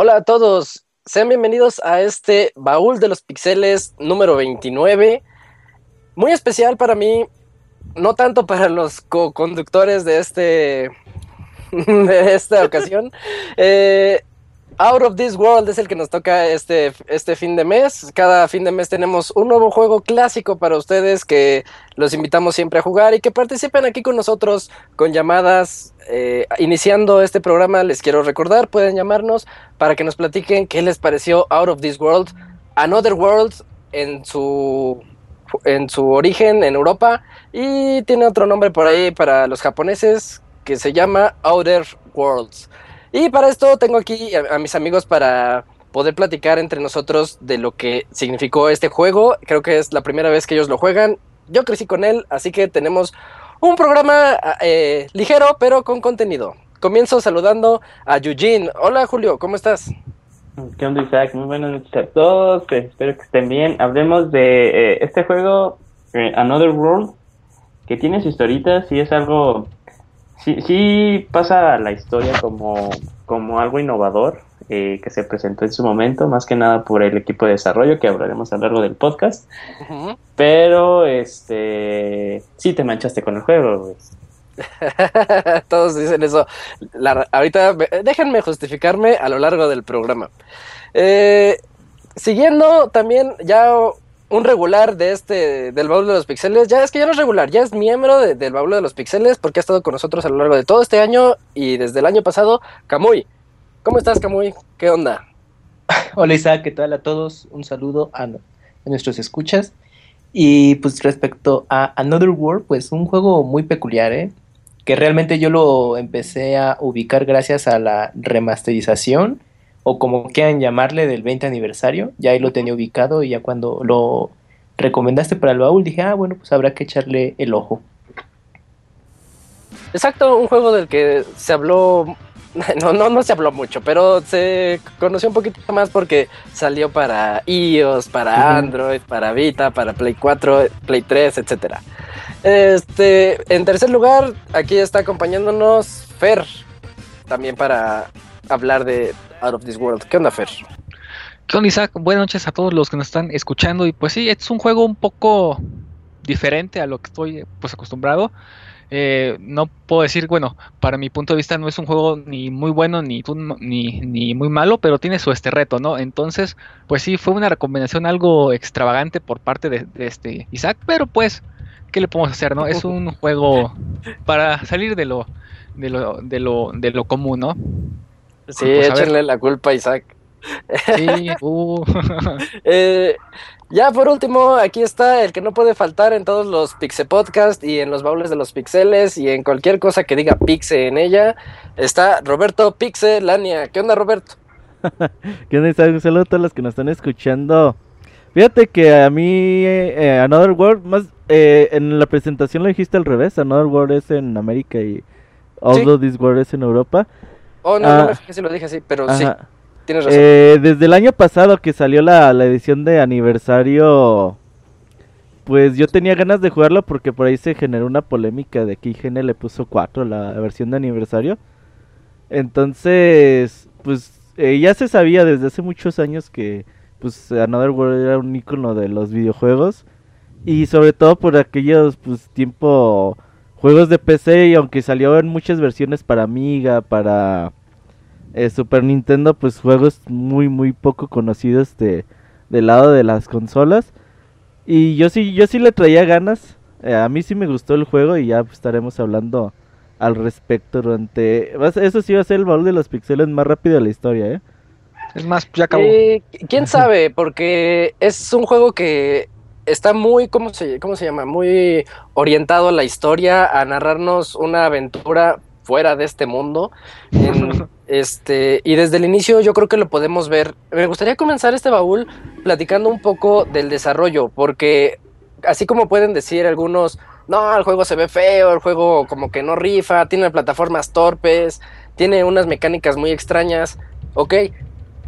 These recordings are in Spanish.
Hola a todos, sean bienvenidos a este baúl de los pixeles número 29. Muy especial para mí, no tanto para los co-conductores de este de esta ocasión. Eh, Out of This World es el que nos toca este, este fin de mes. Cada fin de mes tenemos un nuevo juego clásico para ustedes que los invitamos siempre a jugar y que participen aquí con nosotros con llamadas. Eh, iniciando este programa, les quiero recordar, pueden llamarnos para que nos platiquen qué les pareció Out of This World, Another World en su en su origen en Europa y tiene otro nombre por ahí para los japoneses que se llama Outer Worlds. Y para esto tengo aquí a, mis amigos para poder platicar entre nosotros de lo que significó este juego. Creo que es la primera vez que ellos lo juegan. Yo crecí con él, así que tenemos un programa eh, ligero, pero con contenido. Comienzo saludando a Eugene. Hola Julio, ¿cómo estás? ¿Qué onda Isaac? Muy buenas noches a todos, pues, espero que estén bien. Hablemos de eh, este juego, eh, Another World, que tiene sus historitas y es algo sí, sí pasa la historia como, como algo innovador eh, que se presentó en su momento, más que nada por el equipo de desarrollo que hablaremos a lo largo del podcast. Pero este sí te manchaste con el juego, Todos dicen eso. ahorita déjenme justificarme a lo largo del programa. Eh, siguiendo también ya un regular de este, del baúl de los pixeles. Ya es que ya no es regular, ya es miembro del baúl de los pixeles porque ha estado con nosotros a lo largo de todo este año y desde el año pasado. Camuy, ¿cómo estás, Camuy? ¿Qué onda? Hola, Isaac, ¿qué tal a todos? Un saludo a, nuestros escuchas. Y pues respecto a Another World, pues un juego muy peculiar, ¿eh? Que realmente yo lo empecé a ubicar gracias a la remasterización o como quieran llamarle, del 20 aniversario. Ya ahí lo tenía ubicado y ya cuando lo recomendaste para el baúl dije, ah, bueno, pues habrá que echarle el ojo. Exacto, un juego del que se habló, no, no, no se habló mucho, pero se conoció un poquito más porque salió para iOS, para Android, para Vita, para Play 4, Play 3, etcétera. Este, en tercer lugar, aquí está acompañándonos Fer, también para hablar de Out of This World. ¿Qué onda, Fer? ¿Qué onda, Isaac? Buenas noches a todos los que nos están escuchando. Y pues sí, es un juego un poco diferente a lo que estoy pues acostumbrado. Eh, no puedo decir, bueno, para mi punto de vista no es un juego ni muy bueno ni, ni, ni, muy malo, pero tiene su este reto, ¿no? Entonces, pues sí, fue una recomendación algo extravagante por parte de, este Isaac, pero pues, ¿qué le podemos hacer, no? Es un juego para salir de lo, de lo, de lo, de lo común, ¿no? Sí, pues, échenle la culpa a Isaac. Sí, uh. eh, ya por último, aquí está el que no puede faltar en todos los Pixe Podcast y en los baúles de los pixeles y en cualquier cosa que diga Pixe en ella. Está Roberto Pixe Lania. ¿Qué onda, Roberto? ¿Qué onda, Isaac? Un saludo a todos los que nos están escuchando. Fíjate que a mí, eh, Another World, más eh, en la presentación lo dijiste al revés. Another World es en América y All This World es en Europa. Oh, no, no me ah. fijé si lo dije así, pero sí, tienes razón. Eh, desde el año pasado que salió la, edición de aniversario, pues yo tenía ganas de jugarlo porque por ahí se generó una polémica de que IGN le puso 4 la versión de aniversario. Entonces, pues eh, ya se sabía desde hace muchos años que pues Another World era un icono de los videojuegos y sobre todo por aquellos pues tiempo juegos de PC y aunque salió en muchas versiones para Amiga, para eh, Super Nintendo, pues juegos muy muy poco conocidos de del lado de las consolas. Y yo sí yo sí le traía ganas. Eh, a mí sí me gustó el juego y ya estaremos hablando al respecto durante eso sí va a ser el valor de los pixeles más rápido de la historia, ¿eh? Es más, ya acabó. Eh, ¿Quién sabe? Porque es un juego que está muy, ¿cómo se, ¿cómo se llama? Muy orientado a la historia, a narrarnos una aventura fuera de este mundo. este, y desde el inicio yo creo que lo podemos ver. Me gustaría comenzar este baúl platicando un poco del desarrollo, porque así como pueden decir algunos, no, el juego se ve feo, el juego como que no rifa, tiene plataformas torpes, tiene unas mecánicas muy extrañas. Ok,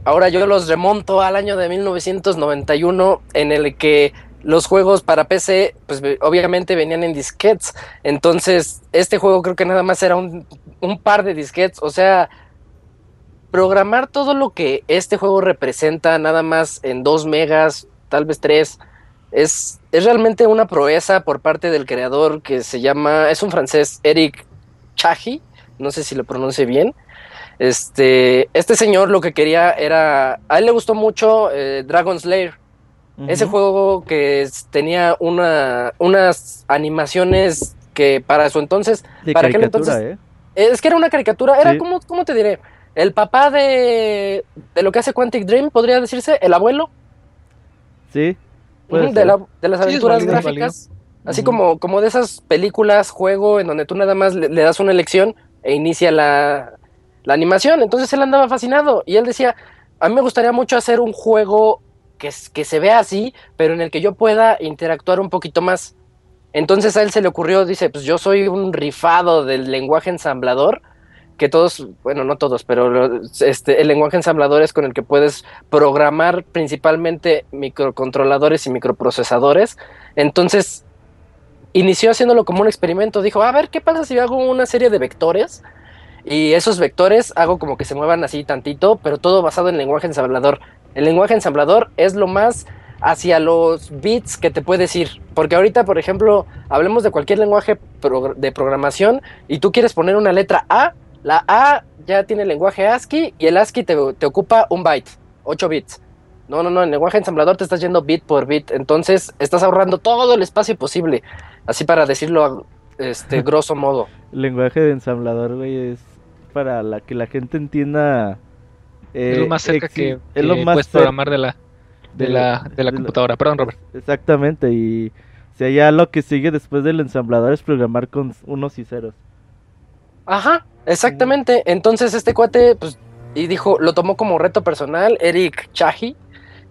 ahora yo los remonto al año de 1991 en el que los juegos para PC, pues obviamente venían en disquetes. Entonces, este juego creo que nada más era un, par de disquetes. O sea, programar todo lo que este juego representa, nada más en 2 megas, tal vez 3, es, es realmente una proeza por parte del creador que se llama, es un francés, Eric Chahi, no sé si lo pronuncie bien. Este, este señor lo que quería era, a él le gustó mucho eh, Ese juego que tenía una, unas animaciones que para su entonces, De para aquel caricatura, entonces, ¿eh? es que era una caricatura, era Sí. como, ¿cómo te diré? El papá de, de lo que hace Quantic Dream, podría decirse, el abuelo Sí. de, ser. la- de las Sí, aventuras válido, gráficas. Así como, como de esas películas, juego, en donde tú nada más le, le das una elección e inicia la, la animación. Entonces él andaba fascinado y él decía, a mí me gustaría mucho hacer un juego que, se vea así, pero en el que yo pueda interactuar un poquito más. Entonces a él se le ocurrió, dice, pues yo soy un rifado del lenguaje ensamblador, que todos, bueno, no todos, pero este, el lenguaje ensamblador es con el que puedes programar principalmente microcontroladores y microprocesadores. Entonces inició haciéndolo como un experimento. Dijo, a ver, ¿qué pasa si hago una serie de vectores? Y esos vectores hago como que se muevan así tantito, pero todo basado en lenguaje ensamblador. El lenguaje ensamblador es lo más hacia los bits que te puedes ir. Porque ahorita, por ejemplo, hablemos de cualquier lenguaje de programación y tú quieres poner una letra A, la A ya tiene lenguaje ASCII y el ASCII te, te ocupa un byte, 8 bits. No, no, no, en lenguaje ensamblador te estás yendo bit por bit, entonces estás ahorrando todo el espacio posible, así para decirlo este grosso modo. El lenguaje de ensamblador, güey, es para la que la gente entienda. Es eh, lo más cerca que, es lo que más puedes cer- programar de la, de de- la, de la de la- computadora. Perdón, Robert. Exactamente, y si allá lo que sigue después del ensamblador es programar con unos y ceros. Ajá, exactamente. Entonces este cuate, pues, y dijo, lo tomó como reto personal, Eric Chahi,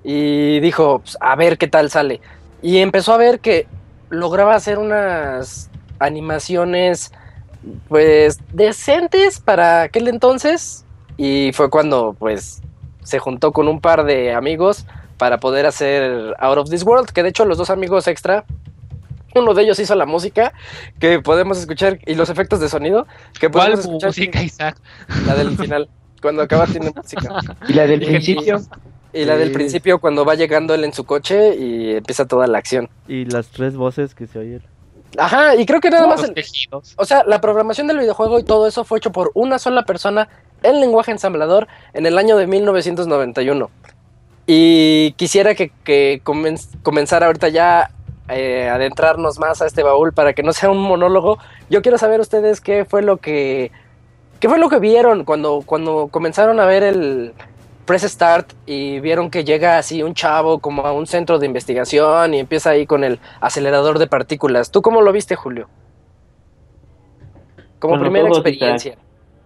y dijo, pues, a ver qué tal sale. Y empezó a ver que lograba hacer unas animaciones, pues, decentes para aquel entonces. Y fue cuando, pues, se juntó con un par de amigos para poder hacer Out of This World, que de hecho los dos amigos extra, uno de ellos hizo la música que podemos escuchar y los efectos de sonido que ¿Cuál podemos escuchar. música, Isaac? La del final, cuando acaba tiene música. Y la del Y- principio. Y la del principio cuando va llegando él en su coche y empieza toda la acción. Y las tres voces que se oyen. Ajá, y creo que nada más, el- tejidos. o sea, la programación del videojuego y todo eso fue hecho por una sola persona en lenguaje ensamblador en el año de 1991. Y quisiera que, que comen- comenzara ahorita ya eh, adentrarnos más a este baúl para que no sea un monólogo. Yo quiero saber ustedes qué fue lo que qué fue lo que vieron cuando cuando comenzaron a ver el Press Start y vieron que llega así un chavo como a un centro de investigación y empieza ahí con el acelerador de partículas. ¿Tú cómo lo viste, Julio? Como primera experiencia.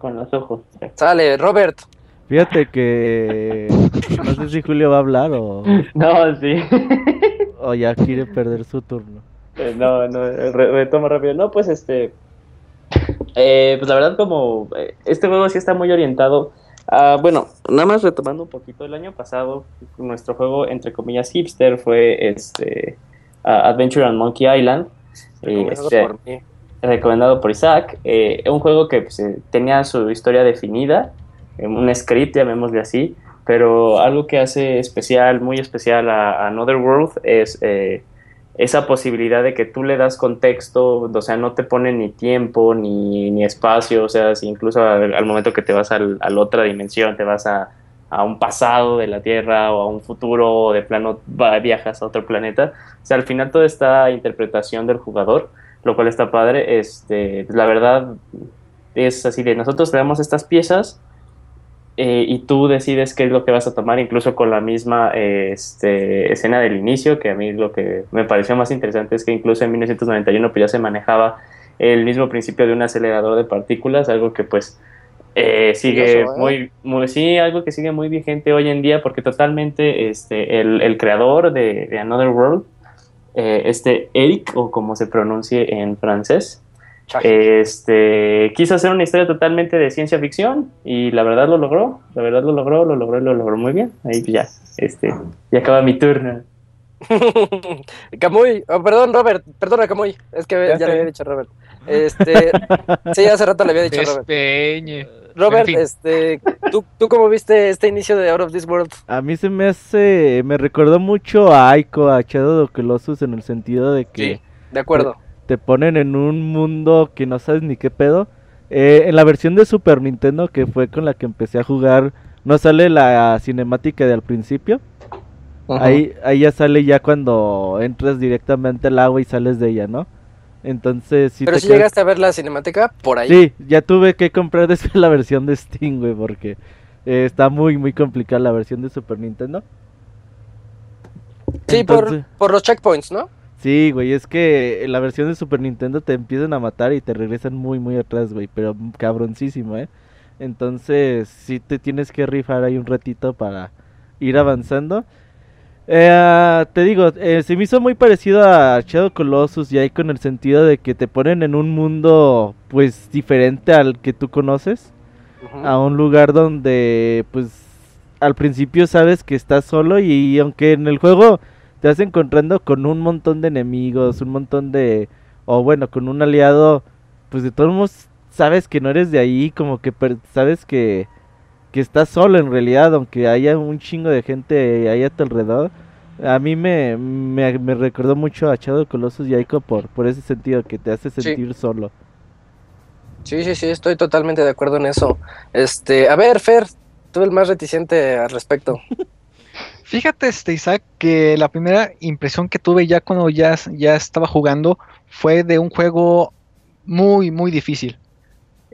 Con los ojos. Sale, Robert. Fíjate que no sé si Julio va a hablar o, No, sí. o ya quiere perder su turno. Eh, No, no, re- retomo rápido. No, pues este. eh, pues la verdad, como eh, este juego sí está muy orientado a. Bueno, nada más retomando un poquito. El año pasado, nuestro juego, entre comillas, hipster fue este. a Adventure on Monkey Island. este, por mí. Recomendado por Isaac. eh, un juego que pues, eh, tenía su historia definida, eh, un script, llamémosle así, pero algo que hace especial, muy especial a, a Another World es eh, esa posibilidad de que tú le das contexto, o sea, no te pone ni tiempo ni, ni espacio, o sea, si incluso al, al momento que te vas al- a la otra dimensión, te vas a, a un pasado de la Tierra o a un futuro o de plano viajas a otro planeta, o sea, al final toda esta interpretación del jugador lo cual está padre. Este, pues, la verdad es así de nosotros te damos estas piezas eh, y tú decides qué es lo que vas a tomar, incluso con la misma eh, este, escena del inicio, que a mí lo que me pareció más interesante es que incluso en 1991 pues, ya se manejaba el mismo principio de un acelerador de partículas, algo que pues eh, sigue muy, muy, sí, algo que sigue muy vigente hoy en día porque totalmente este, el, el creador de, de Another World eh, este Eric, o como se pronuncie en francés, este, quiso hacer una historia totalmente de ciencia ficción y la verdad lo logró, la verdad lo logró, lo logró, lo logró muy bien. Ahí ya, este, ya acaba mi turno. Camuy, oh, perdón, Robert, perdona, Camuy, es que ya, le había dicho Robert. Este, sí, hace rato le había dicho a Robert. Despeñe. Robert, En fin. este, ¿Tú, ¿Tú cómo viste este inicio de Out of This World? A mí se me hace, me recordó mucho a Aiko, a Shadow of the Colossus en el sentido de que Sí, de acuerdo. te ponen en un mundo que no sabes ni qué pedo. Eh, en la versión de Super Nintendo, que fue con la que empecé a jugar, no sale la cinemática de al principio. Ahí, ahí ya sale ya cuando entras directamente al agua y sales de ella, ¿no? Entonces, sí Pero si quedas- llegaste a ver la cinemática por ahí. Sí, ya tuve que comprar después la versión de Steam, güey, porque eh, está muy, muy complicada la versión de Super Nintendo. Sí, Entonces- por, por los checkpoints, ¿no? Sí, güey, es que en la versión de Super Nintendo te empiezan a matar y te regresan muy, muy atrás, güey, pero cabroncísimo, ¿eh? Entonces, sí te tienes que rifar ahí un ratito para ir avanzando. Eh, te digo, eh, se me hizo muy parecido a Shadow Colossus y ahí con el sentido de que te ponen en un mundo, pues, diferente al que tú conoces a un lugar donde pues al principio sabes que estás solo y, aunque en el juego te vas encontrando con un montón de enemigos, un montón de o bueno, con un aliado, pues de todos modos sabes que no eres de ahí, como que per- sabes que que estás solo en realidad, aunque haya un chingo de gente ahí a tu alrededor. A mí me, me, me recordó mucho a Shadow Colossus y Ico por, por ese sentido que te hace sentir solo. Sí, sí, sí, estoy totalmente de acuerdo en eso. Este, a ver, Fer, tú el más reticente al respecto. Fíjate, este Isaac, que la primera impresión que tuve ya cuando ya, ya estaba jugando fue de un juego muy, muy difícil.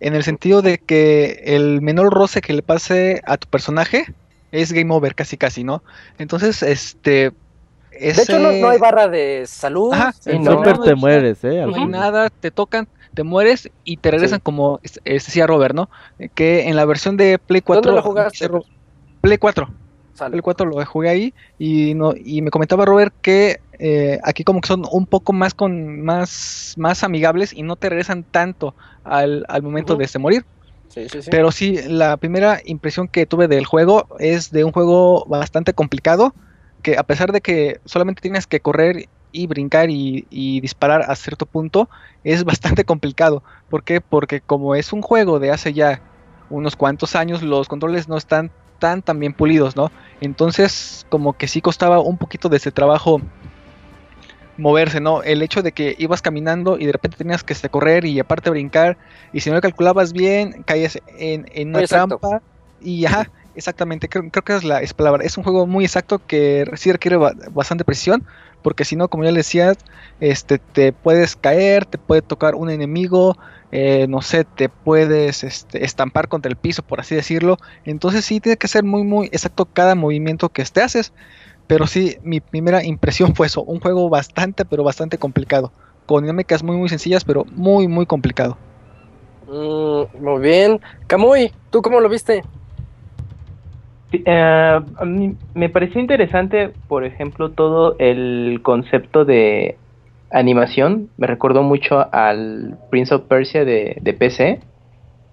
En el sentido de que el menor roce que le pase a tu personaje es game over, casi casi, ¿no? Entonces, este. De hecho, no, no hay barra de salud. Ajá, sí, En no, te mueres, eh. al No hay nada, te tocan, te mueres y te regresan Sí. como decía Robert, ¿no? Que en la versión de Play 4. ¿Dónde lo jugaste? Play 4. Sale. El 4 lo jugué ahí y no y me comentaba Robert que eh, aquí como que son un poco más con más más amigables y no te regresan tanto al, al momento de este morir. Sí, sí, sí. Pero sí, la primera impresión que tuve del juego es de un juego bastante complicado, que a pesar de que solamente tienes que correr y brincar y, y disparar a cierto punto, es bastante complicado. ¿Por qué? Porque como es un juego de hace ya unos cuantos años, los controles no están tan, tan bien pulidos, ¿no? Entonces, como que sí costaba un poquito de ese trabajo moverse, ¿no? El hecho de que ibas caminando y de repente tenías que correr y aparte brincar, y si no lo calculabas bien, caías en, en una exacto. trampa, y ajá, exactamente, creo, creo que es la es palabra, es un juego muy exacto que sí requiere ba- bastante precisión, porque si no, como ya le decía, este, te puedes caer, te puede tocar un enemigo, eh, no sé, te puedes este, estampar contra el piso, por así decirlo, entonces sí tiene que ser muy, muy exacto cada movimiento que te haces, pero sí, mi primera impresión fue eso, un juego bastante, pero bastante complicado, con dinámicas muy, muy sencillas, pero muy, muy complicado. Mm, muy bien. Camuy, ¿tú cómo lo viste? Sí, eh, a mí me pareció interesante, por ejemplo, todo el concepto de animación. Me recordó mucho al Prince of Persia de, de PC.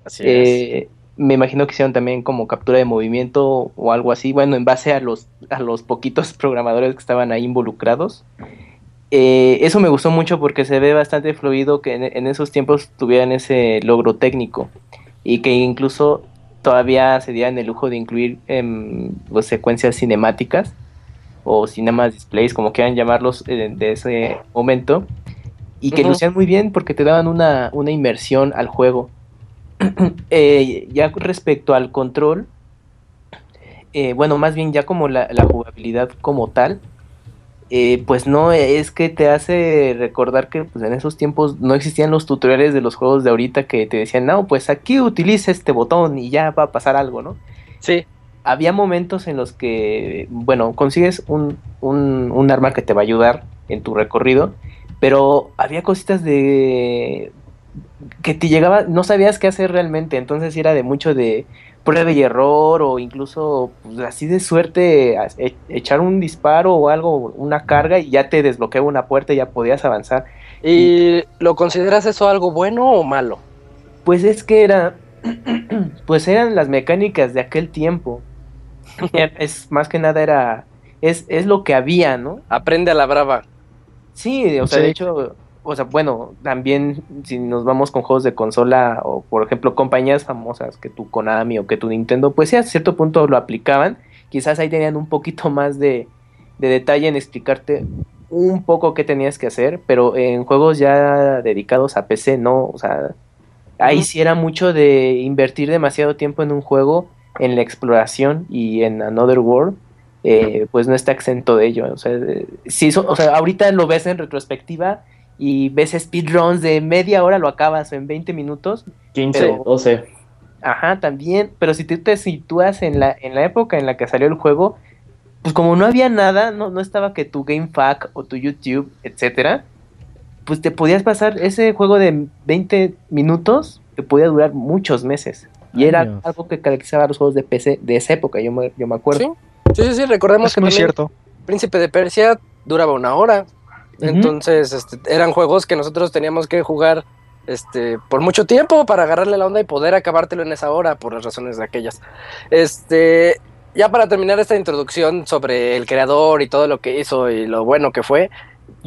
Así Eh, me imagino que hicieron también como captura de movimiento o algo así, bueno, en base a los, a los poquitos programadores que estaban ahí involucrados. Eh, eso me gustó mucho porque se ve bastante fluido que en, en esos tiempos tuvieran ese logro técnico y que incluso todavía se dieran el lujo de incluir pues, secuencias cinemáticas o cinemas displays, como quieran llamarlos eh, de ese momento, y que lucían muy bien porque te daban una, una inmersión al juego. Eh, ya respecto al control, eh, bueno, más bien ya como la, la jugabilidad como tal, eh, pues no es que te hace recordar que pues, en esos tiempos no existían los tutoriales de los juegos de ahorita que te decían, no, pues aquí utiliza este botón y ya va a pasar algo, ¿no? Sí, Había momentos en los que, bueno, consigues un, un, un arma que te va a ayudar en tu recorrido, pero había cositas de que te llegaba, no sabías qué hacer realmente, entonces era de mucho de prueba y error o incluso pues, así de suerte e- echar un disparo o algo, una carga y ya te desbloqueaba una puerta y ya podías avanzar. ¿Y lo consideras eso algo bueno o malo? Pues es que era, pues eran las mecánicas de aquel tiempo. Es más que nada era, es, es lo que había, ¿no? Aprende a la brava. Sí, o sea, de hecho, o sea, bueno, también si nos vamos con juegos de consola o por ejemplo compañías famosas que tu Konami o que tu Nintendo, pues sí a cierto punto lo aplicaban, quizás ahí tenían un poquito más de, de detalle en explicarte un poco qué tenías que hacer, pero en juegos ya dedicados a PC no, o sea, ahí sí era mucho de invertir demasiado tiempo en un juego, en la exploración y en Another World, eh, pues no está exento de ello, o sea, so- o sea, ahorita lo ves en retrospectiva y ves speedruns de media hora lo acabas en 20 minutos, 15, Pero- 12. Ajá, también, pero si tú te sitúas en la, en la época en la que salió el juego, pues como no había nada, no, no estaba que tu GameFAQ o tu YouTube, etcétera, pues te podías pasar ese juego de 20 minutos, te podía durar muchos meses. Y era algo que caracterizaba a los juegos de PC de esa época, yo me, yo me acuerdo. Sí, sí, sí, sí, recordemos Es que muy también cierto. Príncipe de Persia duraba una hora. Entonces, este, eran juegos que nosotros teníamos que jugar este, por mucho tiempo para agarrarle la onda y poder acabártelo en esa hora, por las razones de aquellas. Este, ya para terminar esta introducción sobre el creador y todo lo que hizo y lo bueno que fue,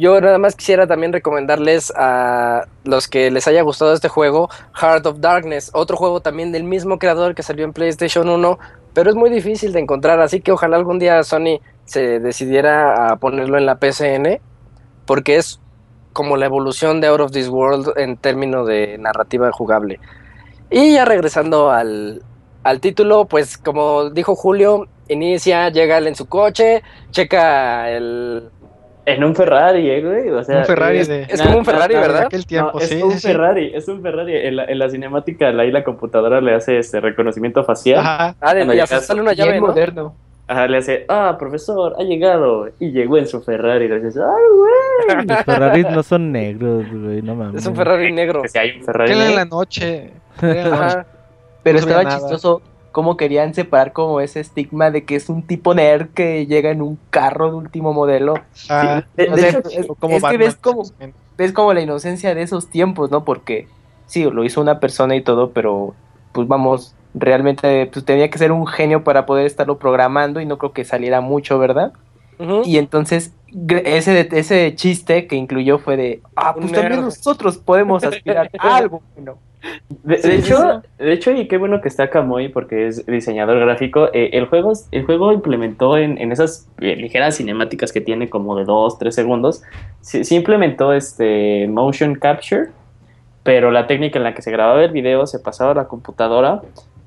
yo nada más quisiera también recomendarles a los que les haya gustado este juego, Heart of Darkness, otro juego también del mismo creador que salió en PlayStation 1, pero es muy difícil de encontrar, así que ojalá algún día Sony se decidiera a ponerlo en la PCN, porque es como la evolución de Out of This World en términos de narrativa jugable. Y ya regresando al, al título, pues como dijo Julio, inicia, llega él en su coche, checa el... En un Ferrari, eh, güey. O sea, Un Ferrari es, de- Es como un Ferrari, ¿verdad? aquel tiempo, No, es sí, un sí, sí. Ferrari, es un Ferrari. En la, en la cinemática, ahí la computadora le hace este reconocimiento facial. Ajá. Ah, de, ya sale una llave, ¿no? moderno. Ajá, le hace, ah, profesor, ha llegado. Y llegó en su Ferrari. Le dices, ay, güey. Los Ferraris no son negros, güey, no mames. Es un Ferrari negro. Que si hay un Ferrari. En negro. la noche. Era en la noche. Ajá. Pero No estaba nada. chistoso cómo querían separar como ese estigma de que es un tipo nerd que llega en un carro de último modelo. Ah, de- O de sea, hecho, es, o como es que ves como, ves como la inocencia de esos tiempos, ¿no? Porque sí, lo hizo una persona y todo, pero pues vamos, realmente pues tenía que ser un genio para poder estarlo programando y no creo que saliera mucho, ¿verdad? Y entonces ese, ese chiste que incluyó fue de, ah, pues también nerd. nosotros podemos aspirar a algo bueno. De, Sí, de sí, hecho, de hecho, y qué bueno que está Kamui porque es diseñador gráfico. eh, el, juego, el juego implementó en, en esas eh, ligeras cinemáticas que tiene como de 2, 3 segundos, sí, sí implementó este motion capture, pero la técnica en la que se grababa el video se pasaba a la computadora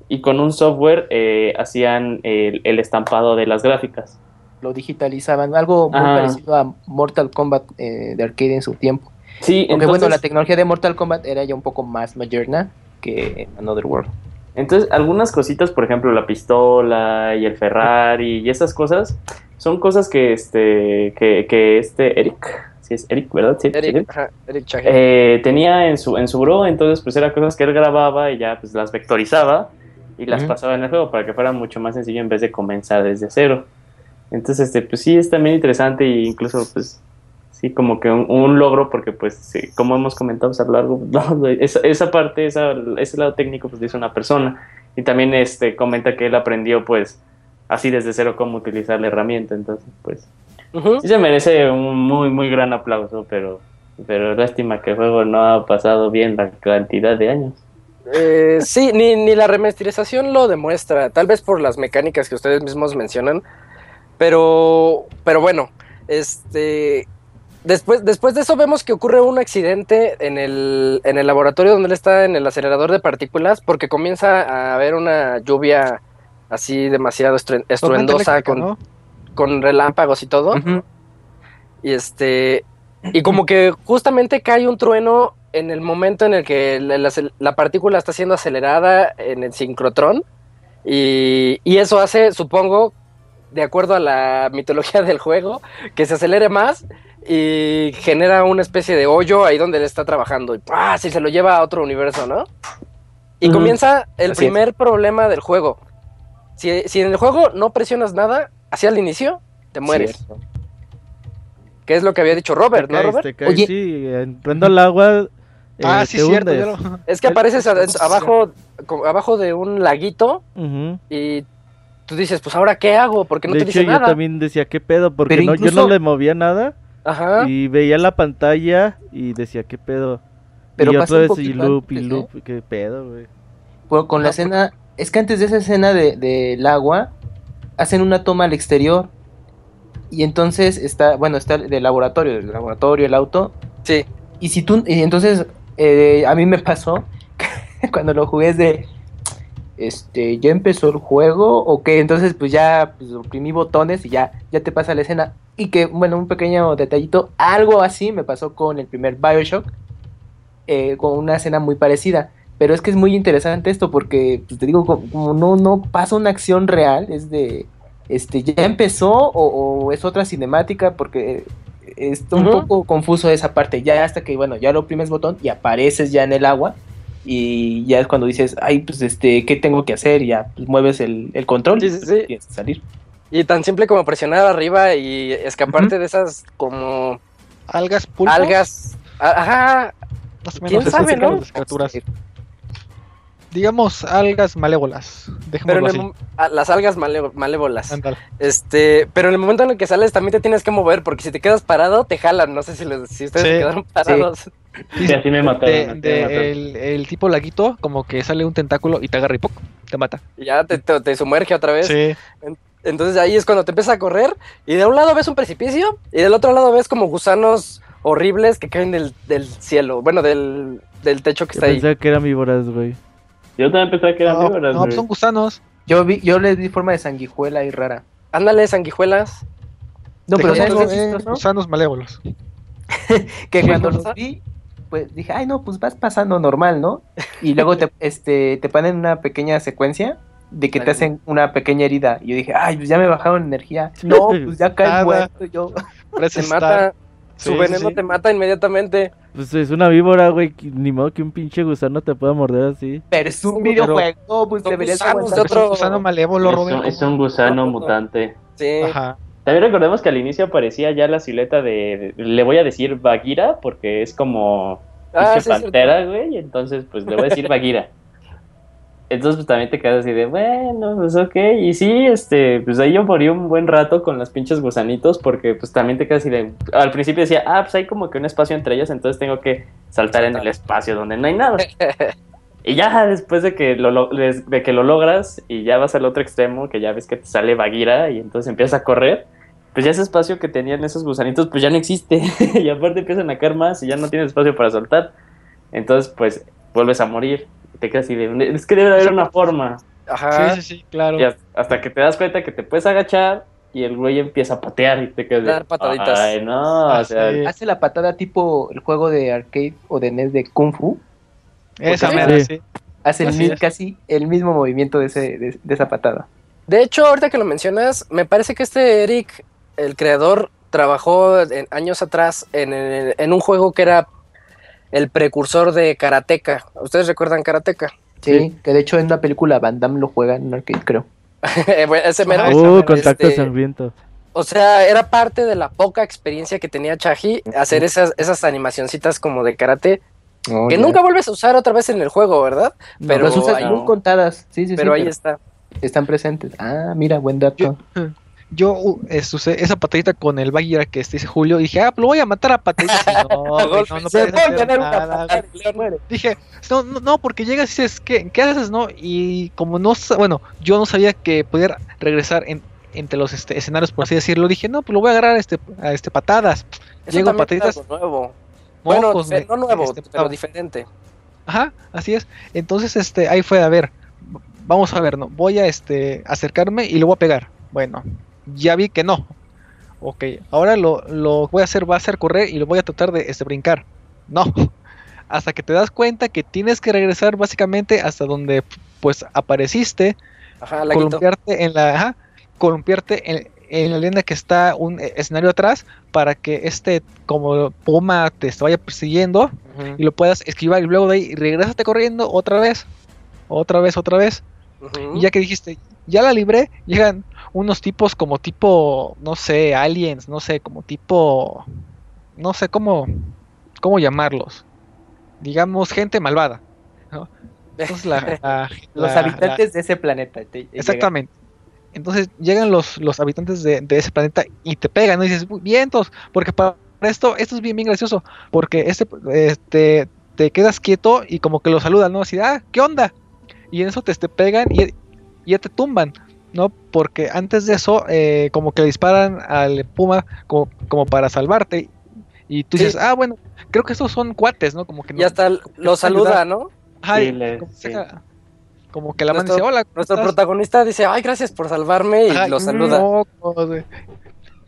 y con un software eh, hacían el, el estampado de las gráficas. Lo digitalizaban, algo muy parecido a Mortal Kombat de arcade en su tiempo. Sí, Aunque bueno, la entonces, tecnología de Mortal Kombat era ya un poco más moderna que Another World. entonces algunas cositas, por ejemplo, la pistola y el Ferrari y esas cosas, son cosas que este, que, que este Eric, si es Eric, ¿verdad? Sí, sí, Eric, ajá, Eric eh, tenía en su, en su bro, entonces pues eran cosas que él grababa y ya pues las vectorizaba y las pasaba en el juego para que fuera mucho más sencillo en vez de comenzar desde cero. Entonces, este, pues sí, es también interesante e incluso pues sí como que un, un logro porque pues sí, como hemos comentado pues, a lo largo, esa, esa parte, esa, ese lado técnico pues hizo una persona y también este comenta que él aprendió pues así desde cero cómo utilizar la herramienta, entonces pues. Sí se merece un muy, muy gran aplauso, pero, pero lástima que el juego no ha pasado bien la cantidad de años. Eh, sí, ni, ni la remasterización lo demuestra, tal vez por las mecánicas que ustedes mismos mencionan, pero, pero bueno, este, después, después de eso vemos que ocurre un accidente en el, en el laboratorio donde él está en el acelerador de partículas, porque comienza a haber una lluvia así demasiado estru- estruendosa con, ¿no? con relámpagos y todo. Y este. Y como que justamente cae un trueno en el momento en el que la, la- la partícula está siendo acelerada en el sincrotrón. Y, y eso hace, supongo, de acuerdo a la mitología del juego, que se acelere más y genera una especie de hoyo ahí donde él está trabajando. Y ¡pah! si se lo lleva a otro universo, ¿no? Y comienza el Así es. primer problema del juego. Si, si en el juego no presionas nada, hacia el inicio, te mueres. Cierto. Que es lo que había dicho Robert, Te ¿no, Robert? te caes, Oye. sí, entrando al agua. eh, Ah, sí, te cierto. lo- Es que apareces abajo, abajo de un laguito y tú dices, pues ahora qué hago, porque no de te hecho, dice yo nada. también decía, ¿qué pedo? Porque no, yo no le movía nada. Ajá. Y veía la pantalla y decía, ¿qué pedo? Pero y otra vez y loop y ¿eh? loop, ¿qué pedo, güey? Con la escena, es que antes de esa escena de- del agua, hacen una toma al exterior. Y entonces está, bueno, está del laboratorio, del laboratorio, el auto. Sí. Y si tú, y entonces, eh, a mí me pasó cuando lo jugué es de, este, ya empezó el juego, o qué, entonces pues ya pues, oprimí botones y ya, ya te pasa la escena. Y que, bueno, un pequeño detallito, algo así me pasó con el primer Bioshock, eh, con una escena muy parecida. Pero es que es muy interesante esto porque, pues te digo, como, como no, no pasa una acción real, es de, este, ya empezó o, o es otra cinemática porque está un poco confuso esa parte, ya hasta que, bueno, ya lo oprimes botón y apareces ya en el agua y ya es cuando dices, ay, pues este, ¿qué tengo que hacer? Y ya pues, mueves el, el control Sí, y sí, sí. tienes que salir. Y tan simple como presionar arriba y escaparte de esas como Algas pulpos. algas. Ajá. Más o ¿Quién sabe, no? las criaturas. Digamos algas malévolas. Pero Dejémoslo en el así. las algas male- malévolas. Este, pero en el momento en el que sales también te tienes que mover porque si te quedas parado te jalan. No sé si, les- si ustedes Sí. se quedaron parados. Sí, así me mataron. De, así me de mataron. el, el tipo laguito, como que sale un tentáculo y te agarra y ¡poc! te mata. Y ya te, te, te sumerge otra vez. Sí. Entonces ahí es cuando te empiezas a correr y de un lado ves un precipicio y del otro lado ves como gusanos horribles que caen del, del cielo, bueno, del, del techo que Yo está ahí. pensaba que eran víboras, güey. Yo también pensaba que eran No, víboras, no, güey. son gusanos. Yo vi, yo les di forma de sanguijuela y rara. Ándale, sanguijuelas. No, pero Dejémoslo ¿sabes qué es en chistoso? gusanos malévolos. que ¿Qué cuando los vi, pues dije, ay no, pues vas pasando normal, ¿no? Y luego te, este, te ponen una pequeña secuencia de que te hacen una pequeña herida. Y yo dije, ay, pues ya me bajaron energía. No, pues ya Nada. muerto. Yo, estar- mata, Sí, su sí, veneno sí. te mata inmediatamente. Pues es una víbora, güey. Ni modo que un pinche gusano te pueda morder así. pero es un videojuego, pues deberías de Es un otro- gusano malévolo, Robin. es un gusano mutante. Sí. Ajá. También recordemos que al inicio aparecía ya la silueta de, le voy a decir Bagheera porque es como Ah, sí, pantera, güey, entonces pues le voy a decir Bagheera. Entonces pues también te quedas así de, bueno, pues ok, y sí, este, pues ahí yo morí un buen rato con las pinches gusanitos porque pues también te quedas así de, al principio decía, ah, pues hay como que un espacio entre ellas, entonces tengo que saltar en el espacio donde no hay nada. Y ya después de que lo, de que lo logras y ya vas al otro extremo, que ya ves que te sale Bagheera y entonces empiezas a correr, pues ya ese espacio que tenían esos gusanitos pues ya no existe. y aparte empiezan a caer más y ya no tienes espacio para soltar. Entonces pues vuelves a morir. Y te quedas así de, es que debe de haber una forma. Ajá. Sí, sí, sí, claro. Y hasta- que te das cuenta que te puedes agachar y el güey empieza a patear y te quedas de, Dar pataditas. Ay, no, Ah, o sea, sí. Hace la patada tipo el juego de arcade o de NES de Kung Fu. Esa mera, Sí. sí. Hace el es. casi el mismo movimiento de, ese, de, de esa patada. De hecho, ahorita que lo mencionas, me parece que este Eric, el creador, trabajó en- años atrás en, el- en un juego que era el precursor de Karateka. ¿Ustedes recuerdan Karateka? Sí, que de hecho en una película Van Damme lo juega en un arcade, creo. Bueno, Ese mero. Uh, mera, contacto este, sangriento. O sea, era parte de la poca experiencia que tenía Chahi hacer esas, esas animacioncitas como de karate Oh, que nunca vuelves a usar otra vez en el juego, ¿verdad? No, pero las usas ahí- contadas. Sí, sí, sí, Pero ahí está. están presentes. Ah, mira, buen dato. Yo uh, es- usé esa patadita con el Bagheera que este dice Julio y dije, ah, pues lo voy a matar a pataditas. No, güey, no, no Se tener una patada. Dije, no, no, no, porque llegas y dices, ¿qué, ¿qué haces, no? Y como no, bueno, yo no sabía que poder regresar en, entre los este, escenarios, por así decirlo, dije, no, pues lo voy a agarrar este, a este patadas. Eso Llego pataditas. es algo nuevo. No, bueno, pues, me- no nuevo, este, pero diferente. Ajá, así es. Entonces, este, ahí fue, a ver, vamos a ver, ¿no? Voy a este acercarme y lo voy a pegar. Bueno, ya vi que no. Ok, ahora lo, lo voy a hacer, va a hacer correr y lo voy a tratar de este, brincar. No. Hasta que te das cuenta que tienes que regresar básicamente hasta donde pues apareciste, Ajá, columpiarte en la, ajá, columpiarte en, en la línea que está un eh, escenario atrás para que este como puma te vaya persiguiendo y lo puedas esquivar y luego de ahí regrésate corriendo otra vez, otra vez, otra vez. Y ya que dijiste, ya la libré, llegan unos tipos como tipo, no sé, aliens, no sé, como tipo, no sé cómo, cómo llamarlos. Digamos, gente malvada. ¿no? Entonces la, la- Los la- habitantes de ese planeta. te- llegan. Exactamente. Entonces llegan los, los habitantes de, de ese planeta y te pegan, ¿no? Y dices, "Uy, vientos, porque para esto, esto es bien, bien gracioso, porque este, este, te quedas quieto y como que lo saludan, ¿no? Así, ah, ¿qué onda? Y en eso te, te pegan y, y ya te tumban, ¿no? Porque antes de eso, eh, como que le disparan al puma como, como para salvarte. Y tú Sí. dices, ah, bueno, creo que estos son cuates, ¿no? Como que Y hasta lo saluda, ¿no? Ajá, y Sí, le- como, sí. saca- como que la mano Nuestro- dice, hola, ¿cómo Nuestro estás?". protagonista dice, ay, gracias por salvarme, y lo saluda. mocos, güey.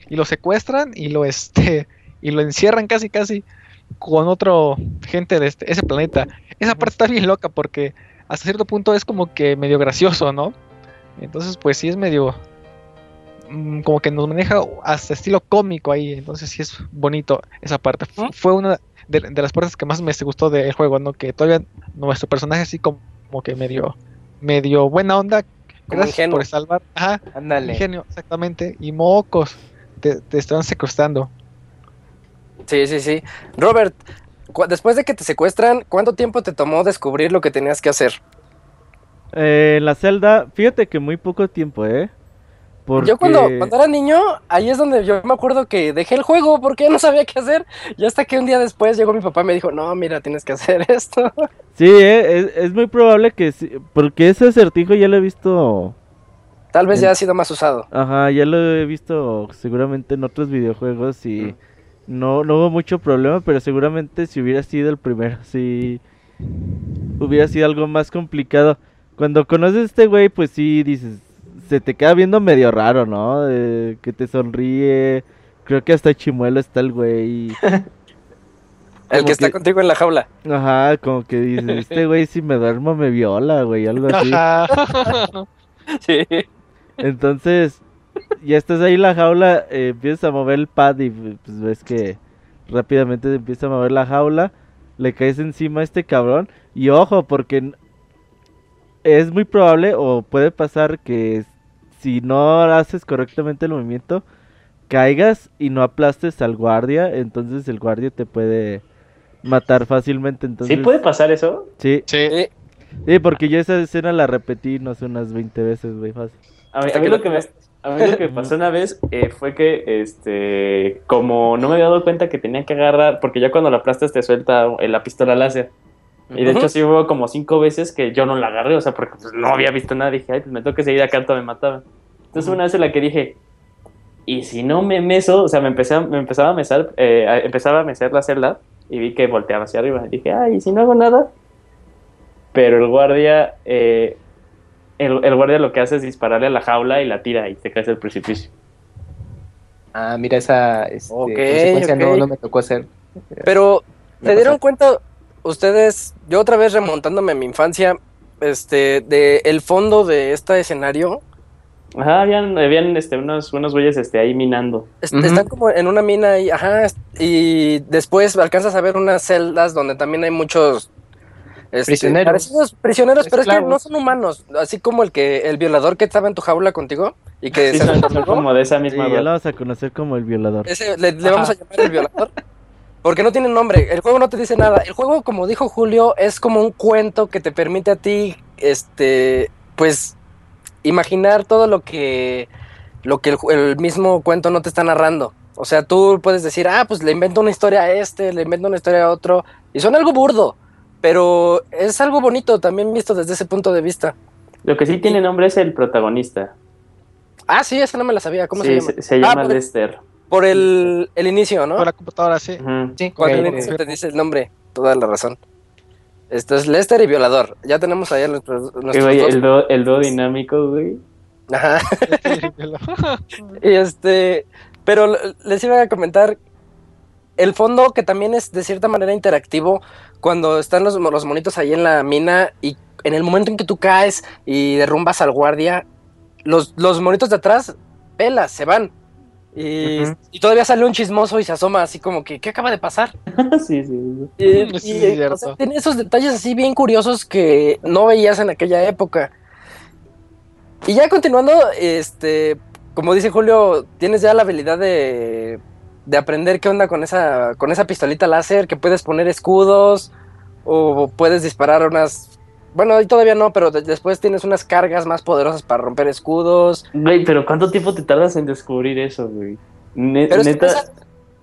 Y lo secuestran y lo este y lo encierran casi casi con otro gente de este, ese planeta. Esa parte está bien loca porque hasta cierto punto es como que medio gracioso, ¿no? Entonces, pues sí es medio mm, como que nos maneja hasta estilo cómico ahí, entonces sí es bonito esa parte. Fue una de, de las partes que más me gustó del juego, ¿no? Que todavía nuestro personaje así como, como que medio medio buena onda, gracias por salvar, ajá, Ándale. Ingenio, exactamente. Y mocos. Te, te están secuestrando. Sí, sí, sí. Robert, después de que te secuestran, ¿cuánto tiempo te tomó descubrir lo que tenías que hacer? Eh, en la celda, fíjate que muy poco tiempo, ¿eh? Porque... Yo cuando, cuando era niño, ahí es donde yo me acuerdo que dejé el juego porque no sabía qué hacer. Y hasta que un día después llegó mi papá y me dijo, no, mira, tienes que hacer esto. Sí, eh, es, es muy probable que sí, porque ese acertijo ya lo he visto, Tal vez En- ya ha sido más usado. ajá, ya lo he visto seguramente en otros videojuegos y no, no hubo mucho problema, pero seguramente si hubiera sido el primero, sí, hubiera sido algo más complicado. Cuando conoces a este güey, pues sí, dices, se te queda viendo medio raro, ¿no? De que te sonríe, creo que hasta chimuelo está el güey. El que está contigo en la jaula. Ajá, como que dices, este güey si me duermo me viola, güey, algo así. Ajá. Sí. Entonces, ya estás ahí en la jaula, eh, empiezas a mover el pad y pues ves que rápidamente empieza a mover la jaula, le caes encima a este cabrón y ojo, porque es muy probable o puede pasar que si no haces correctamente el movimiento, caigas y no aplastes al guardia, entonces el guardia te puede matar fácilmente, entonces... ¿Sí puede pasar eso? Sí, Sí. Sí. porque yo esa escena la repetí, no sé, unas 20 veces, güey, fácil. A mí, a lo que me, a mí lo que pasó una vez eh, fue que, este, como no me había dado cuenta que tenía que agarrar, porque ya cuando la aplastas te suelta la pistola láser. Y de hecho sí hubo como cinco veces que yo no la agarré, o sea, porque pues, no había visto nada. Dije, ay, pues me toca seguir acá, me mataba. Entonces una vez en la que dije, y si no me meso, o sea, me, empecé a- me empezaba a mesar, eh, a- empezaba a mesar la celda y vi que volteaba hacia arriba. Dije, ay, ¿y si no hago nada? Pero el guardia, eh, el, el guardia lo que hace es dispararle a la jaula y la tira y te caes del precipicio. Ah, mira, esa este, Ok, consecuencia No, no me tocó hacer. Pero, ¿se dieron cuenta ustedes, yo otra vez remontándome a mi infancia, este, de el fondo de este escenario? Ajá, habían, habían este, unos, unos güeyes este, ahí minando. Están como en una mina y, ajá, y después alcanzas a ver unas celdas donde también hay muchos este, Prisioneros. parecidos prisioneros, pero es que no son humanos, así como el que el violador que estaba en tu jaula contigo y que Sí, se son, como de esa Sí, misma ya lo vamos a conocer como el violador. Ese le, le vamos a llamar el violador. Porque no tiene nombre, el juego no te dice nada. El juego, como dijo Julio, es como un cuento que te permite a ti, este, pues, imaginar todo lo que, lo que el, mismo cuento no te está narrando. O sea, tú puedes decir, ah, pues le invento una historia a este, le invento una historia a otro, y suena algo burdo, pero es algo bonito también visto desde ese punto de vista. Lo que sí tiene nombre es el protagonista. Ah, sí, esa no me la sabía, ¿cómo Sí, se llama? se, se Ah, llama por- Lester. Por el, el inicio, ¿no? Por la computadora, sí. Sí, Cuando ok, el inicio te dice el nombre, toda la razón. Esto es Lester y Violador. Ya tenemos ahí a nuestros, dos. el, dúo, el dúo dinámico, güey. Ajá. Y este, pero les iba a comentar el fondo que también es de cierta manera interactivo cuando están los, los monitos ahí en la mina y en el momento en que tú caes y derrumbas al guardia, los, los monitos de atrás, pelas, se van. Y, Ujú. y todavía sale un chismoso y se asoma así como que, ¿qué acaba de pasar? sí, sí. Y, Sí, y, es cierto. o sea, tiene esos detalles así bien curiosos que no veías en aquella época. Y ya continuando, este, como dice Julio, tienes ya la habilidad de, de aprender qué onda con esa, con esa pistolita láser, que puedes poner escudos o puedes disparar unas... Bueno, ahí todavía no, pero de- después tienes unas cargas más poderosas para romper escudos. Güey, pero ¿cuánto tiempo te tardas en descubrir eso, güey? Ne- Pero es que neta,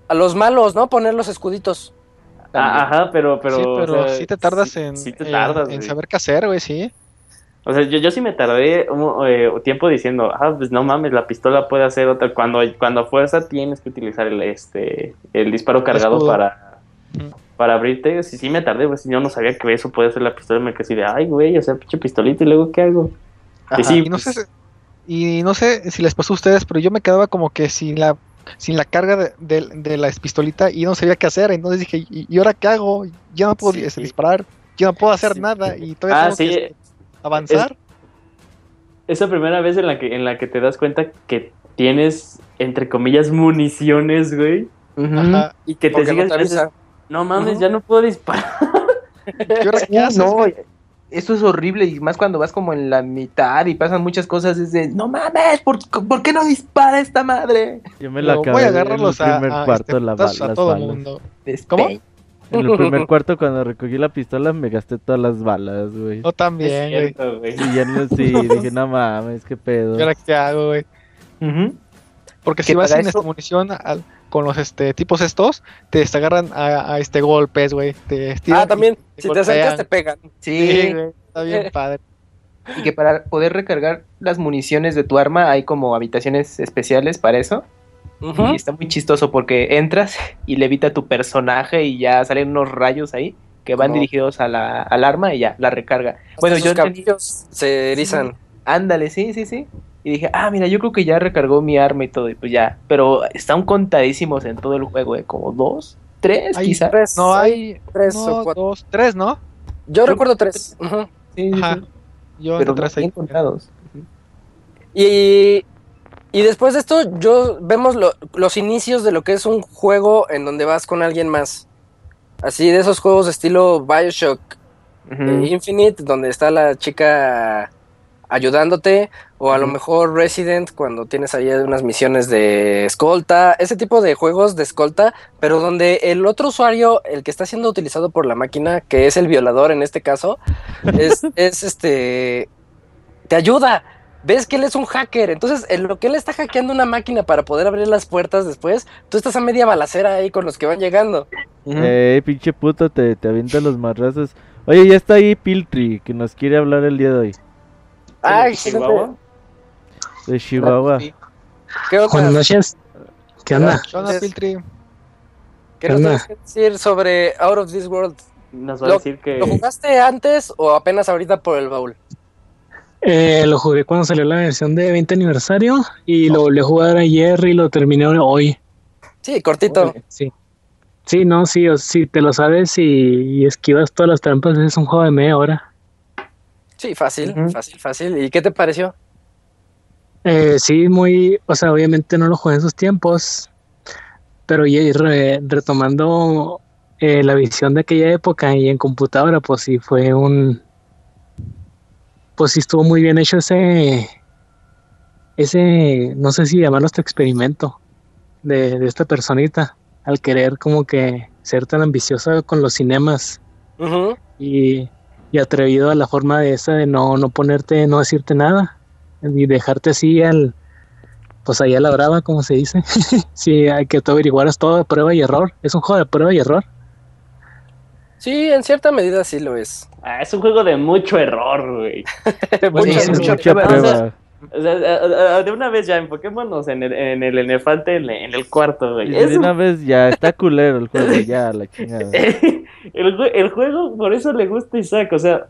a los malos, ¿no? Poner los escuditos. Ah, ajá, pero, pero. sí, o pero sea, sí te tardas sí- en, sí te en- tardas, en güey. saber qué hacer, güey, sí. O sea, yo, yo sí me tardé un eh, tiempo diciendo, ah, pues no mames, la pistola puede hacer otra. Cuando, cuando a fuerza tienes que utilizar el, este, el disparo cargado escudo. para. Para abrirte. Sí, sí me tardé, pues yo no sabía que eso puede ser la pistola. Me quedé así de, ay, güey, o sea, pinche pistolita, y luego, ¿qué hago? Ajá. Y sí, Y no sé, pues, si- y no sé si les pasó a ustedes, pero yo me quedaba como que sin la sin la carga de, de- de la pistolita y no sabía qué hacer. Entonces dije, ¿y, y ahora qué hago? Ya no puedo Sí. disparar, ya no puedo hacer Sí. nada y todavía Ah, tengo sí, que este, avanzar. esa primera vez en la que en la que te das cuenta que tienes, entre comillas, municiones, güey. Ujú. Y Ajá. que te no avisa. No mames, ya no puedo disparar. ¿Y ahora qué haces? No, esto es horrible y más cuando vas como en la mitad y pasan muchas cosas es de, no mames, ¿por, por qué no dispara esta madre? Yo me la acabé voy a en el agarrarlos a, primer a, cuarto este, la a todo balas. mundo. Despain. ¿Cómo? En el primer cuarto cuando recogí la pistola me gasté todas las balas, güey. Yo también, güey. Y ya no, sí, dije, no mames, qué pedo. ¿Y ahora qué hago, güey? Ujú. Porque Que si vas sin esta munición al- con los este tipos estos, te agarran a, a, este golpes, güey. Te estiran Ah, también, si te acercas te pegan. Sí, Sí, güey. Está bien padre. y que para poder recargar las municiones de tu arma hay como habitaciones especiales para eso. Y está muy chistoso porque entras y levita tu personaje y ya salen unos rayos ahí que van dirigidos a la, al arma y ya, la recarga. Bueno, Hasta yo entendí- cabellos se erizan. Ándale, sí, sí, sí. Y dije, ah, mira, yo creo que ya recargó mi arma y todo, y pues ya. Pero están contadísimos en todo el juego, ¿eh? Como dos, tres, Hay quizá. Tres, No hay tres o cuatro. dos, tres, ¿no? Yo Yo- recuerdo tres. Sí, sí, Ajá. sí. Yo Pero tres ahí. contados. Y, y después de esto, yo vemos lo- los inicios de lo que es un juego en donde vas con alguien más. Así de esos juegos de estilo Bioshock eh, Infinite, donde está la chica ayudándote, o a lo mejor Resident, cuando tienes ahí unas misiones de escolta, ese tipo de juegos de escolta, pero donde el otro usuario, el que está siendo utilizado por la máquina, que es el violador en este caso, es, es este, te ayuda. Ves que él es un hacker, entonces en lo que él está hackeando una máquina para poder abrir las puertas después, tú estás a media balacera ahí con los que van llegando. Eh, pinche puto, te, te avienta los marrazos. Oye, ya está ahí Piltry, que nos quiere hablar el día de hoy. Ay, Chihuahua. De Chihuahua. ¿Qué onda? Buenas noches. ¿Qué onda? ¿Qué onda, Piltri? ¿Qué nos onda? tienes que decir sobre Out of This World? Nos va a Lo- decir que ¿Lo jugaste antes o apenas ahorita por el baúl? Eh, lo jugué cuando salió la versión de 20 aniversario y lo volví a jugar ayer y lo terminé hoy. Sí, cortito. Sí. Sí, no, sí, o- si te lo sabes y, y esquivas todas las trampas, es un juego de media hora. Sí, fácil, fácil, fácil. ¿Y qué te pareció? Eh, sí, muy, o sea, obviamente no lo jugué en sus tiempos, pero re- retomando eh, la visión de aquella época y en computadora, pues sí fue un, pues sí estuvo muy bien hecho ese, ese, no sé si llamarlo este experimento de, de esta personita, al querer como que ser tan ambiciosa con los cinemas Ujú. y, y atrevido a la forma de esa de no, no ponerte, no decirte nada y dejarte así al, pues ahí a la brava, como se dice. sí, hay que tú averiguaras todo de prueba y error. Es un juego de prueba y error. Sí, en cierta medida sí lo es. Ah, es un juego de mucho error, güey. Mucho, sí, mucho. Mucha prueba. prueba. O sea, de una vez ya, enfoquémonos en el, en el elefante en, en el cuarto, güey. de una vez ya, está culero el juego, ya, la chingada. el, jue- el juego, por eso le gusta a Isaac, o sea,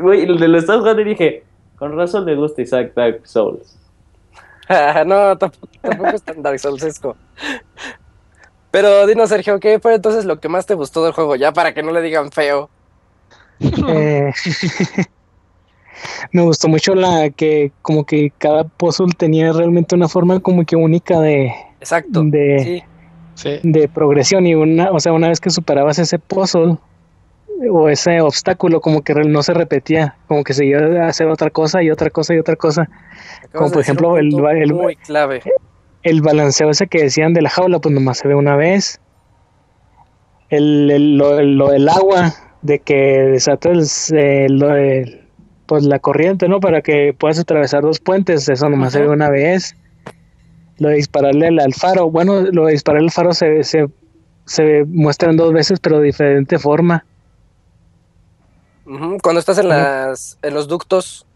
güey, lo, lo estaba jugando y dije, con razón le gusta Isaac Dark Souls. no, tampoco, tampoco es tan Dark Soulsesco. Pero dinos, Sergio, ¿qué fue entonces lo que más te gustó del juego? Ya para que no le digan feo. Eh, me gustó mucho la que como que cada puzzle tenía realmente una forma como que única de, Exacto. de, Sí. Sí. de progresión y una, o sea, una vez que superabas ese puzzle o ese obstáculo como que no se repetía, como que se iba a hacer otra cosa y otra cosa y otra cosa. Acabas Como por ejemplo el, el, muy clave. el balanceo ese que decían de la jaula, pues nomás se ve una vez. El, el- lo, lo del agua, de que desatas eh, lo del- pues la corriente, ¿no? Para que puedas atravesar dos puentes, eso nomás se ve una vez. Lo de dispararle al, al faro. Bueno, lo de dispararle al faro se, se, se muestran dos veces, pero de diferente forma. Cuando estás en, las, en los ductos.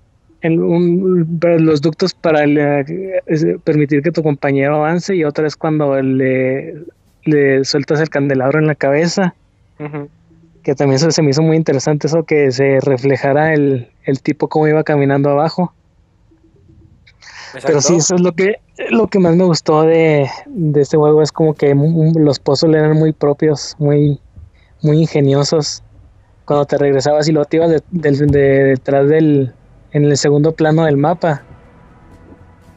En un- los ductos para es- permitir que tu compañero avance y otra es cuando le, le sueltas el candelabro en la cabeza. Que también se, se me hizo muy interesante eso que se reflejara el, el tipo cómo iba caminando abajo. Pero sí, eso es lo que, lo que más me gustó de, de este juego, es como que los puzzles eran muy propios, muy, muy ingeniosos. Cuando te regresabas y lo te ibas de- detrás del, en el segundo plano del mapa,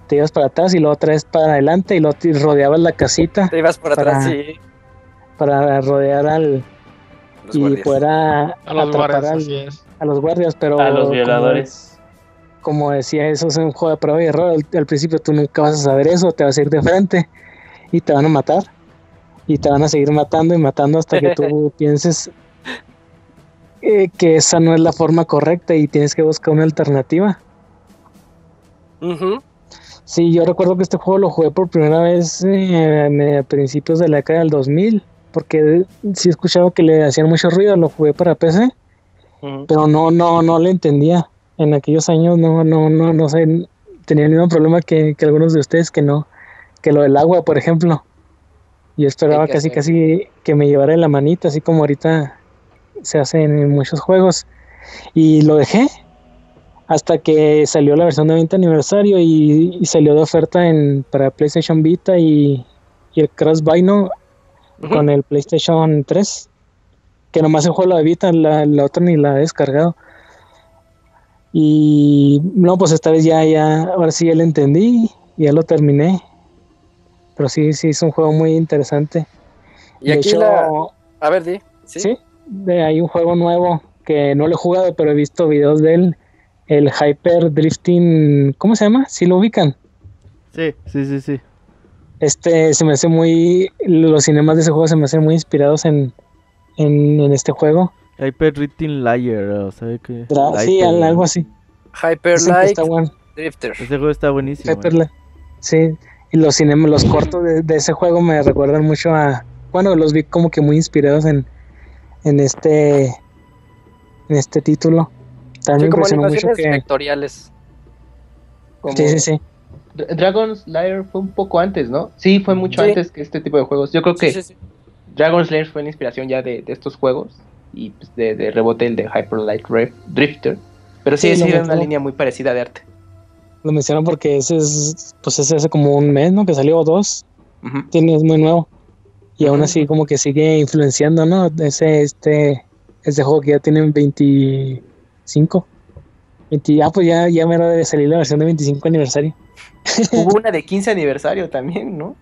te ibas para atrás y luego otra vez para adelante y luego te rodeabas la casita Te ibas por atrás Para- y para rodear al los y guardias. poder a- los atrapar guardias, al- a los guardias, pero A los como- violadores. como decía, eso es un juego de prueba y error. Al, al principio tú nunca vas a saber eso, te vas a ir de frente y te van a matar. Y te van a seguir matando y matando hasta que tú pienses eh, que esa no es la forma correcta y tienes que buscar una alternativa. Ujú. Sí, yo recuerdo que este juego lo jugué por primera vez eh, a principios de la década del 2000, porque sí he escuchado que le hacían mucho ruido, lo jugué para PC. Pero no, no, no le entendía. En aquellos años no, no, no, no sé, tenía el mismo problema que, que algunos de ustedes que no, que lo del agua, por ejemplo. Yo esperaba casi, hacer. casi que me llevara en la manita, así como ahorita se hace en muchos juegos. Y lo dejé hasta que salió la versión de 20 aniversario y, y salió de oferta en, para PlayStation Vita y, y el Cross Con el PlayStation 3. Que nomás el juego la de Vita, la, la otra ni la he descargado. Y no, pues esta vez ya, ya, ahora sí ya lo entendí, ya lo terminé. Pero sí, sí, es un juego muy interesante. Y De aquí hecho, la. A ver, di. Sí. sí, de, hay un juego nuevo que no lo he jugado, pero he visto videos de él. El Hyper Drifting, ¿cómo se llama? ¿Sí lo ubican? Sí, sí, sí, sí. Este se me hace muy. Los cinemas de ese juego se me hacen muy inspirados en, en, en este juego. Hyper Written Liar, o sea que... Sí, algo así. Hyper Light bueno. Drifter. Ese juego está buenísimo. Hyper eh. Light. Sí, y los cinemas, los cortos de, de ese juego me recuerdan mucho a. Bueno, los vi como que muy inspirados en, en este. En este título. También Sí, me como mucho que. vectoriales. Como Sí, sí, sí. Dra- Dragon's Lair fue un poco antes, ¿no? Sí, fue mucho Sí. antes que este tipo de juegos. Yo creo que Sí, sí. Dragon's Lair fue la inspiración ya de, de estos juegos y pues, de, de rebote el de Hyper Light Drifter. Pero sí, Sí, era una línea muy parecida de arte. Lo menciono porque ese es. Pues ese hace como un mes, ¿no? Que salió dos. Tiene, es muy nuevo. Y aún así, como que sigue influenciando, ¿no? Ese, este. Este juego que ya tiene 25. 20, ah, pues ya, ya me debe salir la versión de 25 aniversario. Hubo una de 15 aniversario también, ¿no?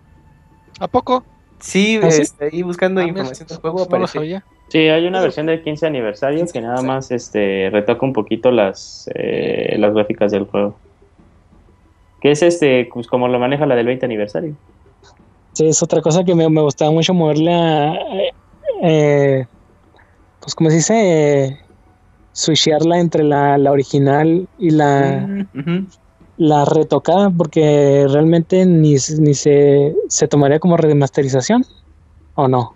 ¿A poco? Sí, ¿Ah, sí? este, ahí buscando Ah, información del juego no lo apareció. sabía. Sí, hay una versión del 15 aniversario que nada más este retoca un poquito las, eh, las gráficas del juego. Que es este, pues como lo maneja la del 20 aniversario. Sí, es otra cosa que me, me gustaba mucho moverle a. eh, pues, como se dice? Switchearla entre la, la original y la, la retocada, porque realmente ni, ni se, se tomaría como remasterización, ¿o no?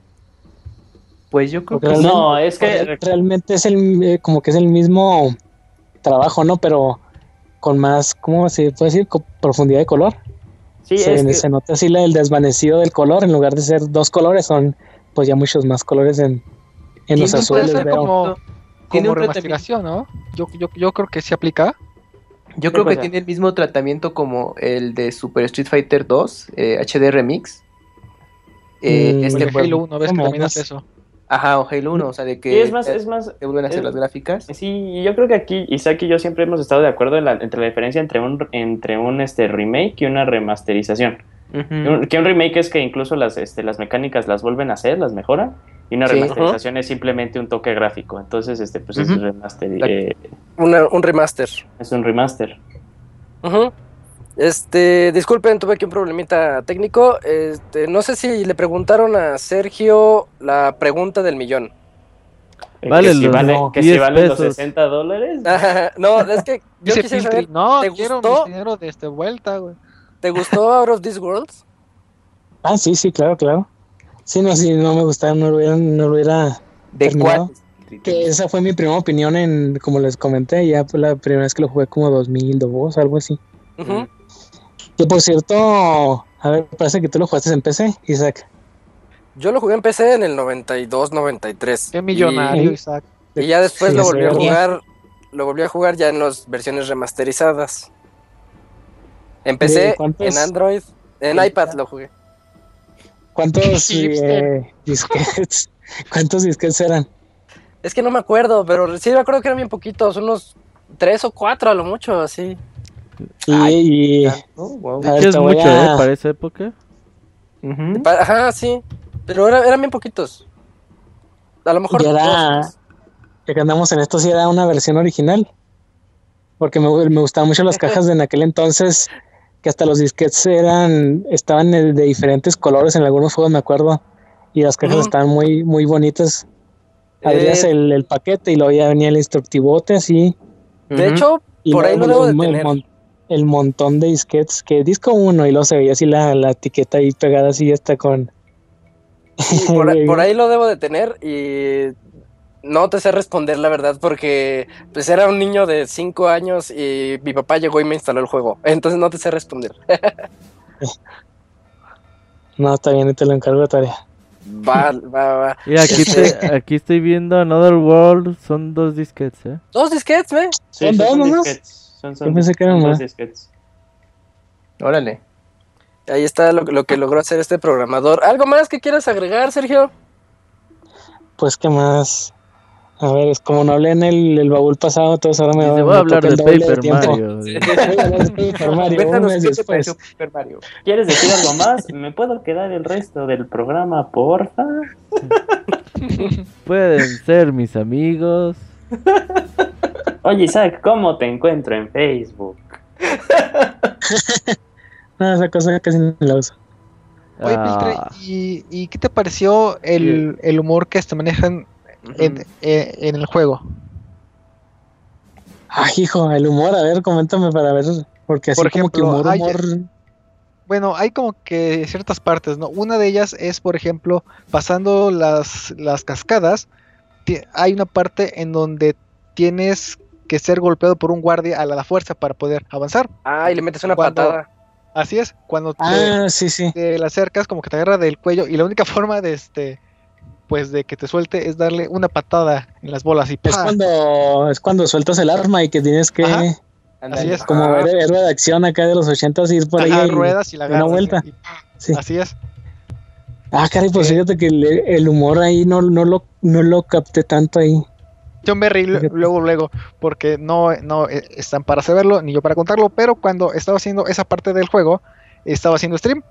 Pues yo creo que Porque. No, es que realmente es el eh, como que es el mismo trabajo, ¿no? Pero con más, ¿cómo se puede decir? Con profundidad de color. sí, se, es que- se nota así la- el desvanecido del color, en lugar de ser dos colores, son pues ya muchos más colores en, en los puede azules. ser veo. como, Tiene como un remasterización, ¿no? Yo, yo, yo creo que sí aplica. Yo creo que tiene el mismo tratamiento como el de Super Street Fighter 2, eh, HD Remix. Eh, Mm, este Halo 1, ves que ¿cómo también más? hace eso. Ajá, o Halo 1, o sea, de que es más, es más, se vuelven a hacer es- las gráficas. Sí, yo creo que aquí Isaac y yo siempre hemos estado de acuerdo en la- entre la diferencia entre un entre un este remake y una remasterización. Que un remake es que incluso las este, las mecánicas las vuelven a hacer, las mejoran, y una Sí. remasterización es simplemente un toque gráfico. Entonces, este pues es Ujú. remaster, La- eh, Una- un remaster. es un remaster. Este, disculpen, tuve aquí un problemita técnico. Este, no sé si le preguntaron a Sergio la pregunta del millón. Eh, Vale que si los vale, que si 10 valen los pesos. 60 dólares. no, es que yo Piltry, saber. no, ¿te quiero gustó? mi dinero de este vuelta, güey. ¿Te gustó Out of This World? Ah, sí, sí, claro, claro. Sí, no, si no me gustaba, no lo hubiera, no lo hubiera ¿De terminado. cuál? Que esa fue mi primera opinión en, como les comenté, ya fue la primera vez que lo jugué como 2002, algo así. Ujú. Que por cierto, a ver, parece que tú lo jugaste en PC, Isaac. Yo lo jugué en PC en el 92-93. Qué millonario, Y- Isaac. Y, y ya después Sí, lo volví a jugar. Lo volví a jugar ya en las versiones remasterizadas. En PC, ¿De cuántos? en Android, en iPad lo jugué. ¿Cuántos eh, disquets? ¿Cuántos disquets eran? Es que no me acuerdo, pero sí me acuerdo que eran bien poquitos, unos tres o cuatro a lo mucho, así. Y, y- Oh, wow. Ver, es mucho, a- ¿eh? Para esa época. Ajá, sí. Pero era- eran bien poquitos. A lo mejor Y era- dos. ya que andamos en esto, sí era una versión original. Porque me, me gustaban mucho las cajas de en aquel entonces, que hasta los disquets eran, estaban de de diferentes colores en algunos juegos, me acuerdo. Y las cajas estaban muy, muy bonitas. Abrías Eh, el, el paquete y luego ya venía el instructivote así. De hecho, Y por ahí lo debo de el, tener. mon- el montón de disquets, que disco uno, y luego se veía así la, la etiqueta ahí pegada así hasta con... Sí, por, ahí- por ahí lo debo de tener y no te sé responder la verdad porque pues era un niño de 5 años y mi papá llegó y me instaló el juego. Entonces no te sé responder. No, está bien, te lo encargo de tarea. Va, va, va. Y aquí, te- aquí estoy viendo Another World. Son dos disquets, ¿eh? Dos disquets, ¿ve? Sí, ¿Son dos son nomás? disquets. Son, son, Yo pensé que eran son dos más. disquets. Órale. Ahí está lo, lo que logró hacer este programador. ¿Algo más que quieras agregar, Sergio? Pues, ¿qué más? A ver, es como no hablé en el, el baúl pasado, entonces ahora me, voy a hablar de Paper tiempo. Mario. Voy a hablar de Paper Mario, un Cuéntanos mes qué te después. pareció Super Mario. ¿Quieres decir algo más? ¿Me puedo quedar el resto del programa, porfa? Pueden ser mis amigos. Oye, Isaac, ¿cómo te encuentro en Facebook? No, esa cosa casi no la uso. Oye, Piltre, Ah, ¿y, y qué te pareció el, el humor que se manejan en, eh, en el juego? Ay, hijo, el humor, a ver, coméntame para ver, porque así Por como que ejemplo, humor, hay- humor... Bueno, hay como que ciertas partes, ¿no? Una de ellas es, por ejemplo, pasando las, las cascadas, hay una parte en donde tienes que ser golpeado por un guardia a la, la fuerza para poder avanzar. Ah, y le metes una Cuando- patada. Así es, cuando te, Ah, sí, sí. te le acercas, como que te agarra del cuello y la única forma de este, pues de que te suelte es darle una patada en las bolas y Es ¡pa! cuando, es cuando sueltas el arma y que tienes que, Ajá. Así es. como Ah. héroe, héroe de acción acá de los ochentas, ir por Ajá, ahí. ruedas y la una vuelta. y- y ¡pa! Sí. Así es. Ah, caray, pues Sí. fíjate que el, el humor ahí no, no, lo, no lo capté tanto ahí. Yo me reí luego, luego, porque no, no eh, están para saberlo, ni yo para contarlo, pero cuando estaba haciendo esa parte del juego, estaba haciendo stream.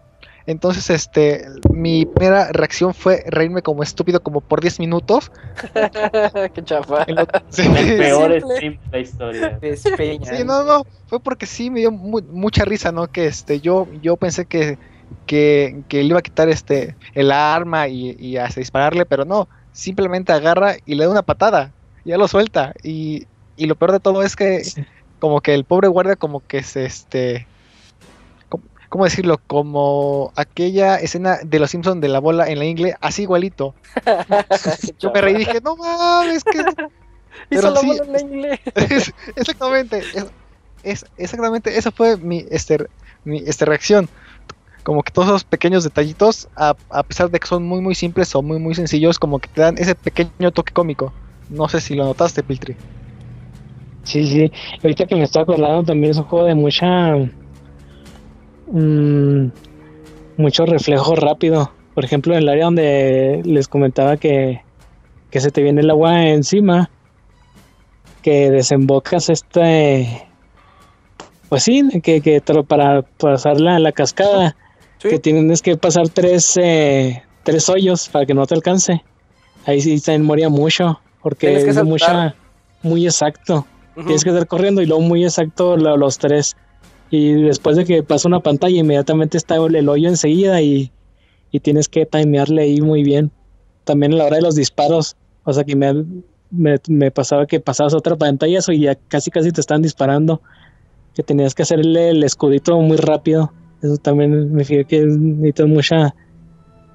Entonces, este, mi primera reacción fue reírme como estúpido como por 10 minutos. Qué chafa. En lo- sí, El peor simple. stream de la historia. Despeña. sí, no, no, fue porque sí me dio mu- mucha risa, ¿no? Que este, yo, yo pensé que, que, que le iba a quitar este, el arma y, y hasta dispararle, pero no, simplemente agarra y le da una patada, y ya lo suelta. Y, y lo peor de todo es que Sí. como que el pobre guardia como que se este ¿cómo- ¿cómo decirlo? Como aquella escena de los Simpsons de la bola en la ingle, así igualito. Yo me reí y dije, no mames, que Hizo pero la sí, bola en la ingle. es- exactamente, es, es- exactamente, esa fue mi este mi este reacción. Como que todos esos pequeños detallitos, a, a pesar de que son muy muy simples o muy muy sencillos, como que te dan ese pequeño toque cómico. No sé si lo notaste, Piltri. Sí, sí. Ahorita que me estoy acordando también es un juego de mucha. Mm, mucho reflejo rápido. Por ejemplo, en el área donde les comentaba que, que se te viene el agua encima, que desembocas este. Pues sí, que, que te- para pasar la, la cascada, Sí. que tienes que pasar tres, eh, tres hoyos para que no te alcance. Ahí sí también moría mucho, porque es mucha, muy exacto. Tienes que estar corriendo y luego muy exacto lo- los tres. Y después de que pasa una pantalla, inmediatamente está el, hoyo enseguida y, y tienes que timearle ahí muy bien. También a la hora de los disparos, o sea que me, me, me pasaba que pasabas otra pantalla y ya casi casi te están disparando. Que tenías que hacerle el escudito muy rápido. Eso también me fijé que necesito mucha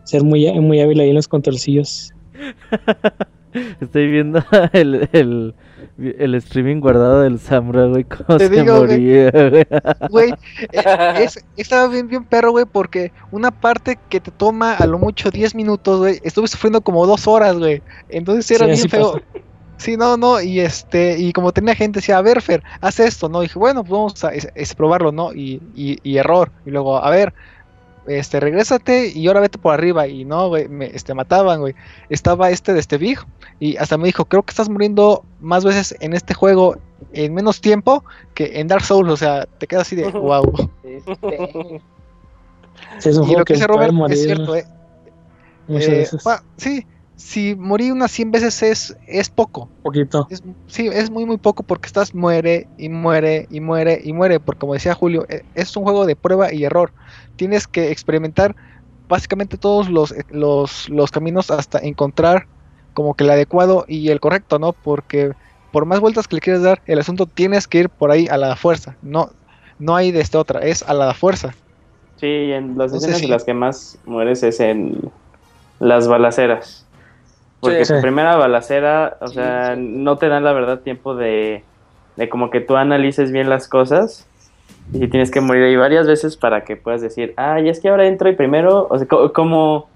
ser muy, muy hábil ahí en los controlcillos. Estoy viendo el, el streaming guardado del Samra, güey, cómo Te se digo, moría, güey. Güey, eh, es, estaba bien, bien perro, güey, porque una parte que te toma a lo mucho 10 minutos, güey, estuve sufriendo como dos horas, güey. Entonces era Sí, bien feo. pasa. Sí, no, no, y este, y como tenía gente, decía, a ver, Fer, haz esto, ¿no? Y dije, bueno, pues vamos a es- es probarlo, ¿no? Y, y, y error. Y luego, a ver, este, regrésate y ahora vete por arriba. Y no, güey, me este, mataban, güey. Estaba este de este Big, y hasta me dijo, creo que estás muriendo más veces en este juego en menos tiempo que en Dark Souls, o sea, te quedas así de, wow. Sí, es un Y juego lo que dice Robert morir es cierto, eh. muchas Eh, veces. pa- sí, si morir unas 100 veces es, es poco. poquito. Es, sí, es muy muy poco porque estás muere y muere y muere y muere, porque como decía Julio, e- es un juego de prueba y error. Tienes que experimentar básicamente todos los, eh, los, los caminos hasta encontrar como que el adecuado y el correcto, ¿no? Porque por más vueltas que le quieras dar, el asunto tienes que ir por ahí a la fuerza, no, no hay de esta otra, es a la fuerza. Sí, y en las escenas sí. en las que más mueres es en las balaceras. Porque Sí. tu primera balacera, o sea, no te dan la verdad tiempo de, de como que tú analices bien las cosas. Y tienes que morir ahí varias veces para que puedas decir, ah, y es que ahora entro y primero, o sea, co- como,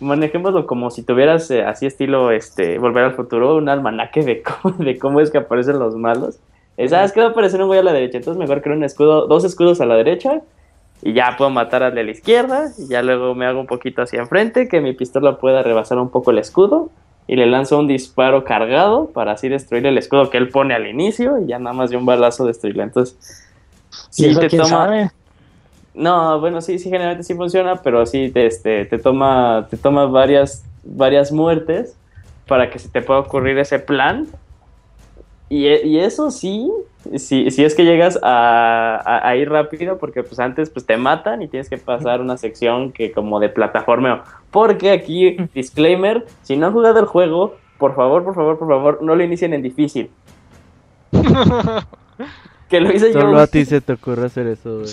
manejémoslo como si tuvieras eh, así estilo, este, volver al futuro, un almanaque de cómo, de cómo es que aparecen los malos. Es, ah, que va a aparecer un güey a la derecha, entonces mejor creo un escudo, dos escudos a la derecha y ya puedo matar al de la izquierda y ya luego me hago un poquito hacia enfrente que mi pistola pueda rebasar un poco el escudo y le lanzo un disparo cargado para así destruir el escudo que él pone al inicio y ya nada más de un balazo destruirlo. Entonces, ¿Y sí te quién toma... sabe? No, bueno, sí, sí, generalmente sí funciona, pero sí te, este, te toma, te toma varias, varias muertes para que se te pueda ocurrir ese plan. Y, y eso sí, si, si es que llegas a, a- a ir rápido, porque pues antes pues te matan y tienes que pasar una sección que como de plataformeo. Porque aquí, disclaimer, si no han jugado el juego, por favor, por favor, por favor, no lo inicien en difícil. que lo hice yo. Solo a ti se te ocurre hacer eso, güey.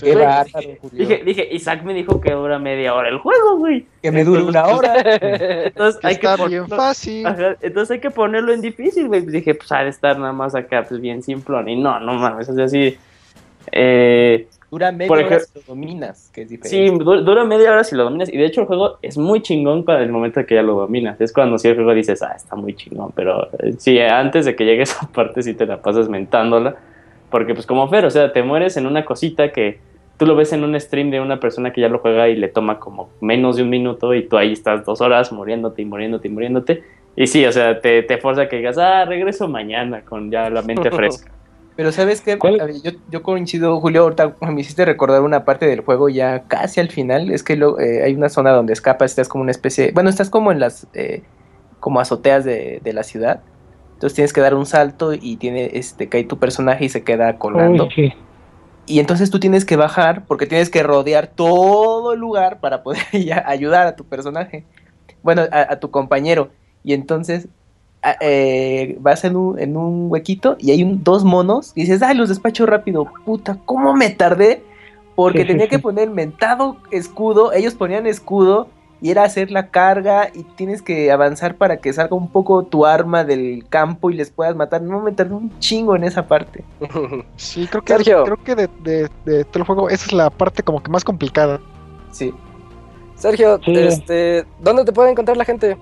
Qué dije, Isaac me dijo que dura media hora el juego, güey. que me dure una hora. Entonces Que hay que está bien ponerlo, fácil. Ajá, entonces hay que ponerlo en difícil, güey. Pues dije, pues ha de estar nada más acá, pues bien simplón. Y no, no mames, es así. Eh, Dura media Por hora si lo dominas, que es sí, diferente. du- dura media hora si lo dominas. Y de hecho el juego es muy chingón para el momento que ya lo dominas. Es cuando si el juego dices, ah, está muy chingón. Pero eh, sí, antes de que llegue esa parte sí te la pasas mentándola. Porque pues como Fer, o sea, te mueres en una cosita que tú lo ves en un stream de una persona que ya lo juega y le toma como menos de un minuto y tú ahí estás dos horas muriéndote y muriéndote y muriéndote. Y sí, o sea, te, te fuerza a que digas, ah, regreso mañana con ya la mente fresca. Pero ¿sabes qué? Yo, yo coincido, Julio, ahorita me hiciste recordar una parte del juego ya casi al final. Es que lo- eh, hay una zona donde escapas, estás como una especie... Bueno, estás como en las... eh, como azoteas de, de la ciudad. Entonces tienes que dar un salto y tiene este cae tu personaje y se queda colgando. Uy. Y entonces tú tienes que bajar porque tienes que rodear todo el lugar para poder ya ayudar a tu personaje. Bueno, a, a tu compañero. Y entonces a- eh, vas en un, en un huequito y hay un- dos monos y dices, ay, los despacho rápido. Puta, ¿cómo me tardé? Porque Sí, sí, tenía que sí. poner mentado escudo. Ellos ponían escudo y era hacer la carga y tienes que avanzar para que salga un poco tu arma del campo y les puedas matar. No, me tardé un chingo en esa parte. Sí, creo que, Sergio. creo que de, de, de todo el juego esa es la parte como que más complicada. Sí. Sergio, Sí. este, ¿dónde te puede encontrar la gente?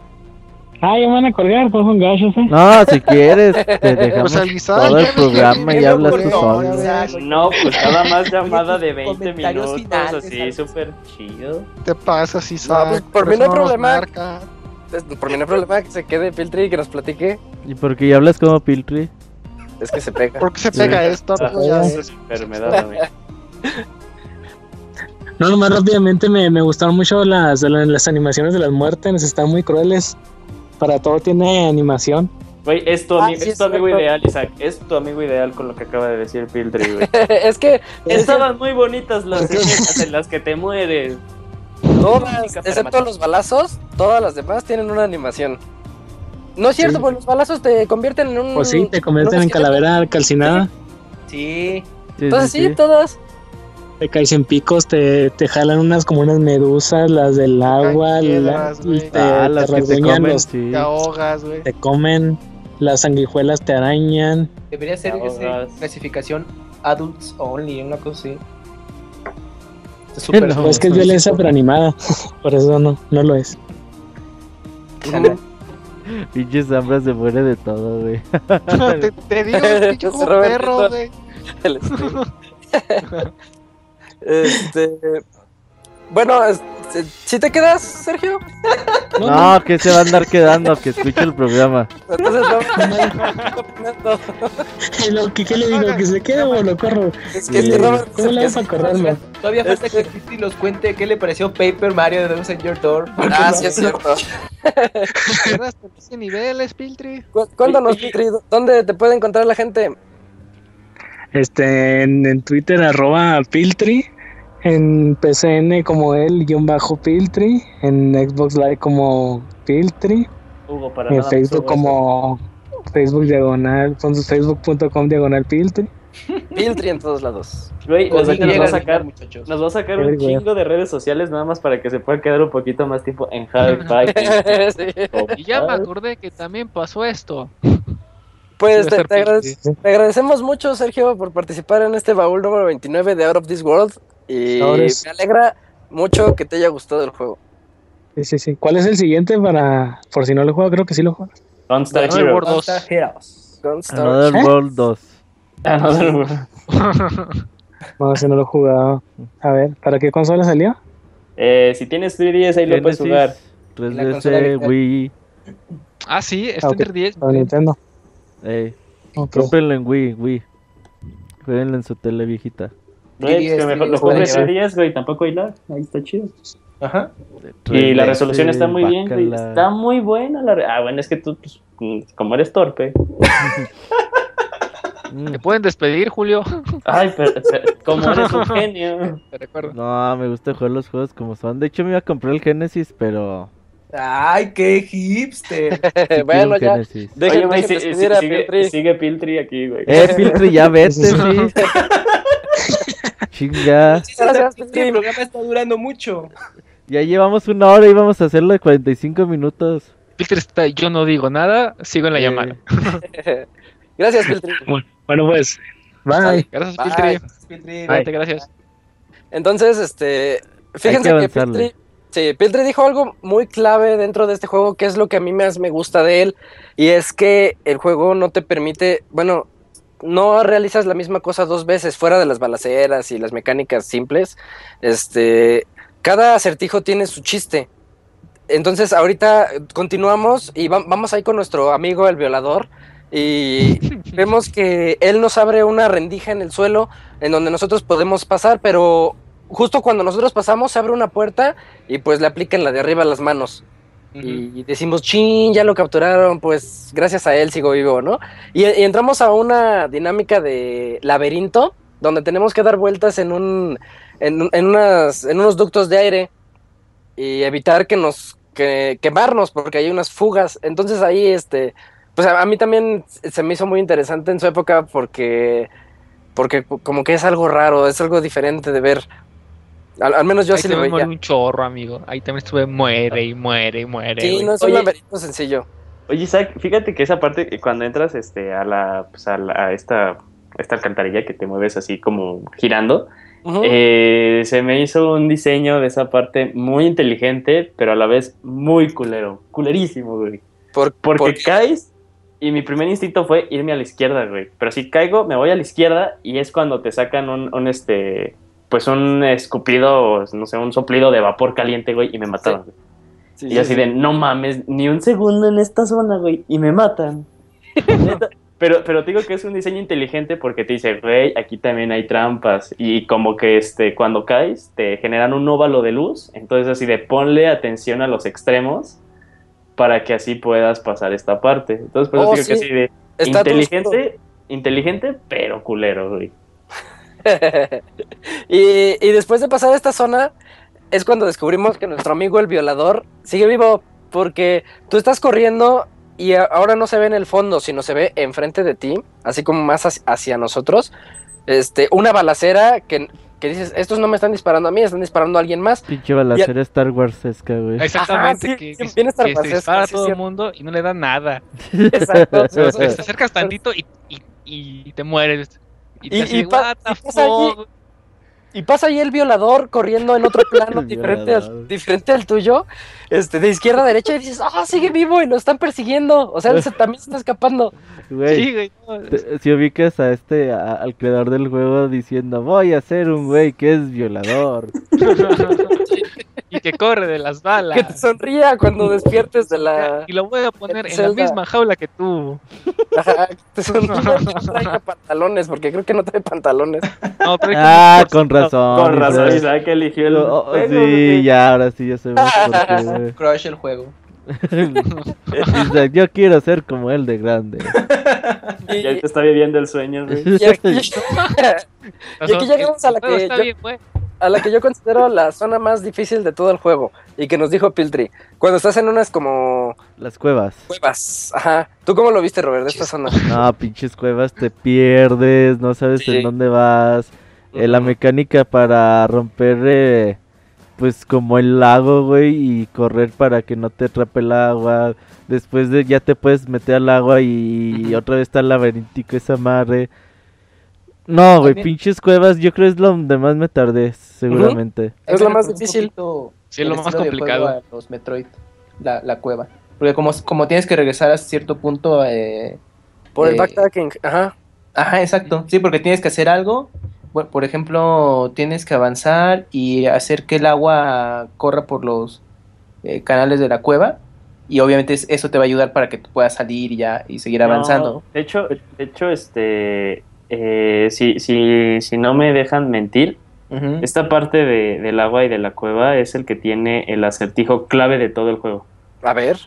Ah, ya me van a colgar, pues son gachos, eh. No, si quieres, te dejamos Pues todo el programa y hablas tú solo. No, pues nada más llamada de tus 20 comentarios minutos, finales, así, súper chido. te pasa, sí, Isaac? pues, por mí eso no hay problema. marca. Por mí no hay problema que se quede Piltri y que nos platique. Y porque ya hablas como Piltry. Es que se pega. ¿Por qué se Sí. pega esto? Ah, Pues ya es enfermedad, amigo. No, nomás rápidamente me, me gustaron mucho las, las, las animaciones de las muertes, están muy crueles. Para todo tiene animación. Güey, es tu, Ah, sí, es tu es amigo ideal, Isaac. Es tu amigo ideal con lo que acaba de decir Piltry, güey. es que Estaban muy bonitas las escenas en las que te mueres. todas, excepto los balazos, todas las demás tienen una animación. No es cierto, Sí. pues los balazos te convierten en un. Pues sí, te convierten en calavera calcinada. Sí. Sí, Entonces sí, sí, sí. todas. Te caes en picos, te, te jalan unas como unas medusas, las del agua, la- te, Ah, te las te rasguñan comen, los- sí. Te ahogas, güey. te comen, las sanguijuelas te arañan. Debería ser ese clasificación Adults Only, una cosa así. Es súper- No. es que es violencia pero animada, por eso no, no lo es. Pinches hambras se muere de todo, güey. te, te digo, pinche perro, güey. Este. Bueno, es- si te quedas, Sergio. No, que se va a andar quedando, que escuche el programa. Entonces vamos. Lo que- ¿Qué le digo? ¿Que se quede o lo corro? Es que este Robert ¿Cómo le vas a correrlo? Todavía falta Este- que Cristi nos cuente qué le pareció Paper Mario de Dogs Your Door. Ah, no- sí es cierto. Llegaste ese nivel, Piltry. Cu- Cuéntanos, Pitri, ¿dónde te puede encontrar la gente? Este, en, en Twitter, arroba Piltry. En PCN como él, guion bajo Piltry. En Xbox Live como Piltry. Hugo, para En nada. Facebook como Facebook diagonal, facebook.com diagonal Piltry. Piltri en todos lados. Güey, nos, va- a sacar, muchachos. nos va a sacar un chingo de redes sociales nada más para que se pueda quedar un poquito más tiempo en. Sí. Y ya me acordé que también pasó esto. Pues agrade- te agradecemos mucho, Sergio, por participar en este baúl número 29 de Out of This World. Y Sobres. me alegra mucho que te haya gustado el juego. Sí, sí, sí. ¿Cuál es el siguiente para, por si no lo juego? Creo que sí lo juego. Gunstar Heroes. Gunstar. Another ¿Eh? World 2. Another World. No, si no lo he jugado. A ver, ¿para qué consola salió? Eh, si tienes 3DS ahí lo puedes jugar. Y la consola 3DS, virtual. Wii. Ah, sí, está Ok. entre 10. Para Nintendo. Ey, Ok. cómprenlo en Wii, Wii. Jueguenlo en su tele viejita. Güey, pues que 3DS, mejor lo llevar. 3DS, güey, tampoco hay lag. Ahí está chido. Ajá. Y la 3DS, resolución está muy bien, güey. bácala. Está muy buena la... re- Ah, bueno, es que tú, pues, mm, como eres torpe. ¿Te pueden despedir, Julio? Ay, pero, pero como eres un genio. Te recuerdo. No, me gusta jugar los juegos como son. De hecho, me iba a comprar el Genesis, pero. Ay, qué hipster. sí bueno, ya. Genesis. Oye, güey, sigue, Piltri. sigue Piltri aquí, güey. Eh, Piltri, ya vete, sí. Chinga. Gracias, el programa está durando mucho. Ya llevamos una hora y vamos a hacerlo de 45 minutos. Peter está, yo no digo nada, sigo en la Eh, llamada. Gracias, Piltri. Bueno, pues, bye. Gracias, Bye. Piltri. Piltri. Cuídate, gracias. Entonces, este, fíjense que que. Piltri, sí, Piltri dijo algo muy clave dentro de este juego, que es lo que a mí más me gusta de él, y es que el juego no te permite, bueno, no realizas la misma cosa dos veces, fuera de las balaceras y las mecánicas simples, este, cada acertijo tiene su chiste. Entonces, ahorita continuamos y va- vamos ahí con nuestro amigo el violador. Y vemos que él nos abre una rendija en el suelo en donde nosotros podemos pasar, pero justo cuando nosotros pasamos se abre una puerta y pues le aplican la de arriba a las manos. Y decimos, chin, ya lo capturaron, pues gracias a él sigo vivo, ¿no? Y, y entramos a una dinámica de laberinto donde tenemos que dar vueltas en un en, en unas en unos ductos de aire y evitar que nos que quemarnos porque hay unas fugas. Entonces ahí este pues a, a mí también se me hizo muy interesante en su época porque porque como que es algo raro, es algo diferente de ver. Al, al menos yo Ahí así lo muere veía. un chorro, amigo. Ahí también estuve muere y muere y muere. Sí, güey. no es un Oye. laberinto sencillo. Oye, Isaac, fíjate que esa parte, que cuando entras este, a la, pues, a la- a esta, esta alcantarilla que te mueves así como girando, Ujú. eh, se me hizo un diseño de esa parte muy inteligente, pero a la vez muy culero, culerísimo, güey. Por- Porque porque- caes y mi primer instinto fue irme a la izquierda, güey. Pero si caigo, me voy a la izquierda y es cuando te sacan un, un, este, pues un escupido, o, no sé, un soplido de vapor caliente, güey, y me sí, Y sí, así sí. de, no mames, ni un segundo en esta zona, güey, y me matan. Pero, pero te digo que es un diseño inteligente porque te dice, güey, aquí también hay trampas. Y como que este, cuando caes, te generan un óvalo de luz. Entonces así de, ponle atención a los extremos para que así puedas pasar esta parte. Entonces, pues Oh, digo que sí. así de, Está inteligente, inteligente, pero culero, güey. y, y después de pasar esta zona, es cuando descubrimos que nuestro amigo el violador sigue vivo. Porque tú estás corriendo y ahora no se ve en el fondo, sino se ve enfrente de ti, así como más hacia, nosotros. Este, una balacera que, que dices, estos no me están disparando a mí, están disparando a alguien más. Pinche balacera Star Warsesca, güey. Exactamente, Ajá, sí, que, Star que se dispara a todo el mundo y no le dan nada. Exacto. te acercas tantito y, y, y te mueres. Y, Y- hace, y pa- "What the y pasa allí- fuck?". Y pasa ahí el violador corriendo en otro plano diferente, al, diferente al tuyo, este, de izquierda a derecha, y dices, ah, sigue vivo y lo están persiguiendo. O sea, él se- también se está escapando. Güey, Sí, güey. no, si ubicas a este, a- al creador del juego diciendo, voy a ser un güey que es violador. y que corre de las balas. Que te sonría cuando despiertes de la. Y lo voy a poner en la misma jaula que tú. Ajá, te sonría que no traiga pantalones, porque creo que no trae pantalones. No, pero Ah, con razón. Con razón, Isaac. Eligió el Oh, oh, sí, ya, ahora sí, ya sabemos por qué, güey. Crush el juego. Isaac, yo quiero ser como él de grande. Y, Ya te está viviendo el sueño, güey. y aquí, y aquí llegamos a la que yo- bien, a la que yo considero la zona más difícil de todo el juego. Y que nos dijo Piltry. Cuando estás en unas como Las cuevas. cuevas. Ajá. ¿Tú cómo lo viste, Robert, de esta zona? No, pinches cuevas, te pierdes, no sabes Sí. en dónde vas. Eh, la mecánica para romper, eh, pues como el lago, güey, y correr para que no te atrape el agua. Después de ya te puedes meter al agua y otra vez está el laberíntico esa madre. No, güey, pinches cuevas, yo creo es lo donde más me tardé, seguramente. Es lo más difícil. Sí, es lo más complicado. a Los Metroid, la, la cueva. Porque como, como tienes que regresar a cierto punto, eh, Por el Eh, backtracking. Ajá. Ajá, exacto. Sí, porque tienes que hacer algo. Bueno, por ejemplo, tienes que avanzar y hacer que el agua corra por los eh, canales de la cueva. Y obviamente es- eso te va a ayudar para que tú puedas salir y ya y seguir avanzando. No, de hecho, de hecho, este, eh, si, si, si no me dejan mentir, esta parte de, del agua y de la cueva es el que tiene el acertijo clave de todo el juego. A ver.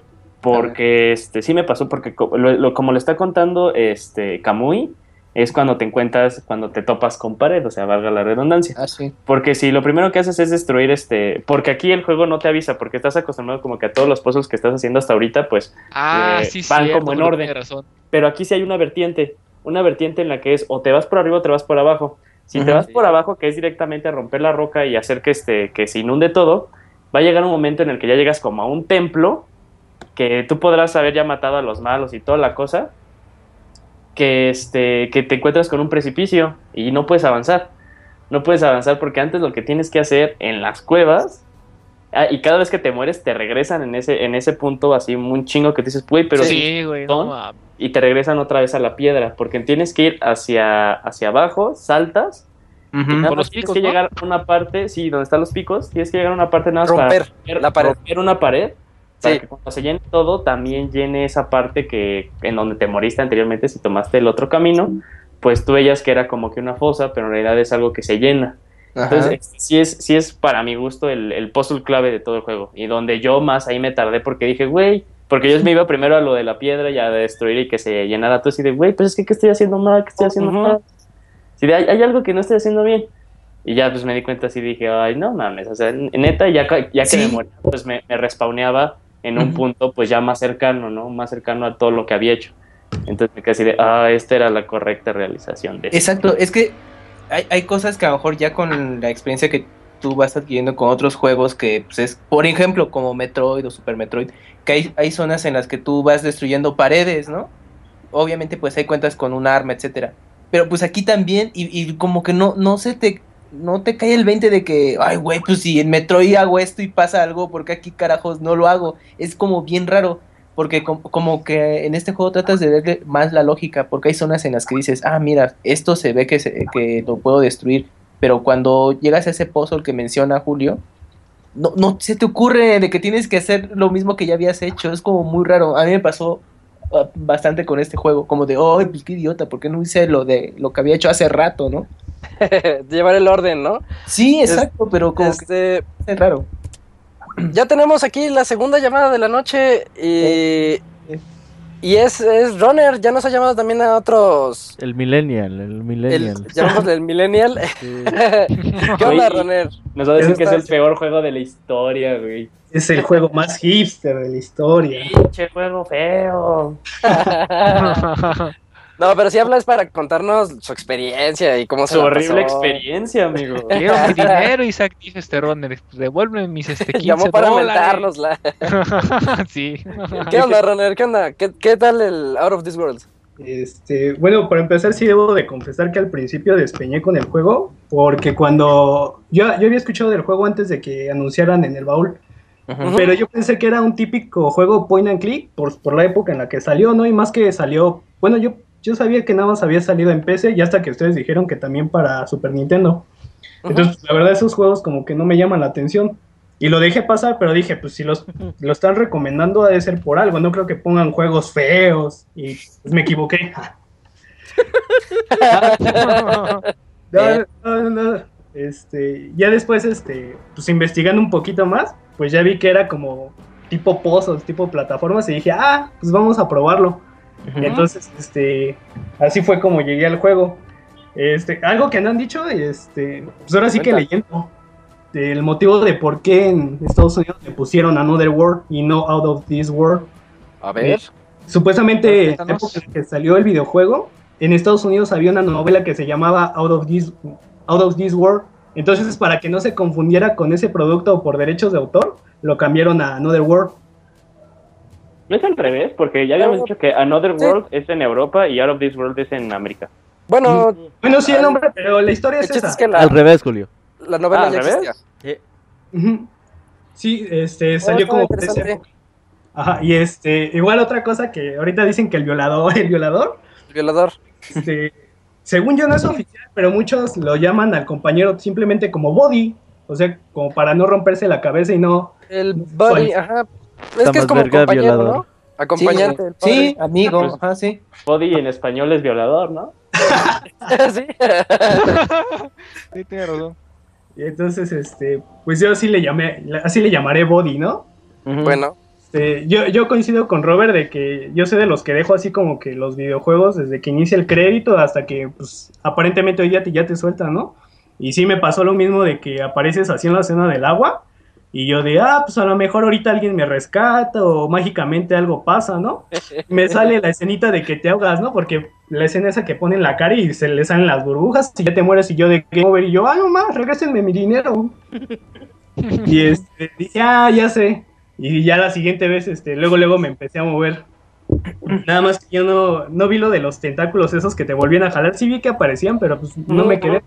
Porque este sí me pasó, porque co- lo- lo- como lo está contando este Kamui, es cuando te encuentras, cuando te topas con pared, o sea, valga la redundancia. Ah, sí. Porque si lo primero que haces es destruir este, porque aquí el juego no te avisa, porque estás acostumbrado como que a todos los puzzles que estás haciendo hasta ahorita, pues Ah, Eh, sí, van cierto, como en orden. razón. pero aquí sí hay una vertiente, una vertiente en la que es o te vas por arriba o te vas por abajo. Si te vas por abajo, que es directamente a romper la roca y hacer que, este, que se inunde todo, va a llegar un momento en el que ya llegas como a un templo, que tú podrás haber ya matado a los malos y toda la cosa, que, este, que te encuentras con un precipicio y no puedes avanzar. No puedes avanzar porque antes lo que tienes que hacer en las cuevas, ah, y cada vez que te mueres te regresan en ese, en ese punto así un chingo que dices, güey, pero sí, sí, güey. no y te regresan otra vez a la piedra, porque tienes que ir hacia, hacia abajo, saltas, y nada Por más los tienes picos, que ¿no? llegar a una parte, sí, donde están los picos, tienes que llegar a una parte nada más Romper para la pared. romper una pared, para Sí. que cuando se llene todo, también llene esa parte que en donde te moriste anteriormente si tomaste el otro camino, pues tú veías que era como que una fosa, pero en realidad es algo que se llena. Ajá. Entonces, este, sí es, sí es para mi gusto el, el puzzle clave de todo el juego. Y donde yo más ahí me tardé porque dije, güey, porque yo me iba primero a lo de la piedra y a destruir y que se llenara todo así de, güey, pues es que ¿qué estoy haciendo mal? ¿Qué estoy haciendo Ujú. mal? De, hay, hay algo que no estoy haciendo bien. Y ya pues me di cuenta así dije, ay, no mames, o sea, neta, ya, ya que Sí. me moría, pues me, me respawneaba en un punto pues ya más cercano, ¿no? Más cercano a todo lo que había hecho. Entonces me quedé así de, ah, esta era la correcta realización de esto. Exacto, es que hay, hay cosas que a lo mejor ya con la experiencia que tú vas adquiriendo con otros juegos que pues es, por ejemplo, como Metroid o Super Metroid, que hay, hay zonas en las que tú vas destruyendo paredes, ¿no? Obviamente pues hay cuentas con un arma, etcétera. Pero pues aquí también, y, y como que no, no se te, no te cae el 20 de que, ay güey, pues si en Metroid hago esto y pasa algo, porque aquí carajos no lo hago? Es como bien raro. Porque com- como que en este juego tratas de verle más la lógica, porque hay zonas en las que dices, ah, mira, esto se ve que, se- que lo puedo destruir, pero cuando llegas a ese puzzle que menciona Julio, no, no se te ocurre de que tienes que hacer lo mismo que ya habías hecho, es como muy raro. A mí me pasó ah, bastante con este juego, como de, pues qué idiota, ¿por qué no hice lo de lo que había hecho hace rato, no? Llevar el orden, ¿no? Sí, exacto, pero como Este, que es raro. ya tenemos aquí la segunda llamada de la noche y, y es, es Runner. Ya nos ha llamado también a otros. El Millennial, el Millennial. llamémosle el Millennial. Sí. ¿Qué onda, Oye, Runner? Nos va a decir que es el peor juego de la historia, güey. Es el juego más hipster de la historia. Pinche juego feo. No, pero si hablas para contarnos su experiencia y cómo se Su la horrible pasó. experiencia, amigo. Quiero mi dinero, Isaac, dice este runner. Devuélveme mis este 15 Llamó para dólares. mentárnosla. sí. ¿Qué onda, Runner? ¿Qué onda? ¿Qué, qué tal el Out of This World? Este, bueno, para empezar sí debo de confesar que al principio despeñé con el juego, porque cuando yo, yo había escuchado del juego antes de que anunciaran en el baúl, pero yo pensé que era un típico juego point and click por, por la época en la que salió, ¿no? Y más que salió, bueno, yo, yo sabía que nada más había salido en PC y hasta que ustedes dijeron que también para Super Nintendo. Entonces, la verdad, esos juegos como que no me llaman la atención. Y lo dejé pasar, pero dije, pues si los lo están recomendando ha de ser por algo, no creo que pongan juegos feos. Y pues me equivoqué. No, no, no. Este, ya después, este, pues investigando un poquito más, pues ya vi que era como tipo pozos, tipo plataformas, y dije, ah, pues vamos a probarlo. Entonces, este, así fue como llegué al juego. Este, algo que no han dicho, este, pues ahora sí que leyendo el motivo de por qué en Estados Unidos le pusieron Another World y no Out of This World. A ver. Supuestamente, en la época en que salió el videojuego, en Estados Unidos había una novela que se llamaba Out of This, Out of This World. Entonces, para que no se confundiera con ese producto por derechos de autor, lo cambiaron a Another World. No es al revés, porque ya habíamos dicho que Another Sí. World es en Europa y Out of This World es en América. Bueno, Bueno, sí, el nombre, pero la historia es esa. es que la, Al revés, Julio. la novela Ah, ¿al ya revés? existía. Ujú. Sí, este, Oh, salió estaba como. Ajá, y este, igual otra cosa que ahorita dicen que el violador, el violador, El violador. este, según yo no es oficial, pero muchos lo llaman al compañero simplemente como body, o sea, como para no romperse la cabeza y no. El buddy, ajá. Es Está que es como violador. ¿no? Acompañante. Sí, padre. amigo, Pues- ajá, sí. Body en español es violador, ¿no? sí. Sí, tiene razón. Y entonces, este, pues yo así le llamé, así le llamaré body, ¿no? bueno, Este, yo, yo coincido con Robert de que yo soy de los que dejo así como que los videojuegos desde que inicia el crédito hasta que pues aparentemente hoy ya te, ya te sueltan, ¿no? Y sí me pasó lo mismo de que apareces así en la escena del agua y yo de, ah, pues a lo mejor ahorita alguien me rescata o mágicamente algo pasa, ¿no? Me sale la escenita de que te ahogas, ¿no? Porque la escena esa que ponen la cara y se le salen las burbujas y ya te mueres y yo de game over y yo, ah, no más, regrésenme mi dinero. Y este, dije, ah, ya sé. Y ya la siguiente vez, este, luego, luego me empecé a mover. Nada más que yo no, no vi lo de los tentáculos esos que te volvían a jalar. Sí vi que aparecían, pero pues no me quedé.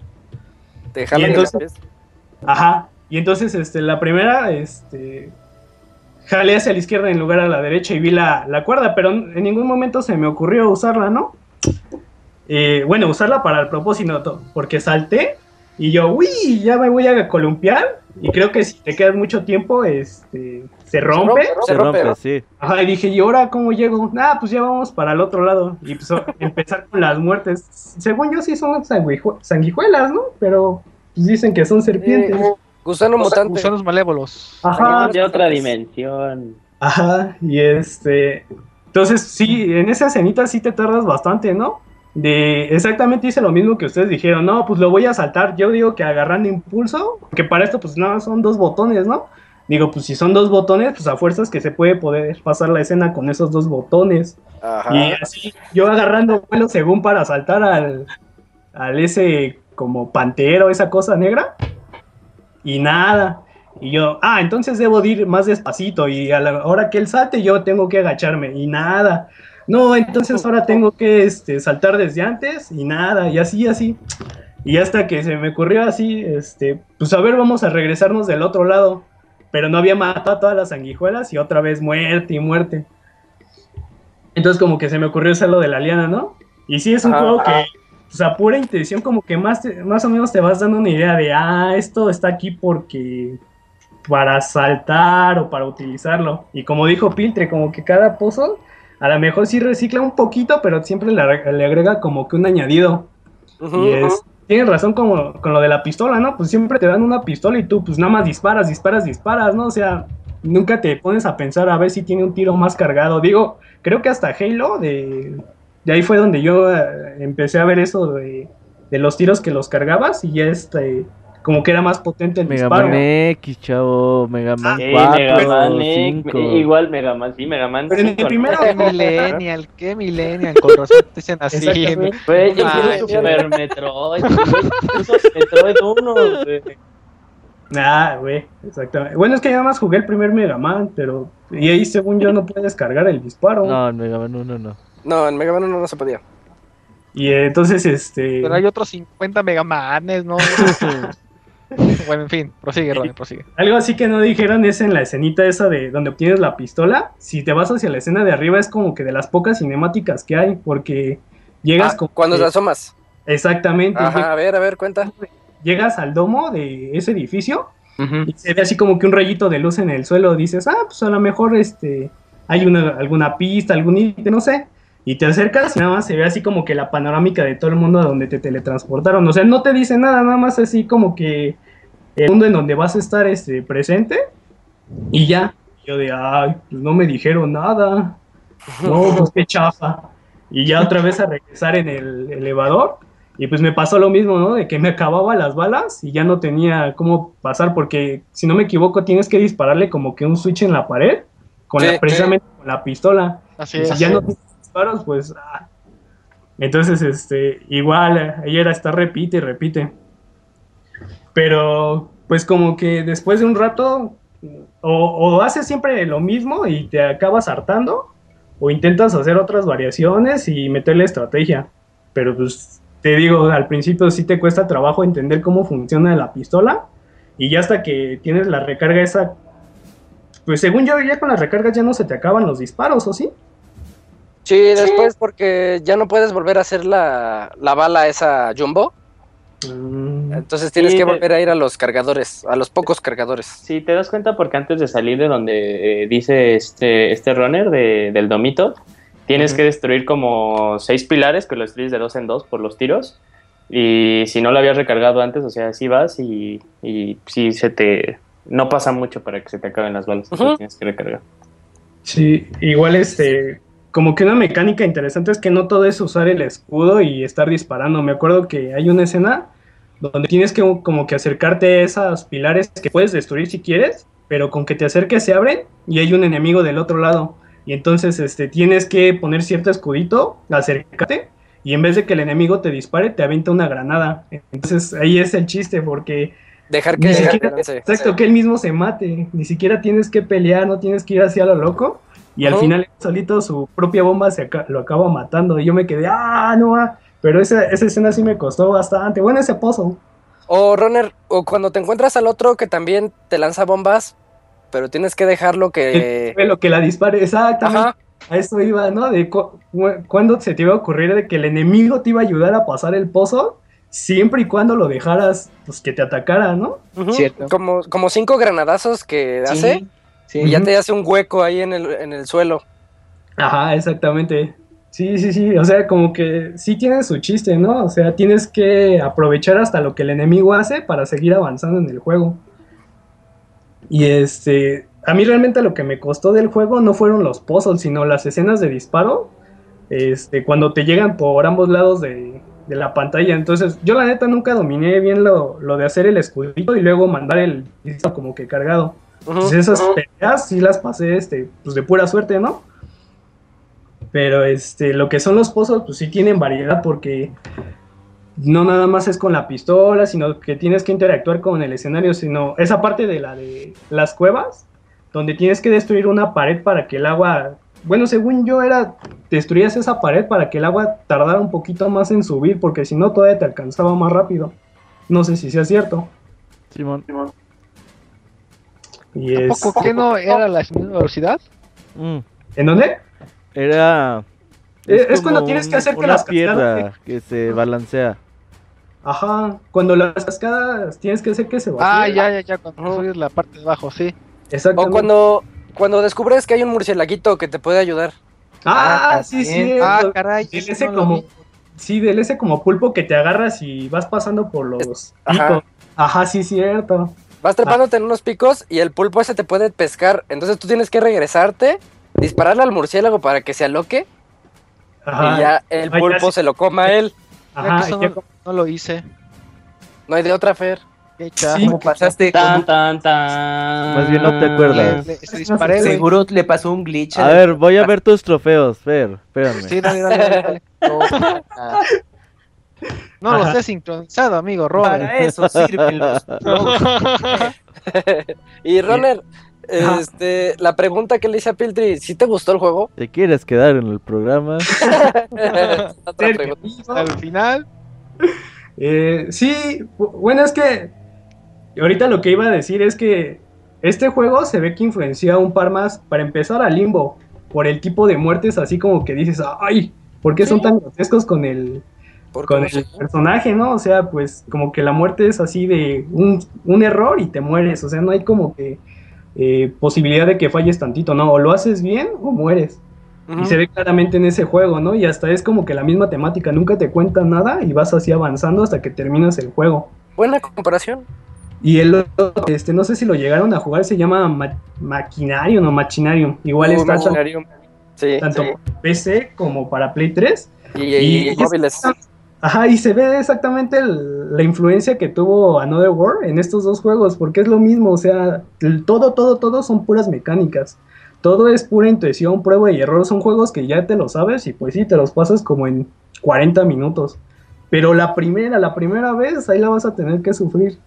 te jalan entonces-. Ajá. Y entonces, este, la primera, este, jalé hacia la izquierda en lugar a la derecha y vi la, la cuerda, pero en ningún momento se me ocurrió usarla, ¿no? Eh, bueno, usarla para el propósito, to- porque salté y yo, uy, ya me voy a columpiar. Y creo que si te quedas mucho tiempo, este, se rompe. Se rompe, ¿no? sí. Ajá, y dije, ¿y ahora cómo llego? Ah, pues ya vamos para el otro lado. Y pues empezar con las muertes. Según yo sí son sanguiju- sanguijuelas, ¿no? Pero pues, dicen que son serpientes. Gusano mutante. Gusanos malévolos. Ajá, de otra dimensión. ajá. Y este... Entonces, sí, en esa escenita sí te tardas bastante, ¿no? De exactamente hice lo mismo que ustedes dijeron, no, pues lo voy a saltar. Yo digo que agarrando impulso, que para esto pues nada, son dos botones, ¿no? Digo, pues si son dos botones, pues a fuerzas que se puede poder pasar la escena con esos dos botones. Ajá. Y así, yo agarrando vuelo según para saltar al, al ese como pantero, esa cosa negra. Y nada. Y yo, ah, entonces debo de ir más despacito. Y a la hora que él salte, yo tengo que agacharme. Y nada. No, entonces ahora tengo que este, saltar desde antes. Y nada. Y así, así. Y hasta que se me ocurrió así, este, pues a ver, vamos a regresarnos del otro lado. Pero no había matado a todas las sanguijuelas y otra vez muerte y muerte. Entonces como que se me ocurrió hacer lo de la liana, ¿no? Y sí es un juego que, pues a pura intención, como que más, te- más o menos te vas dando una idea de, ah, esto está aquí porque para saltar o para utilizarlo. Y como dijo Piltre, como que cada puzzle a lo mejor sí recicla un poquito, pero siempre le, agre- le agrega como que un añadido. Y es, tienes razón como, con lo de la pistola, ¿no? Pues siempre te dan una pistola y tú pues nada más disparas, disparas, disparas, ¿no? O sea, nunca te pones a pensar a ver si tiene un tiro más cargado. Digo, creo que hasta Halo, de, de ahí fue donde yo eh, empecé a ver eso de, de los tiros que los cargabas y ya este, como que era más potente el Mega disparo. Man X, chavo, Mega Man Sí, 4, Mega Man, eh, 5. igual Mega Man, sí, Mega Man. Pero en el 5, ¿no? primero- Qué millennial, qué millennial, con razón te dicen así. Exactamente. Güey, yo Ay, quiero Super Metroid, Metroid 1, güey. Ah, güey, exactamente. Bueno, es que yo nada más jugué el primer Mega Man, pero. Y ahí, según yo, no puedes cargar el disparo. No, en Mega Man 1 no. No, en Mega Man 1 no se podía. Y eh, entonces, este. Pero hay otros 50 Megamanes, ¿no? bueno, en fin, prosigue, Ronnie, prosigue. Algo así que no dijeron es en la escenita esa de donde obtienes la pistola. Si te vas hacia la escena de arriba, es como que de las pocas cinemáticas que hay, porque llegas Ah, como cuando te asomas. Exactamente. Ajá, a ver, a ver, cuenta. Llegas al domo de ese edificio y se ve así como que un rayito de luz en el suelo. Dices, ah, pues a lo mejor este hay una, alguna pista, algún ítem, no sé. Y te acercas y nada más se ve así como que la panorámica de todo el mundo a donde te teletransportaron. O sea, no te dice nada, nada más así como que el mundo en donde vas a estar este, presente. Y ya. Yo de, ay, pues no me dijeron nada. No, pues qué chafa. Y ya otra vez a regresar en el elevador. Y pues me pasó lo mismo, ¿no? De que me acababa las balas y ya no tenía cómo pasar, porque si no me equivoco, tienes que dispararle como que un switch en la pared, con Sí, la, precisamente con la pistola. Así Y es. si ya no tienes disparos, pues. ah. Entonces, este, igual, era estar repite y repite. Pero, pues como que después de un rato, o, o haces siempre lo mismo y te acabas hartando, o intentas hacer otras variaciones y meterle estrategia. Pero pues te digo, al principio sí te cuesta trabajo entender cómo funciona la pistola. Y ya hasta que tienes la recarga esa, pues según yo ya con las recargas ya no se te acaban los disparos, ¿o sí? Sí, después porque ya no puedes volver a hacer la, la bala esa jumbo. Mm, Entonces tienes Sí, que volver a ir a los cargadores, a los pocos cargadores. Sí, te das cuenta porque antes de salir de donde eh, dice este, este runner de- del domito, tienes que destruir como seis pilares que los destruyes de dos en dos por los tiros. Y si no lo habías recargado antes, o sea, si vas y, y si se te... No pasa mucho para que se te acaben las balas, Ujú. entonces tienes que recargar. Sí, igual este, como que una mecánica interesante es que no todo es usar el escudo y estar disparando. Me acuerdo que hay una escena donde tienes que como que acercarte a esos pilares que puedes destruir si quieres, pero con que te acerques se abren y hay un enemigo del otro lado. Y entonces este, tienes que poner cierto escudito, acercarte y en vez de que el enemigo te dispare, te avienta una granada. Entonces ahí es el chiste porque Dejar Ni que siquiera-. Exacto, que él mismo se mate. Ni siquiera tienes que pelear, no tienes que ir hacia lo loco. Y al final, solito, su propia bomba se lo acaba matando. Y yo me quedé, ah, no, ah". Pero esa, esa escena sí me costó bastante. Bueno, ese pozo. O runner, o cuando te encuentras al otro que también te lanza bombas, pero tienes que dejarlo que... Lo que la dispare. Exactamente. Ajá, A eso iba, ¿no? De cu- cu- cuándo se te iba a ocurrir de que el enemigo te iba a ayudar a pasar el pozo. Siempre y cuando lo dejaras, pues que te atacara, ¿no? Cierto. Como, como cinco granadazos que hace Sí, y ya Ujú. te hace un hueco ahí en el, en el suelo. Ajá, exactamente. Sí, sí, sí. O sea, como que sí tiene su chiste, ¿no? O sea, tienes que aprovechar hasta lo que el enemigo hace para seguir avanzando en el juego. Y este, a mí realmente lo que me costó del juego no fueron los puzzles, sino las escenas de disparo. Este, cuando te llegan por ambos lados de, de la pantalla. Entonces, yo la neta nunca dominé bien lo, lo de hacer el escudito y luego mandar el disparo como que cargado. Ujú, Pues esas peleas sí las pasé este, pues de pura suerte, ¿no? Pero este, lo que son los pozos, pues sí tienen variedad porque no nada más es con la pistola, sino que tienes que interactuar con el escenario, sino esa parte de la de las cuevas, donde tienes que destruir una pared para que el agua, bueno, según yo era, destruías esa pared para que el agua tardara un poquito más en subir, porque si no todavía te alcanzaba más rápido. No sé si sea cierto. Simón. Y ¿A es... poco que no era la misma velocidad? Mm, ¿En dónde? Era. Es cuando tienes que un- hacer que las cascadas piedra que se balancea. Ajá, cuando las cascadas tienes que hacer que se Ah, vacíen. ya, ya, ya, cuando subes la parte de abajo, sí. O Exactamente. cuando, cuando descubres que hay un murcielaguito que te puede ayudar. Ah, Ah, sí, sí. Ah, caray. Del ese no como, sí, del ese como pulpo que te agarras y vas pasando por los Ajá. Ajá, sí, cierto. Vas trepándote en unos picos y el pulpo ese te puede pescar. Entonces tú tienes que regresarte, dispararle al murciélago para que se aloque Ajá. y ya el Ah, ya pulpo sí. se lo coma a él. Ajá, eso no, lo hice. No hay de otra, Fer. Qué. Sí. ¿Cómo pasaste? Tan, tan, tan. Más bien no te acuerdas. Le- le- disparé. Seguro le pasó un glitch. A ver, voy a ver tus trofeos, Fer, espérame. Sí, dale, dale, dale. Ah, No lo Ajá. sé sincronizado, amigo, Robert. Para eso sirven los. Y Ajá. este, la pregunta que le hice a Piltry, ¿sí te gustó el juego? ¿Te quieres quedar en el programa? Al final, Eh, sí, bu- bueno, es que ahorita lo que iba a decir es que este juego se ve que influencia un par más, para empezar, a Limbo, por el tipo de muertes así como que dices, ay, ¿por qué son tan grotescos con el, con el personaje, ¿no? O sea, pues como que la muerte es así de un, un error y te mueres, o sea, no hay como que eh, posibilidad de que falles tantito, ¿no? O lo haces bien o mueres. Y se ve claramente en ese juego, ¿no? Y hasta es como que la misma temática, nunca te cuentan nada y vas así avanzando hasta que terminas el juego. Buena comparación. Y el otro, este, no sé si lo llegaron a jugar, se llama Ma- Maquinarium o Machinarium. Igual Uh, está Machinarium. Sí, tanto sí. PC como para Play 3. Y, y- y y- móviles. Ajá, y se ve exactamente el- la influencia que tuvo Another World en estos dos juegos, porque es lo mismo, o sea, el- todo, todo, todo son puras mecánicas. Todo es pura intuición, prueba y error. Son juegos que ya te lo sabes y pues sí, te los pasas como en 40 minutos. Pero la primera, la primera vez, ahí la vas a tener que sufrir.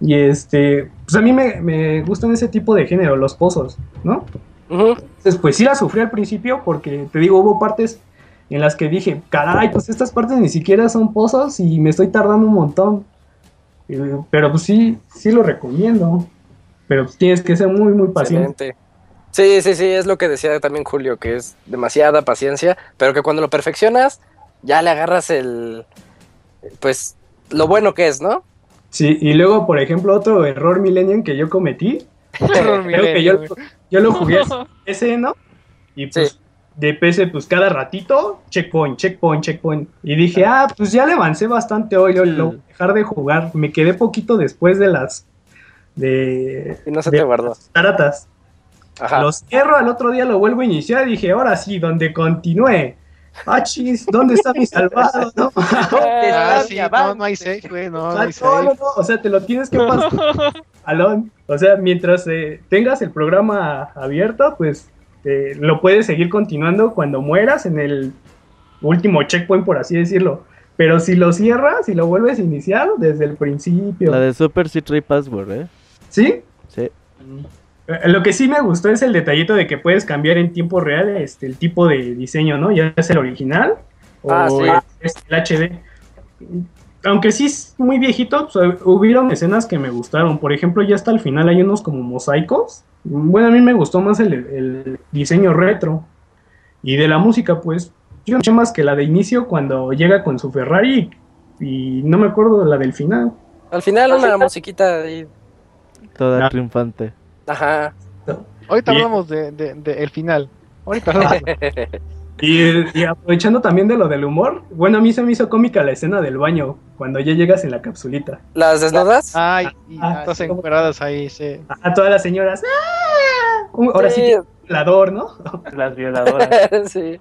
Y este, pues a mí me, me gustan ese tipo de género, los pozos, ¿no? Ujú. Entonces, pues sí la sufrí al principio porque, te digo, hubo partes en las que dije, caray, pues estas partes ni siquiera son pozos y me estoy tardando un montón. Eh, Pero pues sí, sí lo recomiendo. Pero pues, tienes que ser muy, muy paciente. Excelente. Sí, sí, sí, es lo que decía también Julio, que es demasiada paciencia, pero que cuando lo perfeccionas, ya le agarras el, pues, lo bueno que es, ¿no? Sí, y luego, por ejemplo, otro error millennial que yo cometí, creo que yo, yo lo jugué PC, ¿no? Y pues Sí. De PC, pues cada ratito, checkpoint, checkpoint, checkpoint. Y dije, ah, pues ya le avancé bastante hoy, lo, lo voy a dejar de jugar. Me quedé poquito después de las... de... Y no se de te guardó. taratas. Ajá. Lo cierro, al otro día lo vuelvo a iniciar y dije, ahora sí, donde continúe. Ah, chis, ¿dónde está mi salvado? No, Ah, está sí, mi no, no hay safe, güey, no, sea, hay no, safe. no, no, o sea, te lo tienes que pasar. Alón. O sea, mientras eh, tengas el programa abierto, pues eh, lo puedes seguir continuando cuando mueras en el último checkpoint, por así decirlo. Pero si lo cierras y lo vuelves a iniciar desde el principio. La de Super Citrus Password, ¿eh? ¿Sí? Sí. Eh, Lo que sí me gustó es el detallito de que puedes cambiar en tiempo real este, el tipo de diseño, ¿no? Ya es el original o Ah, sí. es el HD. Aunque sí es muy viejito, pues, hubieron escenas que me gustaron. Por ejemplo, ya hasta el final hay unos como mosaicos. Bueno, a mí me gustó más el, el diseño retro. Y de la música, pues, yo no sé más que la de inicio cuando llega con su Ferrari y no me acuerdo de la del final. Al final una musiquita ahí. Toda triunfante. Ajá. Ahorita hablamos de, de, de el final. Ahorita hablamos. Y, y aprovechando también de lo del humor, bueno, a mí se me hizo cómica la escena del baño, cuando ya llegas en la capsulita. Las desnudas. Ay, y Ah, todas sí, como- encueradas ahí, sí. A todas las señoras, ¡ah! Ahora sí, Sí. que violador, ¿no? Las violadoras. sí.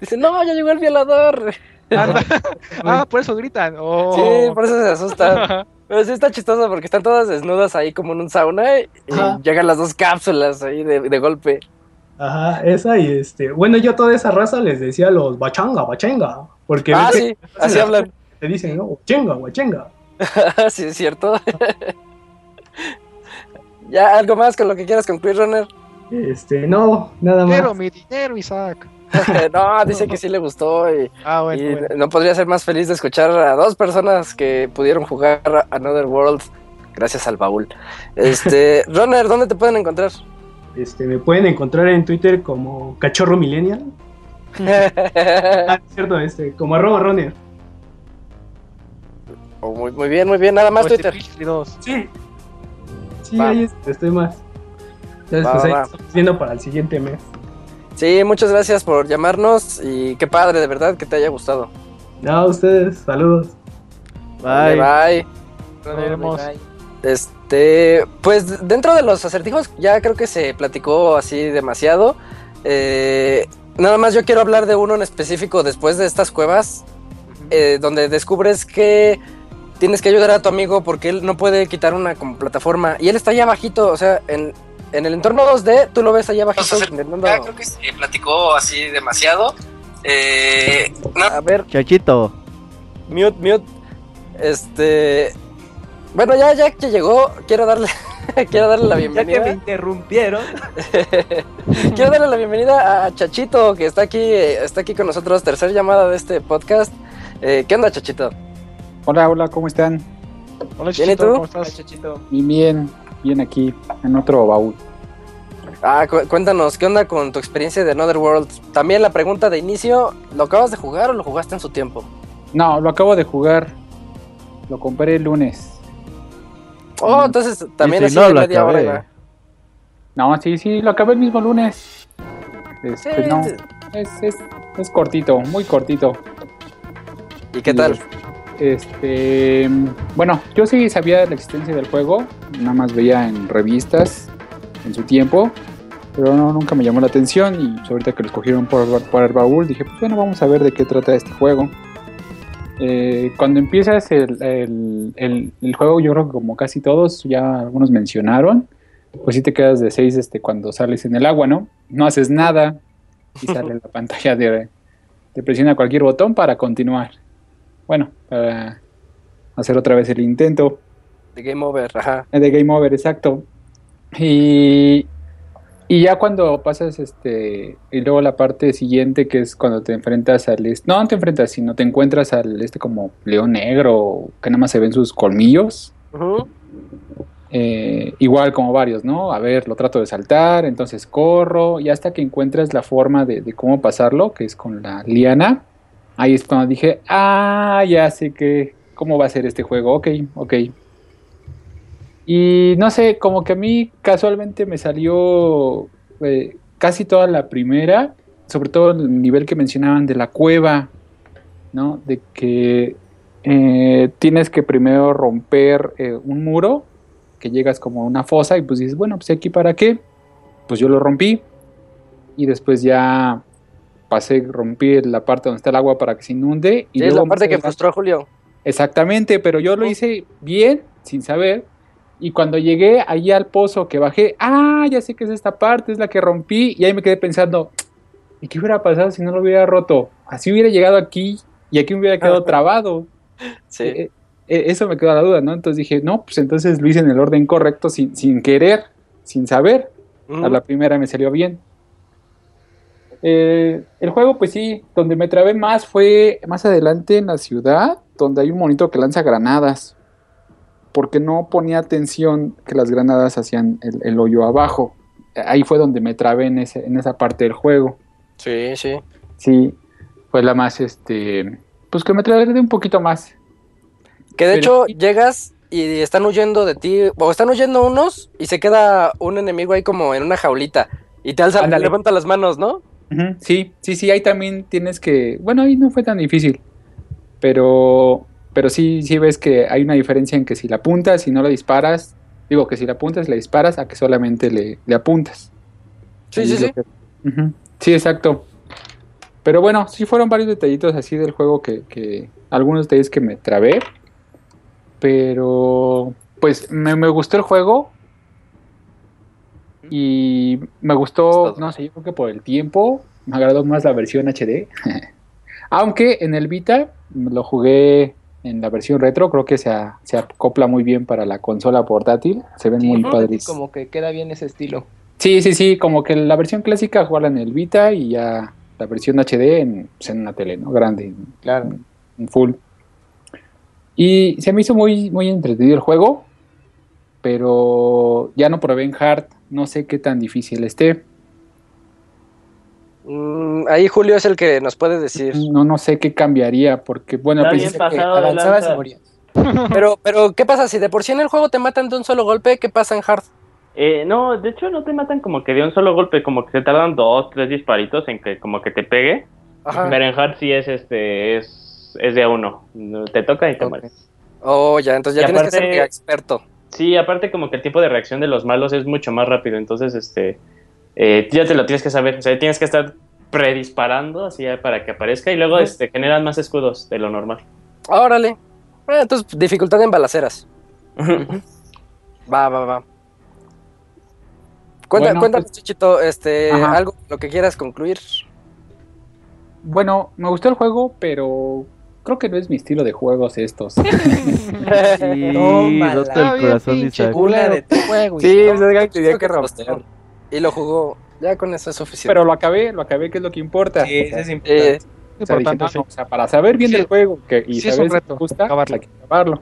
Dice, no, ya llegó el violador. Ah, por eso gritan. Oh. Sí, por eso se asustan. Pero sí está chistoso porque están todas desnudas ahí como en un sauna y Ajá. llegan las dos cápsulas ahí de, de golpe. Ajá, esa y este. Bueno, yo toda esa raza les decía los bachanga, bachenga. Porque ah, sí, que así hablan. te dicen, ¿no? Bachenga, bachenga. sí, es cierto. ya, algo más con lo que quieras concluir, Runner. Este, no, nada más. Quiero mi dinero, Isaac. no, dice que sí le gustó y, Ah, bueno, y bueno. no podría ser más feliz de escuchar a dos personas que pudieron jugar a Another World gracias al baúl. Este, Runner, ¿dónde te pueden encontrar? Este, me pueden encontrar en Twitter como cachorro millennial. Ah, es cierto, este, como arroba runner. Oh, muy, muy bien, muy bien, nada más Twitter. Pilchli 2. Sí. Sí, Va. ahí es- estoy más. Entonces, Va, pues ahí va. estamos viendo para el siguiente mes. Sí, muchas gracias por llamarnos y qué padre, de verdad, que te haya gustado. No, a ustedes, saludos. Bye. Bye. Nos veremos. Este, pues dentro de los acertijos ya creo que se platicó así demasiado. Eh, nada más yo quiero hablar de uno en específico después de estas cuevas, eh, donde descubres que tienes que ayudar a tu amigo porque él no puede quitar una como plataforma y él está allá abajito, o sea, en, en el entorno 2D tú lo ves allá abajito Entonces, intentando- ya creo que se platicó así demasiado. Eh, no, A ver, Chachito. mute, mute. Este. Bueno, ya, ya que llegó, quiero darle. quiero darle la Ya que me bienvenida. interrumpieron. quiero darle la bienvenida a Chachito, que está aquí, eh, está aquí con nosotros, tercer llamada de este podcast. Eh, ¿Qué onda, Chachito? Hola, hola, ¿cómo están? Hola, Bien, ¿y Chichito, tú? ¿cómo estás? Chachito. Bien, bien, bien aquí, en otro baúl. Ah, cu- cuéntanos, ¿qué onda con tu experiencia de Another World? También la pregunta de inicio, ¿lo acabas de jugar o lo jugaste en su tiempo? No, lo acabo de jugar. Lo compré el lunes. Oh, Mm. entonces también Y así si no, de lo media acabé. No, sí, sí, lo acabé el mismo lunes. Este, Sí, no, es, es cortito, muy cortito. ¿Y qué tal? Este, bueno, yo sí sabía de la existencia del juego, nada más veía en revistas en su tiempo, pero no, nunca me llamó la atención y pues, ahorita que lo escogieron por, por el baúl dije, pues bueno, vamos a ver de qué trata este juego. Eh, cuando empiezas el, el- el- el juego, yo creo que como casi todos, ya algunos mencionaron, pues sí te quedas de 6 este, cuando sales en el agua, ¿no? No haces nada y sale la pantalla de, te presiona cualquier botón para continuar. Bueno, para hacer otra vez el intento De Game Over, ajá. de Game Over, exacto. Y, y ya cuando pasas este, y luego la parte siguiente que es cuando te enfrentas al, este- no, no te enfrentas, sino te encuentras al este como león negro, que nada más se ven sus colmillos. Eh, igual como varios, ¿no? A ver, lo trato de saltar, entonces corro, y hasta que encuentras la forma de, de cómo pasarlo, que es con la liana, ahí es cuando dije, ah, ya sé que, cómo va a ser este juego, ok, ok. Y no sé, como que a mí casualmente me salió eh, casi toda la primera, sobre todo el nivel que mencionaban de la cueva, ¿no? De que eh, tienes que primero romper eh, un muro, que llegas como a una fosa y pues dices, bueno, pues aquí para qué, pues yo lo rompí y después ya pasé, rompí la parte donde está el agua para que se inunde y Sí, es la parte que frustró a Julio. Exactamente, pero yo lo hice bien, sin saber. Y cuando llegué allí al pozo que bajé, ah, ya sé que es esta parte, es la que rompí. Y ahí me quedé pensando, ¿y qué hubiera pasado si no lo hubiera roto? Así hubiera llegado aquí y aquí me hubiera quedado trabado. Sí. Eh, eh, eso me quedó la duda, ¿no? Entonces dije, no, pues entonces lo hice en el orden correcto, sin, sin querer, sin saber. A la primera me salió bien. Eh, el juego, pues sí, donde me trabé más fue más adelante en la ciudad, donde hay un monito que lanza granadas. Porque no ponía atención que las granadas hacían el, el hoyo abajo. Ahí fue donde me trabé en, ese, en esa parte del juego. Sí, sí. Sí, fue la más, este, pues que me trabé de un poquito más. Que de Pero hecho llegas y están huyendo de ti, o están huyendo unos y se queda un enemigo ahí como en una jaulita y te alza, levanta las manos, ¿no? Sí, sí, sí, ahí también tienes que, bueno, ahí no fue tan difícil, pero, pero sí, sí ves que hay una diferencia en que si la apuntas y no la disparas, digo que si la apuntas la disparas a que solamente le, le apuntas. Sí, Ahí sí, sí. que- Sí, exacto. Pero bueno, sí fueron varios detallitos así del juego que, que algunos detalles que me trabé, pero pues me, me gustó el juego y me gustó, no sé, yo creo que por el tiempo me agradó más la versión HD. Aunque en el Vita lo jugué en la versión retro, creo que se, a- se acopla muy bien para la consola portátil, se ven muy Sí, padres. Como que queda bien ese estilo. Sí, sí, sí, como que la versión clásica jugarla en el Vita y ya la versión HD en, pues, en una tele, ¿no? Grande, Claro. en full. Y se me hizo muy, muy entretenido el juego, pero ya no probé en hard, no sé qué tan difícil esté. Mm, ahí Julio es el que nos puede decir. No, no sé qué cambiaría, porque bueno, Está pues, bien que- Avanzabas y morías. Pero, pero, ¿qué pasa? Si de por sí en el juego te matan de un solo golpe, ¿qué pasa en hard? Eh, no, de hecho no te matan como que de un solo golpe, como que se tardan dos, tres disparitos en que como que te pegue. Ajá. Pero en hard sí es este, es, es de a uno. No, Te toca y te Ok. mueres. Oh, ya, entonces ya Y tienes que ser experto. Sí, aparte como que el tiempo de reacción de los malos es mucho más rápido, entonces este eh, ya te lo tienes que saber, o sea, tienes que estar predisparando así ya para que aparezca y luego este generan más escudos de lo normal. Órale. Ah, entonces, dificultad en balaceras. Va, va, va. Cuenta, Bueno, cuéntanos, pues- Chichito, este, Ajá. algo, lo que quieras concluir. Bueno, me gustó el juego, pero creo que no es mi estilo de juegos estos. Sí, Tómala. el bien, corazón de tu juego. Sí, tenía Creo que te romper. gustó. Y lo jugó. Ya con eso es suficiente. pero lo acabé, lo acabé, que es lo que importa. Sí, eso es importante. Eh, o sea, dije, importante, no, sí. o sea, para saber bien Sí. del juego que, y Sí, es saber si me gusta, acabarlo. hay que acabarlo,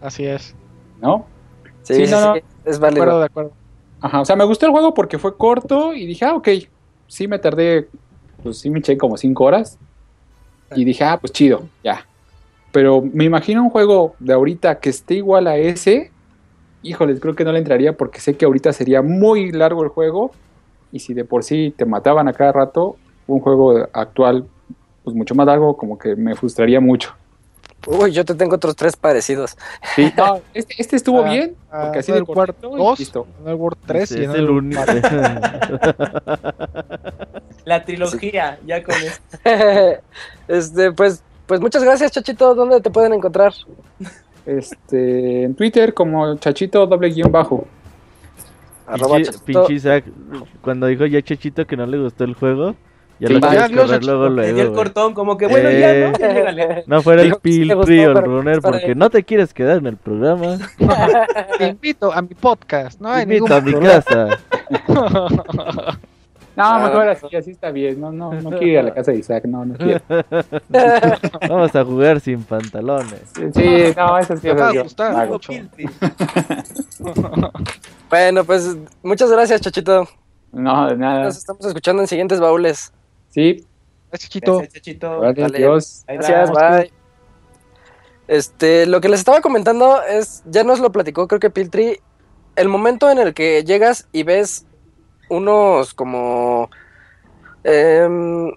Así es. ¿no? sí, sí, sí, no, no. es De acuerdo, válido. de acuerdo. Ajá, o sea, me gustó el juego porque fue corto y dije, ah, ok, sí me tardé, pues sí me eché como cinco horas y dije, ah, pues chido, ya. Pero me imagino un juego de ahorita que esté igual a ese, híjoles, creo que no le entraría porque sé que ahorita sería muy largo el juego y si de por sí te mataban a cada rato, un juego actual, pues mucho más largo, como que me frustraría mucho. Uy, yo te tengo otros tres parecidos. Sí, no, este, este estuvo Ah, bien, ah, porque así de Another World cortito y 2, listo. Another World 3 Sí, y el único. 4. La trilogía, ya con eso. este, pues, pues muchas gracias, Chachito. ¿Dónde te pueden encontrar? Este, en Twitter como chachito doble guion bajo. Pinche, Chachito. pinche Isaac, cuando dijo ya Chechito que no le gustó el juego, ya lo quieres correr Chachito. luego, luego. el cortón, como que bueno, ya, ¿no? Ya llégale. No fuera el Piltri o el Runner porque no te quieres quedar en el programa. Te invito a mi podcast. No Te hay invito ningún a mi casa. No, mejor así, así está bien. No, no, no quiero ir a la casa de Isaac, no, no quiero. Vamos a jugar sin pantalones. Sí, no, eso sí Te va a gustar. Bueno, pues muchas gracias, Chachito. No, de nada. Nos estamos escuchando en siguientes baúles. Sí, Gracias, Chito. Gracias, Chachito. adiós. Ahí Gracias, va. bye. Este, lo que les estaba comentando es, ya nos lo platicó, creo que Piltri, el momento en el que llegas y ves unos como em,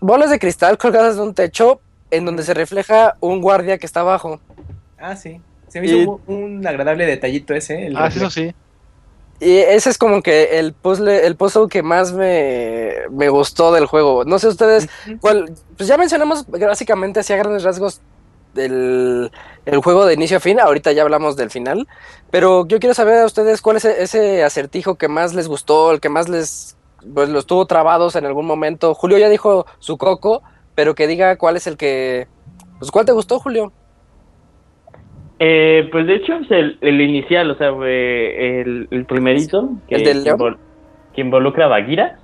bolas de cristal colgadas de un techo en donde se refleja un guardia que está abajo. Ah, sí. Se me hizo Y- un, un agradable detallito ese. el Ah, sí, reflejo. eso sí. Y ese es como que el puzzle, el puzzle que más me, me gustó del juego. No sé ustedes, cuál, pues ya mencionamos básicamente así a grandes rasgos del el juego de inicio a fin. Ahorita ya hablamos del final. Pero yo quiero saber a ustedes cuál es e- ese acertijo que más les gustó, el que más les pues, los tuvo trabados en algún momento. Julio ya dijo su coco, pero que diga cuál es el que. Pues cuál te gustó, Julio. Eh, pues de hecho es el, el inicial, o sea, fue el, el primerito que, ¿El del que león? invol- que involucra a Bagheera,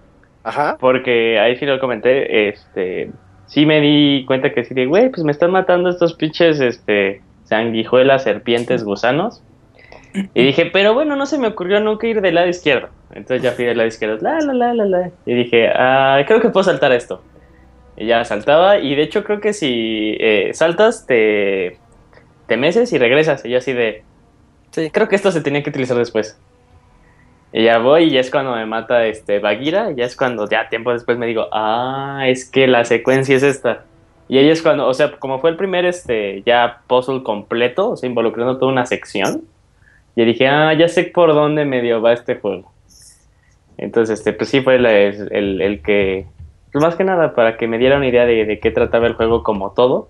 Ajá. porque ahí sí lo comenté, este, sí me di cuenta que sí de, güey, pues me están matando estos pinches, este, sanguijuelas, serpientes, gusanos. Y dije, pero bueno, no se me ocurrió nunca ir del lado izquierdo. Entonces ya fui del lado izquierdo, la, la, la, la, la. Y dije, ah, creo que puedo saltar esto. Y ya saltaba, y de hecho creo que si eh, saltas, te, te meces y regresas. Y yo así de, Sí. creo que esto se tenía que utilizar después. Y ya voy, y ya es cuando me mata este Bagheera, y ya es cuando ya tiempo después me digo, ah, es que la secuencia es esta. Y ahí es cuando, o sea, como fue el primer este ya puzzle completo, o sea, involucrando toda una sección, y dije, ah, ya sé por dónde medio va este juego. Entonces, este, pues sí fue el, el que, pues más que nada, para que me diera una idea de, de qué trataba el juego como todo.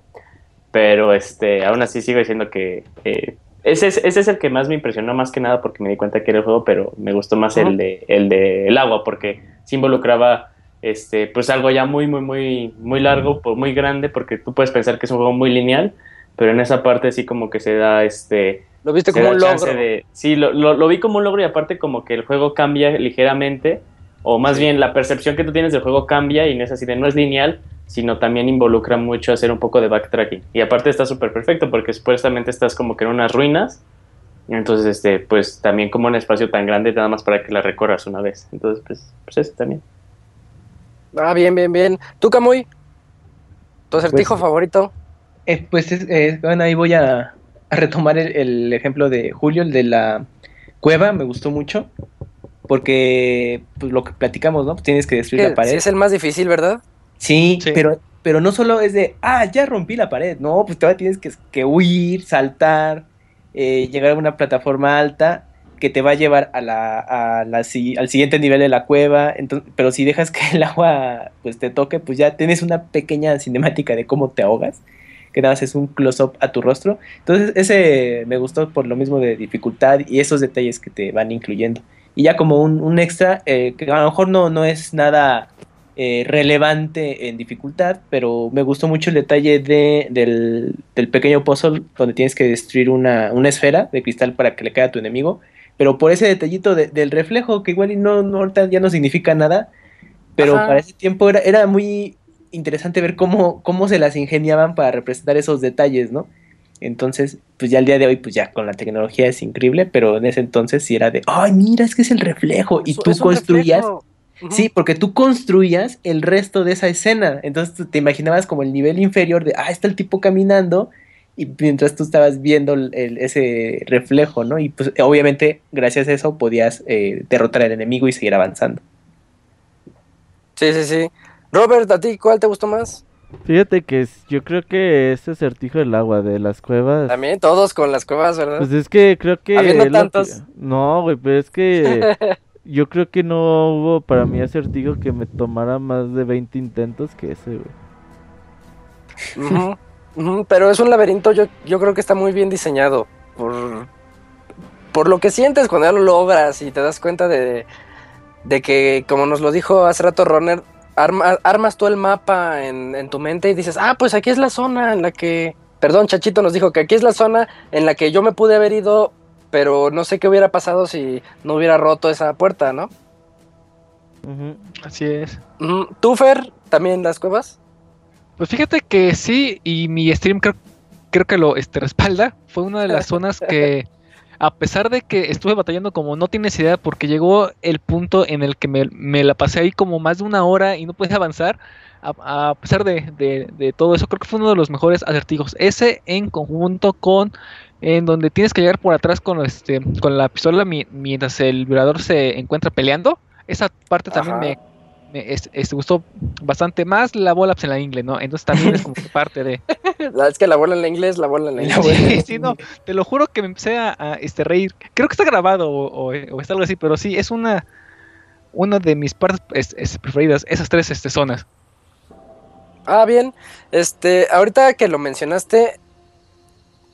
Pero este, aún así sigo diciendo que eh, ese, es, ese es el que más me impresionó, más que nada porque me di cuenta que era el juego, pero me gustó más el de el de el agua, porque sí involucraba este, pues algo ya muy, muy, muy, muy largo, por- muy grande, porque tú puedes pensar que es un juego muy lineal, pero en esa parte sí como que se da este Lo viste se como un logro. de- sí, lo, lo- lo vi como un logro y aparte como que el juego cambia ligeramente, o más bien la percepción que tú tienes del juego cambia y no es así de no es lineal, sino también involucra mucho hacer un poco de backtracking. Y aparte está súper perfecto porque supuestamente estás como que en unas ruinas, entonces este, pues también como un espacio tan grande nada más para que la recorras una vez. Entonces, pues, pues eso también. Ah, bien, bien, bien. ¿Tú, Camuy? ¿Tu acertijo Pues- favorito? Eh, pues es- eh, bueno, ahí voy a, a retomar el, el ejemplo de Julio, el de la cueva, me gustó mucho, porque pues lo que platicamos, ¿no? Pues tienes que destruir la pared. es el más difícil, ¿verdad? Sí, Sí. Pero, pero no solo es de, ah, ya rompí la pared, no, pues todavía tienes que, que huir, saltar, eh, llegar a una plataforma alta que te va a llevar a la, a la si- al siguiente nivel de la cueva, entonces, pero si dejas que el agua pues te toque, pues ya tienes una pequeña cinemática de cómo te ahogas, que nada más es un close-up a tu rostro. Entonces ese me gustó por lo mismo de dificultad y esos detalles que te van incluyendo. Y ya como un, un extra, eh, que a lo mejor no, no es nada eh, relevante en dificultad, pero me gustó mucho el detalle de, del, del pequeño puzzle donde tienes que destruir una, una esfera de cristal para que le caiga a tu enemigo. Pero por ese detallito de- del reflejo, que igual y no, no ahorita ya no significa nada, pero Ajá. para ese tiempo era, era muy interesante ver cómo, cómo se las ingeniaban para representar esos detalles, ¿no? Entonces, pues ya el día de hoy, pues ya con la tecnología es increíble, pero en ese entonces sí era de, ay, mira, es que es el reflejo. Y tú construías, sí, porque tú construías el resto de esa escena. Entonces tú te imaginabas como el nivel inferior de, ah, está el tipo caminando, y mientras tú estabas viendo el- el- ese reflejo, ¿no? Y pues obviamente, gracias a eso, podías eh, derrotar al enemigo y seguir avanzando. Sí, sí, sí. Robert, ¿a ti cuál te gustó más? Fíjate que es- yo creo que ese acertijo del agua de las cuevas. También todos con las cuevas, ¿verdad? Pues es que creo que. Habiendo lo que- tantos. No, güey, pero es que. yo creo que no hubo para mí acertijo que me tomara más de 20 intentos que ese, güey. Pero es un laberinto, yo, yo creo que está muy bien diseñado. Por, por lo que sientes cuando ya lo logras y te das cuenta de, de que, como nos lo dijo hace rato Runner, arma- armas tú el mapa en, en tu mente y dices, ah, pues aquí es la zona en la que... Perdón, Chachito nos dijo que aquí es la zona en la que yo me pude haber ido, pero no sé qué hubiera pasado si no hubiera roto esa puerta, ¿no? Así es. ¿Tú, Fer, también las cuevas? Pues fíjate que sí, y mi stream creo, creo que lo este, respalda. Fue una de las zonas que, a pesar de que estuve batallando como no tienes idea, porque llegó el punto en el que me, me la pasé ahí como más de una hora y no pude avanzar, a, a pesar de, de- de todo eso, creo que fue uno de los mejores acertijos. Ese en conjunto con en donde tienes que llegar por atrás con este con la pistola mi- mientras el violador se encuentra peleando. Esa parte también Ajá. me es- este, gustó bastante más la bola pues, en la ingle, ¿no? Entonces también es como que parte de... La- Es que la bola en la inglés, la bola en la bola- Sí, sí, no, te lo juro que me empecé a, a, este, reír. Creo que está grabado o, o- o está algo así, pero sí, es una, una de mis partes es- es preferidas, esas tres este, zonas. Ah, bien. Este, ahorita que lo mencionaste,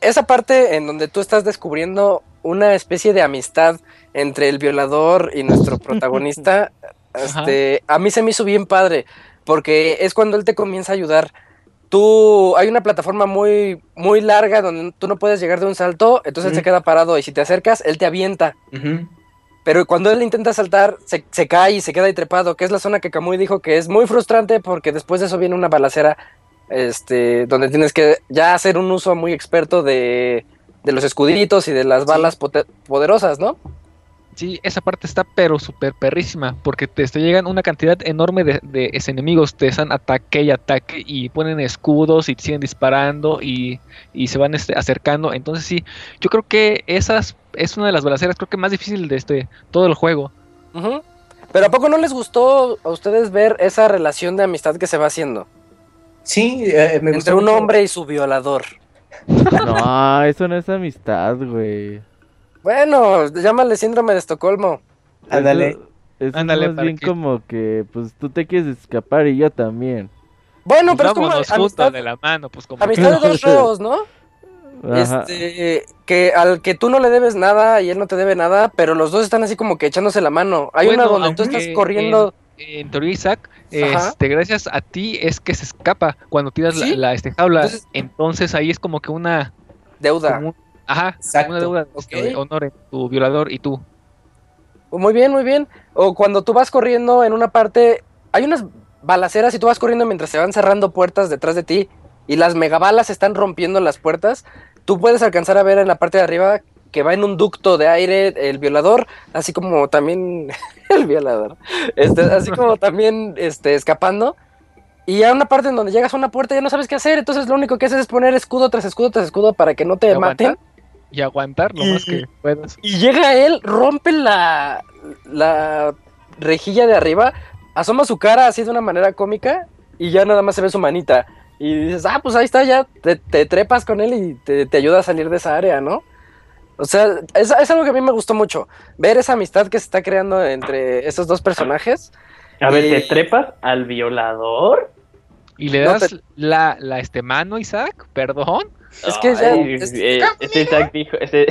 esa parte en donde tú estás descubriendo una especie de amistad entre el violador y nuestro protagonista, este, a mí se me hizo bien padre, porque es cuando él te comienza a ayudar. Tú, hay una plataforma muy, muy larga donde tú no puedes llegar de un salto, entonces él se queda parado y si te acercas, él te avienta. Pero cuando él intenta saltar, se, se cae y se queda ahí trepado, que es la zona que Kamui dijo que es muy frustrante porque después de eso viene una balacera este, donde tienes que ya hacer un uso muy experto de, de los escuditos y de las balas poderosas, ¿no? Sí, esa parte está pero súper perrísima, porque te, te llegan una cantidad enorme de, de ese enemigos, te están ataque y ataque y ponen escudos y te siguen disparando y, y se van este, acercando. Entonces sí, yo creo que esas es una de las balaceras creo que más difícil de este todo el juego. Ujú. Pero ¿a poco no les gustó a ustedes ver esa relación de amistad que se va haciendo? Sí, eh, me gustó Entre un mucho. hombre y su violador. No, eso no es amistad, güey. Bueno, llámale síndrome de Estocolmo. Ándale. Eso Ándale, es más para bien que- como que, pues tú te quieres escapar y yo también. Bueno, Pues pero es como amistad, de la mano, pues como amistad de dos reos, ¿no? Ajá. Este, que al que tú no le debes nada y él no te debe nada, pero los dos están así como que echándose la mano. Hay Bueno, una donde tú estás corriendo. en teoría Isaac, Ajá. este, gracias a ti es que se escapa cuando tiras la- ¿Sí? la, este, jaula. Entonces- Entonces, ahí es como que una, Deuda. como un- ajá, Exacto. una deuda de Ok. honor en tu violador y tú. Muy bien, muy bien. O cuando tú vas corriendo en una parte, hay unas balaceras y tú vas corriendo mientras se van cerrando puertas detrás de ti y las megabalas están rompiendo las puertas. Tú puedes alcanzar a ver en la parte de arriba que va en un ducto de aire el violador, así como también el violador, este, así como también este, escapando. Y hay una parte en donde llegas a una puerta y ya no sabes qué hacer, entonces lo único que haces es poner escudo tras escudo tras escudo para que no te aguantar, maten. Y aguantar lo Y- más que puedas. Y llega él, rompe la, la rejilla de arriba, asoma su cara así de una manera cómica y ya nada más se ve su manita. Y dices, ah, pues ahí está, ya te, te trepas con él y te, te ayuda a salir de esa área, ¿no? O sea, es, es algo que a mí me gustó mucho. Ver esa amistad que se está creando entre esos dos personajes. A ver, Y- ¿te trepas al violador? y le No das te- la, la este mano, Isaac, perdón. Es que ya. Ay, es- eh, ese Isaac dijo, ese...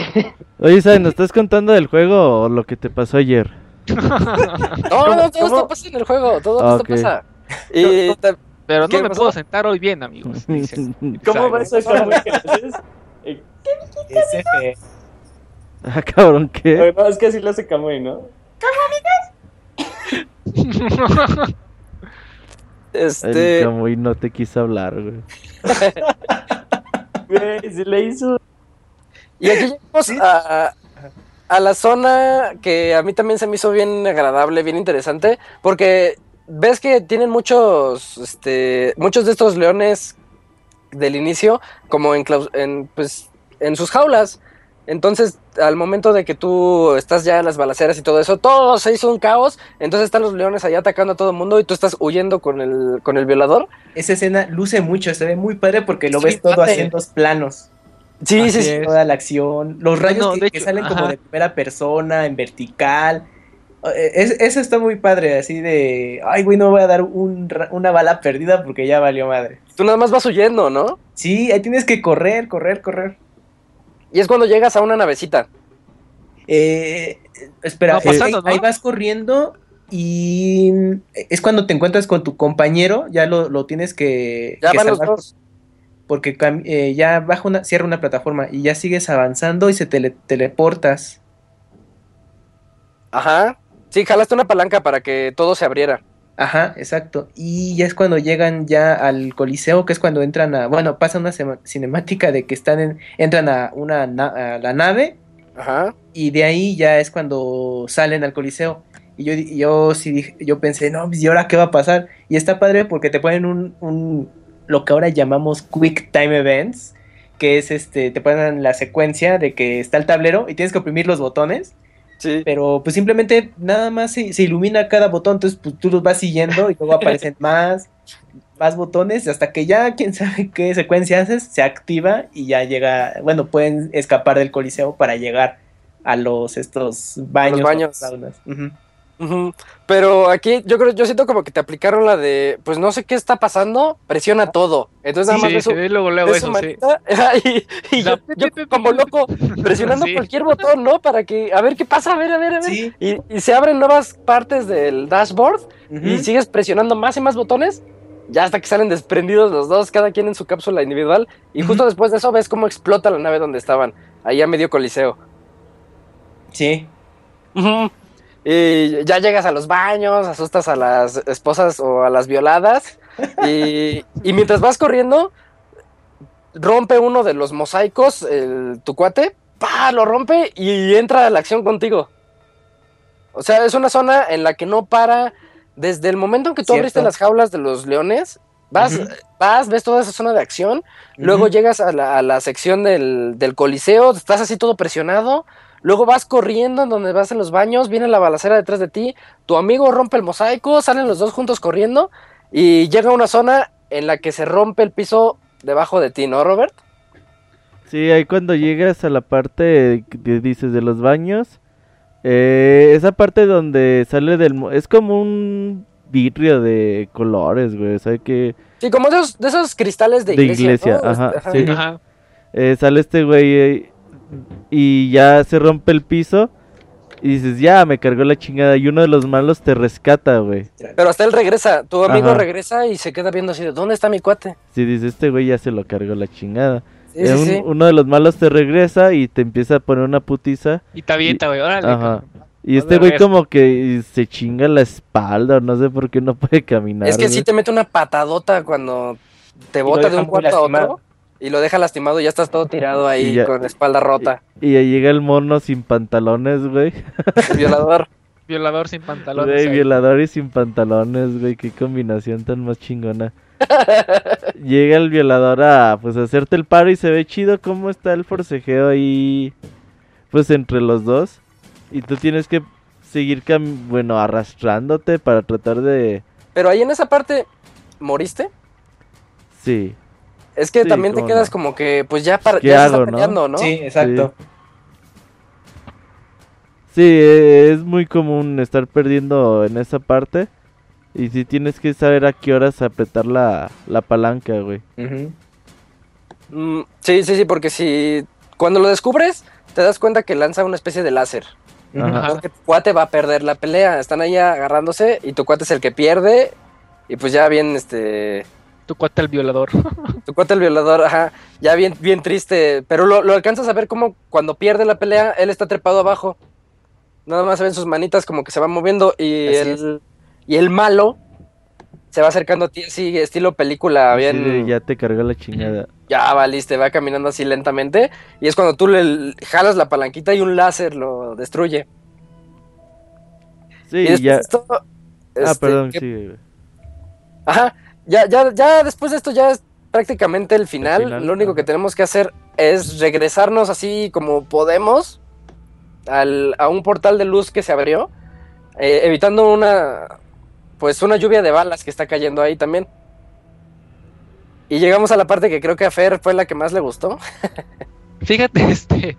Oye, ¿sabes? ¿Nos estás contando del juego o lo que te pasó ayer? No, no, todo esto pasa en el juego. Todo Ah, esto pasa. Y ta- Pero ¿Qué no me pasó? puedo sentar hoy bien, amigos. dice ¿Cómo Isaac. va eso, Kamui, que haces? Eh, SF. ah, cabrón, ¿qué? No, es que así lo hace Kamui, ¿no? El este. Camuy no te quiso hablar, güey. Güey, se le hizo... Y aquí llegamos a, a la zona que a mí también se me hizo bien agradable, bien interesante, porque ves que tienen muchos, este, muchos de estos leones del inicio como en, en, pues, en sus jaulas. Entonces, al momento de que tú estás ya en las balaceras y todo eso, todo se hizo un caos. Entonces están los leones allá atacando a todo el mundo y tú estás huyendo con el, con el violador. Esa escena luce mucho, se ve muy padre porque lo Sí, ves todo dos planos. Sí, Así sí, es, Toda la acción, los rayos No, que, salen como de primera persona, en vertical. Eh, es- eso está muy padre, así de, ay, güey, no voy a dar un una bala perdida porque ya valió madre. Tú nada más vas huyendo, ¿no? Sí, ahí tienes que correr, correr, correr. Y es cuando llegas a una navecita. Eh, espera, eh, pasando, ahí, ¿no? ahí vas corriendo y es cuando te encuentras con tu compañero, ya lo, lo tienes que, Ya que van los dos. porque eh, ya baja una, cierra una plataforma y ya sigues avanzando y se tele- teleportas. Ajá. Sí, jalaste una palanca para que todo se abriera. Ajá, exacto. Y ya es cuando llegan ya al Coliseo, que es cuando entran a, bueno, pasa una cinemática de que están en, entran a una na- a la nave Ajá. y de ahí ya es cuando salen al Coliseo. Y yo, yo sí dije- yo pensé, no, pues, ¿y ahora qué va a pasar? Y está padre porque te ponen un, un lo que ahora llamamos Quick Time Events, que es este, te ponen la secuencia de que está el tablero y tienes que oprimir los botones, Sí. pero pues simplemente nada más se, se ilumina cada botón, entonces pues tú los vas siguiendo y luego aparecen más, más botones, hasta que ya quién sabe qué secuencia haces, se activa y ya llega, bueno, pueden escapar del coliseo para llegar a los estos baños. baños. o saunas. Pero aquí yo creo, yo siento como que te aplicaron la de, pues no sé qué está pasando, presiona todo. Entonces nada más Sí, ves ve luego, luego ves su eso, sí. y, y yo, La- yo como loco presionando Sí. cualquier botón, ¿no? Para que, a ver qué pasa, a ver, a ver, a ver. Sí. Y, y se abren nuevas partes del dashboard y sigues presionando más y más botones, ya hasta que salen desprendidos los dos, cada quien en su cápsula individual. Y justo después de eso ves cómo explota la nave donde estaban, ahí a medio coliseo. Sí. Y ya llegas a los baños, asustas a las esposas o a las violadas. Y, y mientras vas corriendo, rompe uno de los mosaicos, el, tu cuate, ¡pa! lo rompe y entra a la acción contigo. O sea, es una zona en la que no para. Desde el momento en que tú Cierto. abriste las jaulas de los leones, vas, vas, ves toda esa zona de acción. Luego llegas a la, a la sección del, del coliseo, estás así todo presionado. Luego vas corriendo en donde vas en los baños, viene la balacera detrás de ti, tu amigo rompe el mosaico, salen los dos juntos corriendo y llega a una zona en la que se rompe el piso debajo de ti, ¿no, Robert? Sí, ahí cuando llegas a la parte que dices de los baños, eh, esa parte donde sale del... Es como un vidrio de colores, güey, o sea que... Sí, como de esos, de esos cristales de De iglesia. iglesia, ¿no? ajá, Este, sí. Ajá. eh, sale este güey eh, y ya se rompe el piso y dices, ya, me cargó la chingada y uno de los malos te rescata, güey. Pero hasta él regresa, tu amigo Ajá. regresa y se queda viendo así de, ¿dónde está mi cuate? Si dices, este güey ya se lo cargó la chingada. Sí, Eh, sí, un- sí. Uno de los malos te regresa y te empieza a poner una putiza. Y te avienta, güey, órale. Ajá. Y No este güey como que se chinga la espalda, o no sé por qué no puede caminar. Es que sí güey. te mete una patadota cuando te bota de un cuarto a otro. Y lo deja lastimado y ya estás todo tirado ahí ya- con la espalda rota. Y ya llega el mono sin pantalones, güey. El violador. Violador sin pantalones. Güey, ahí. violador y sin pantalones, güey. Qué combinación tan más chingona. Llega el violador a pues a hacerte el paro y se ve chido cómo está el forcejeo ahí pues entre los dos. Y tú tienes que seguir cam- bueno, arrastrándote para tratar de Pero ahí en esa parte, ¿moriste? sí. Es que Sí, también te quedas no. como que, pues ya para ¿Qué ya se está no? peleando, ¿no? Sí, exacto. Sí, eh, es muy común estar perdiendo en esa parte. Y sí tienes que saber a qué horas apretar la, la palanca, güey. Mm, sí, sí, sí, porque si cuando lo descubres, te das cuenta que lanza una especie de láser. Ajá. Porque tu cuate va a perder la pelea. Están ahí agarrándose y tu cuate es el que pierde. Y pues ya bien, este. Tu cuate el violador. Tu cuate el violador, ajá. Ya bien, bien triste. Pero lo, lo alcanzas a ver como cuando pierde la pelea, él está trepado abajo. Nada más se ven sus manitas como que se van moviendo. Y el, y el malo se va acercando a ti así, estilo película, bien. de, ya te cargó la chingada. ya valiste, va caminando así lentamente. Y es cuando tú le jalas la palanquita y un láser lo destruye. Sí, y ya. esto, Ah, este, perdón, ¿qué- sí. Ajá, ya, ya, ya después de esto ya es prácticamente el final. final, Lo único que tenemos que hacer es regresarnos así como podemos al- a un portal de luz que se abrió, eh, evitando una, pues una lluvia de balas que está cayendo ahí también. Y llegamos a la parte que creo que a Fer fue la que más le gustó. Fíjate, este,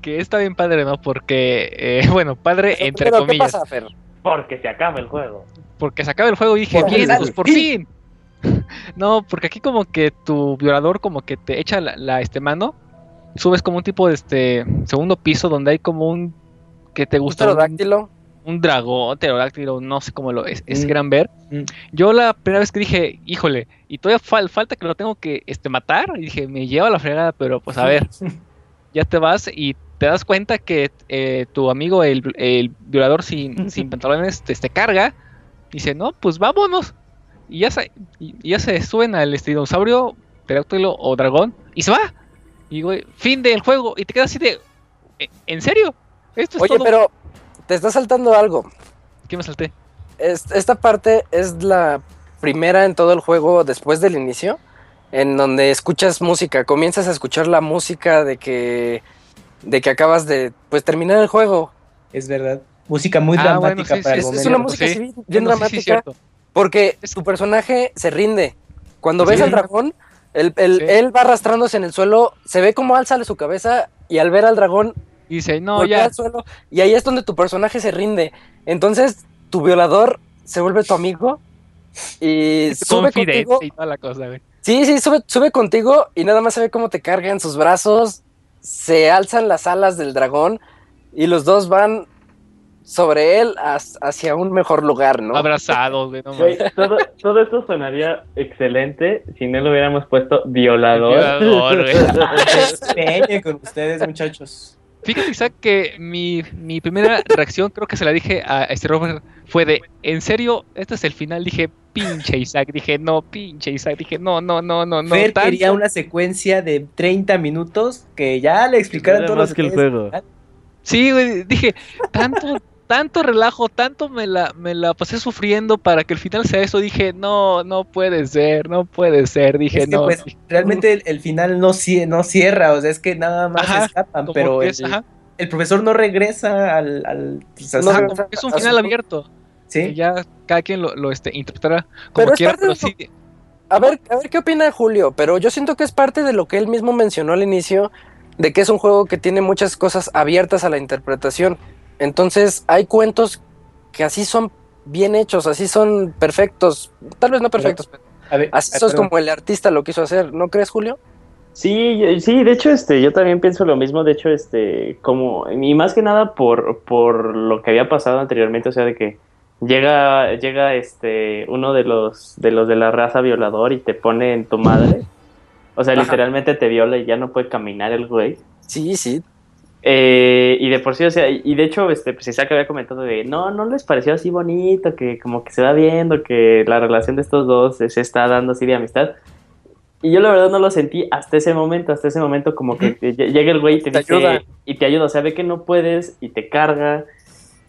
que está bien padre, ¿no? Porque, eh, bueno, padre entre Pero, ¿qué comillas. pasa, Fer? Porque se acaba el juego. Porque se acaba el juego y dije, bien, pues por fin. no, porque aquí como que tu violador como que te echa la, la, este mano, subes como un tipo de este segundo piso donde hay como un que te gusta un, pterodáctilo. un dragón, pterodáctilo, no sé cómo lo es, es Mm. gran ver. Mm. Yo la primera vez que dije, híjole, y todavía fal- falta que lo tengo que este matar, y dije, me lleva la fregada, pero pues a ver, ya te vas y te das cuenta que eh, tu amigo, el, el violador sin, sin pantalones, te, te carga. Dice, no, pues vámonos. Y ya se, y ya se suben al este dinosaurio, pterodáctilo o dragón, y se va. Y güey, fin del juego. Y te quedas así de, "¿E- ¿en serio? Esto es Oye, todo?". pero te está saltando algo. ¿Qué me salté? Es- esta parte es la primera en todo el juego después del inicio, en donde escuchas música, comienzas a escuchar la música de que de que acabas de pues terminar el juego. Es verdad. Música muy Ah, bueno, dramática sí, para sí, el Es, es momento. una música Sí. bien Bueno, sí, sí, dramática cierto. Porque tu personaje se rinde. Cuando Sí. ves al dragón, el- el- Sí. él va arrastrándose en el suelo, se ve cómo alza su cabeza y al ver al dragón Y dice, no, ya. al suelo y ahí es donde tu personaje se rinde. Entonces tu violador se vuelve tu amigo y sube contigo y toda la cosa, güey. Sí, sí, sube, sube contigo y nada más se ve cómo te carga en sus brazos, se alzan las alas del dragón y los dos van sobre él as- hacia un mejor lugar, ¿no? Abrazados, güey, no Güey, todo, todo esto sonaría excelente si no le hubiéramos puesto violador. Violador, güey. Con ustedes, muchachos. Fíjate, Isaac, que mi, mi primera reacción, creo que se la dije a este Robert, fue de, ¿en serio? ¿Este es el final? Dije, pinche Isaac. Dije, no, pinche Isaac. Dije, no, no, no, no, no. Fer tanto". quería una secuencia de 30 minutos que ya le explicaran más los que el juego. Sí, güey, dije, tanto, tanto relajo, tanto me la, me la pasé sufriendo para que el final sea eso. Dije, no, no puede ser, no puede ser. Dije, Es que, no. pues, realmente el, el final no, no cierra, o sea, es que nada más Ajá, escapan, pero el, es, ajá, el profesor no regresa al... al pues, a No su- ajá, regresa como que es un su final abierto. Que ¿sí? ya cada quien lo, lo este, interpretará como Pero es quiera, parte pero sí. A ver, a ver qué opina Julio, pero yo siento que es parte de lo que él mismo mencionó al inicio, de que es un juego que tiene muchas cosas abiertas a la interpretación. Entonces, hay cuentos que así son bien hechos, así son perfectos, tal vez no perfectos, pero A ver, así ah, sos perdón. como el artista lo quiso hacer, ¿no crees, Julio? Sí, sí, de hecho, este, yo también pienso lo mismo, de hecho, este, como, y más que nada por, por lo que había pasado anteriormente, o sea, de que llega, llega este, uno de los, de los de la raza violador y te pone en tu madre, o sea, Ajá. literalmente te viola y ya no puede caminar el güey. Sí, sí. Eh, y de por sí, o sea, y de hecho, este, pues Isaac había comentado de, no, no les pareció así bonito, que como que se va viendo que la relación de estos dos se está dando así de amistad. Y yo la verdad no lo sentí hasta ese momento, hasta ese momento como que te- llega el güey y te, Te dice, ayuda. y te ayuda, o sea, ve que no puedes y te carga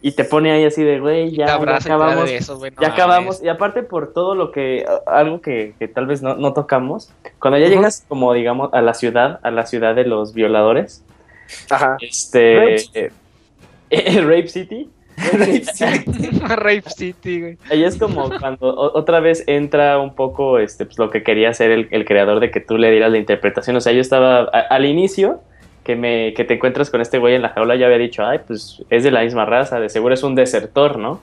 y te pone ahí así de, güey, ya, acabamos, de esos, güey, no ya acabamos. Y aparte por todo lo que, algo que, que tal vez no, no tocamos, cuando ya llegas como digamos a la ciudad, a la ciudad de los violadores, Ajá. este. Rape eh, Rape City. Rape City, güey. Ahí es como cuando otra vez entra un poco este, pues, lo que quería hacer el, el creador de que tú le dieras la interpretación. O sea, yo estaba a- al inicio que, me, que te encuentras con este güey en la jaula, ya había dicho, ay, pues es de la misma raza, de seguro es un desertor, ¿no?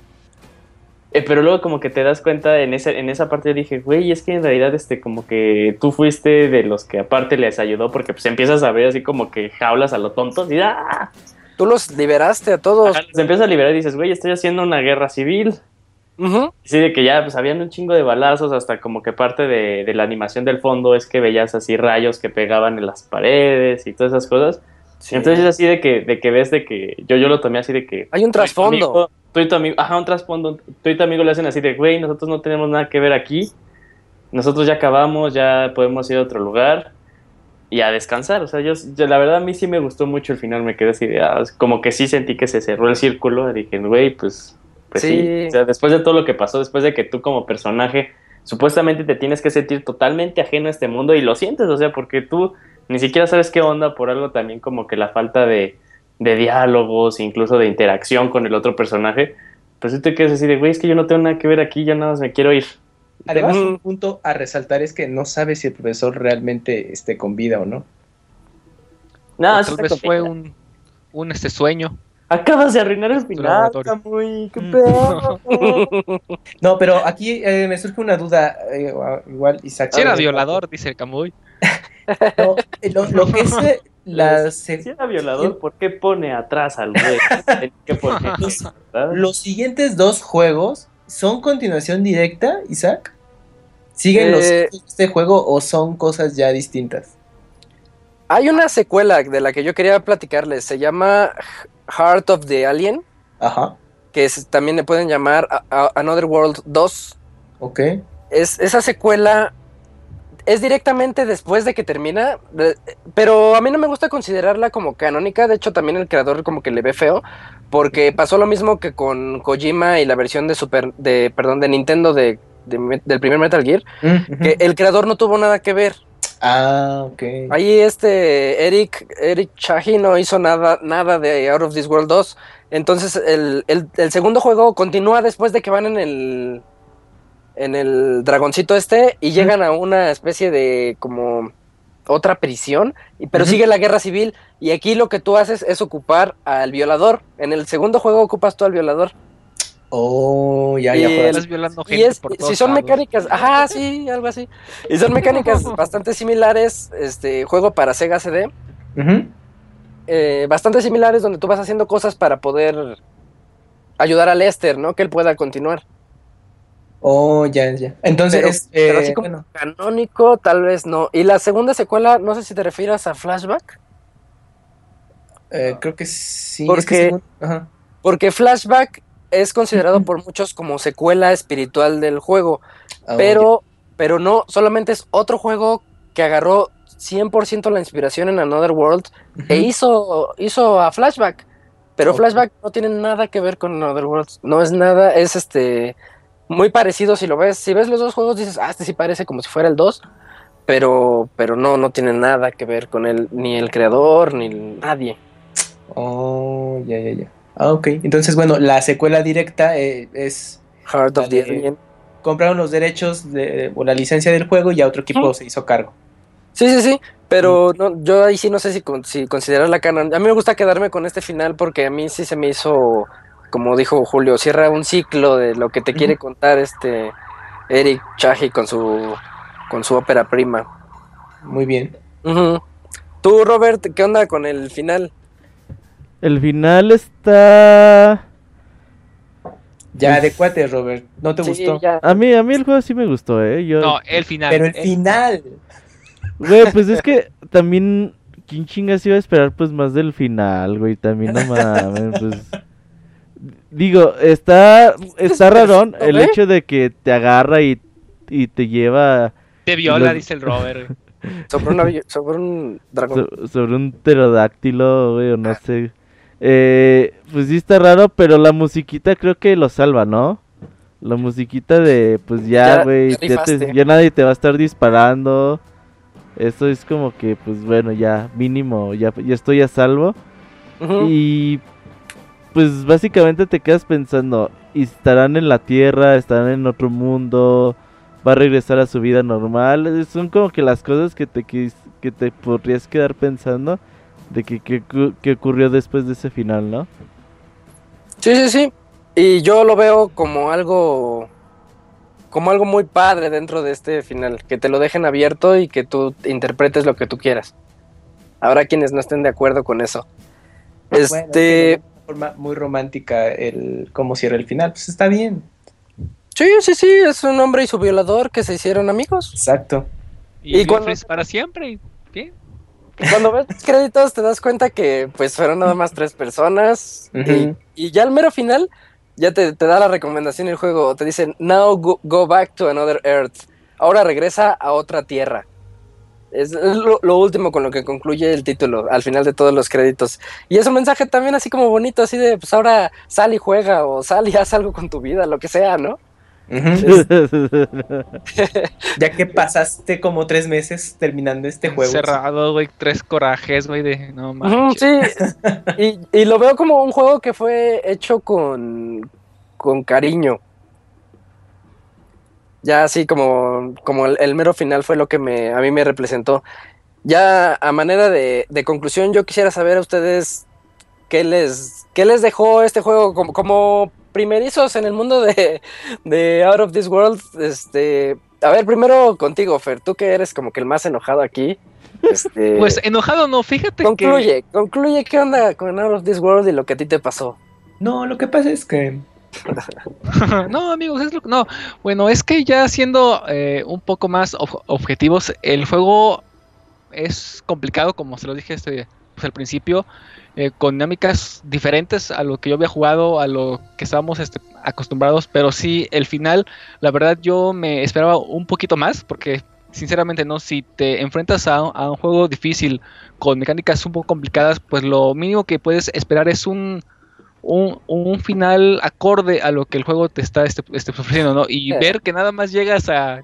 Eh, pero luego como que te das cuenta en esa, en esa parte, yo dije, güey, es que en realidad este como que tú fuiste de los que aparte les ayudó porque pues empiezas a ver así como que jaulas a lo tonto y ¡ah! Tú los liberaste a todos. Ajá, los empiezas a liberar y dices, güey, estoy haciendo una guerra civil. Sí, de que ya pues habían un chingo de balazos, hasta como que parte de, de la animación del fondo es que veías así rayos que pegaban en las paredes y todas esas cosas. Entonces es así de que, de que ves de que yo, yo lo tomé así de que... Hay un trasfondo. Tú y tu amigo, ajá, un trasfondo. Tú y tu amigo le hacen así de, güey, nosotros no tenemos nada que ver aquí. Nosotros ya acabamos, ya podemos ir a otro lugar y a descansar. O sea, yo, yo- la verdad a mí sí me gustó mucho el final. Me quedé así de, ah, como que sí sentí que se cerró el círculo. Dije, güey, pues, pues sí. Sí. O sea, después de todo lo que pasó, después de que tú como personaje supuestamente te tienes que sentir totalmente ajeno a este mundo y lo sientes, o sea, porque tú ni siquiera sabes qué onda por algo también como que la falta de, de diálogos, incluso de interacción con el otro personaje, pues tú te quedas así de, güey, es que yo no tengo nada que ver aquí, ya nada más me quiero ir. Además, Ujú. un punto a resaltar es que no sabes si el profesor realmente esté con vida o no. Nada, O eso tal vez fue un, un este sueño. Acabas de arruinar el final. Camuy, qué Mm. pedo. No, pero aquí eh, me surge una duda, eh, igual Isaac. Si era violador, dice el Camuy. no, eh, lo, lo que es eh, la Si era violador, ¿por qué pone atrás al güey? Los siguientes dos juegos son continuación directa, Isaac. ¿Siguen los Eh, de este juego o son cosas ya distintas? Hay una secuela de la que yo quería platicarles. Se llama Heart of the Alien. Ajá, Que es- también le pueden llamar a- a- Another World 2. ok. Es, esa secuela es directamente después de que termina. pero a mí no me gusta considerarla como canónica. De hecho, también el creador como que le ve feo. Porque pasó lo mismo que con Kojima y la versión de Super. de, perdón, de Nintendo de, del primer Metal Gear. Mm. Que el creador no tuvo nada que ver. Ah, ok. Ahí este Eric, Eric Chahi no hizo nada, nada de Out of This World 2. Entonces el, el- el segundo juego continúa después de que van en el en el dragoncito este y llegan a una especie de como otra prisión, y- pero sigue la guerra civil y aquí lo que tú haces es ocupar al violador. En el segundo juego ocupas tú al violador. Oh, ya, Y ya. el- juegas. Estás violando Y es, por si son lados. mecánicas, ajá, sí, algo así. Y son mecánicas bastante similares, este juego para Sega CD. Eh, bastante similares donde tú vas haciendo cosas para poder ayudar a Lester, ¿no? Que él pueda continuar. Oh, ya, ya. Entonces, Pero- es, pero así como bueno, canónico, tal vez no. Y la segunda secuela, no sé si te refieras a Flashback, eh, creo que sí. es Porque- que según- ajá. porque Flashback es considerado por muchos como secuela espiritual del juego, Ah, pero, pero no, solamente es otro juego que agarró 100% la inspiración en Another World e hizo, hizo a Flashback. Pero. Flashback no tiene nada que ver con Another Worlds. No es nada, es este muy parecido si lo ves. Si ves los dos juegos dices, ah, este sí parece como si fuera el 2. Pero, pero no, no tiene nada que ver con él, ni el creador, ni nadie. Oh, ya, ya, ya. Ah, ok. Entonces, bueno, la secuela directa eh, es Heart of the. Alien. compraron los derechos de, o la licencia del juego y ya otro equipo se hizo cargo. Sí, sí, sí. Pero no, yo ahí sí no sé si, con- si considerar la canon. A mí me gusta quedarme con este final porque a mí sí se me hizo, como dijo Julio, cierra un ciclo de lo que te quiere contar este Eric Chahi con su, con su ópera prima. Muy bien. Tú, Robert, ¿qué onda con el final? El final está... Ya, de cuate, Robert. ¿No te Sí, gustó? ya. A mí, a mí el juego sí me gustó, ¿eh? Yo... No, el final. Pero el el- final. Güey, pues es que también... ¿Quién chingas iba a esperar pues más del final, güey? También no mames, pues... Digo, está, está rarón el hecho de que te agarra y, y te lleva Te viola, Los- dice el Robert. Sobre, una sobre un dragón. so- sobre un pterodáctilo, güey, o no sé. Eh, pues sí está raro, pero la musiquita creo que lo salva, ¿no? La musiquita de, pues ya, güey, ya ya, nadie te va a estar disparando. Eso es como que, pues bueno, ya mínimo, ya, ya estoy a salvo. Y pues básicamente te quedas pensando, ¿y estarán en la Tierra? ¿Estarán en otro mundo? ¿Va a regresar a su vida normal? Son como que las cosas que te, quis- que te podrías quedar pensando de que, que, que ocurrió después de ese final, ¿no? Sí, sí, sí. Y yo lo veo como algo como algo muy padre dentro de este final, que te lo dejen abierto y que tú interpretes lo que tú quieras. Habrá quienes no estén de acuerdo con eso. Bueno, Este, forma muy romántica el cómo cierra el final, pues está bien. sí, sí, sí, es un hombre y su violador que se hicieron amigos. Exacto. Y, Y cuando- para siempre. ¿Qué? Cuando ves los créditos te das cuenta que pues fueron nada más tres personas y ya al mero final ya te, te da la recomendación el juego, te dicen now go, go back to another earth, ahora regresa a otra tierra. Es lo, lo último con lo que concluye el título al final de todos los créditos. Y es un mensaje también así como bonito, así de pues ahora sal y juega o sal y haz algo con tu vida, lo que sea, ¿no? Ya que pasaste como tres meses terminando este juego. Cerrado, güey, tres corajes, güey, de no manches. sí, y, y lo veo como un juego que fue hecho con, con cariño. Ya así como, como el, el mero final fue lo que me, a mí me representó. Ya a manera de, de conclusión, yo quisiera saber a ustedes qué les, qué les dejó este juego como, como primerizos en el mundo de, de Out of This World. Este, a ver, primero contigo, Fer, tú que eres como que el más enojado aquí. Este, Pues enojado no, fíjate que... Concluye, concluye qué onda con Out of This World y lo que a ti te pasó. No, lo que pasa es que no, amigos, es lo que... No, bueno, es que ya siendo eh, un poco más ob- objetivos, el juego es complicado, como se lo dije este, pues, al principio, eh, con dinámicas diferentes a lo que yo había jugado, a lo que estábamos este, acostumbrados, pero sí, el final, la verdad yo me esperaba un poquito más, porque sinceramente no, si te enfrentas a un juego difícil, con mecánicas un poco complicadas, pues lo mínimo que puedes esperar es un un, un final acorde a lo que el juego te está este, este, ofreciendo, ¿no? Y ver que nada más llegas a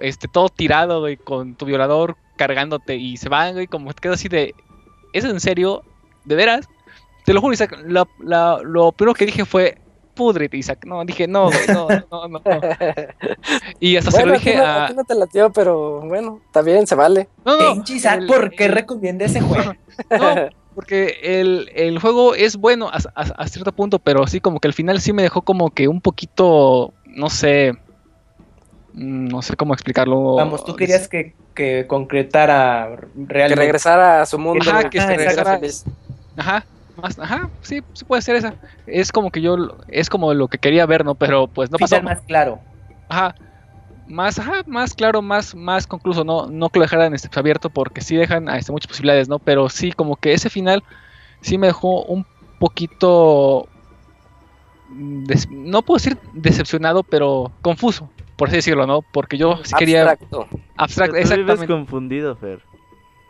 este todo tirado, güey, con tu violador cargándote y se van, güey, como te quedas así de ¿Es en serio? ¿De veras? Te lo juro, Isaac, la- la- lo primero que dije fue púdrete, Isaac. No, dije, no, güey, no, no, no, no. Y hasta se lo dije no, a... no te latió, pero bueno, está bien, se vale. No, no, Pinche Isaac, el- ¿por qué el- recomienda ese juego? No, porque el, el juego es bueno a, a- a cierto punto, pero sí como que al final sí me dejó como que un poquito, no sé, mm, no sé cómo explicarlo. Vamos, tú querías que, que concretara Que realmente. regresara a su mundo. Ajá, que fuera regresara- feliz. Ajá, más, ajá, sí, sí puede ser esa. Es como que yo, es como lo que quería ver, ¿no? Pero pues no pasó. Final más claro. Ajá. Más, ajá, más claro, más, más concluso, no, no que lo dejaran este, pues, abierto porque sí dejan este, muchas posibilidades, ¿no? Pero sí, como que ese final sí me dejó un poquito, mm, des- no puedo decir decepcionado, pero confuso, por así decirlo, ¿no? Porque yo sí quería Abstracto. abstracto, vives exactamente. confundido, Fer.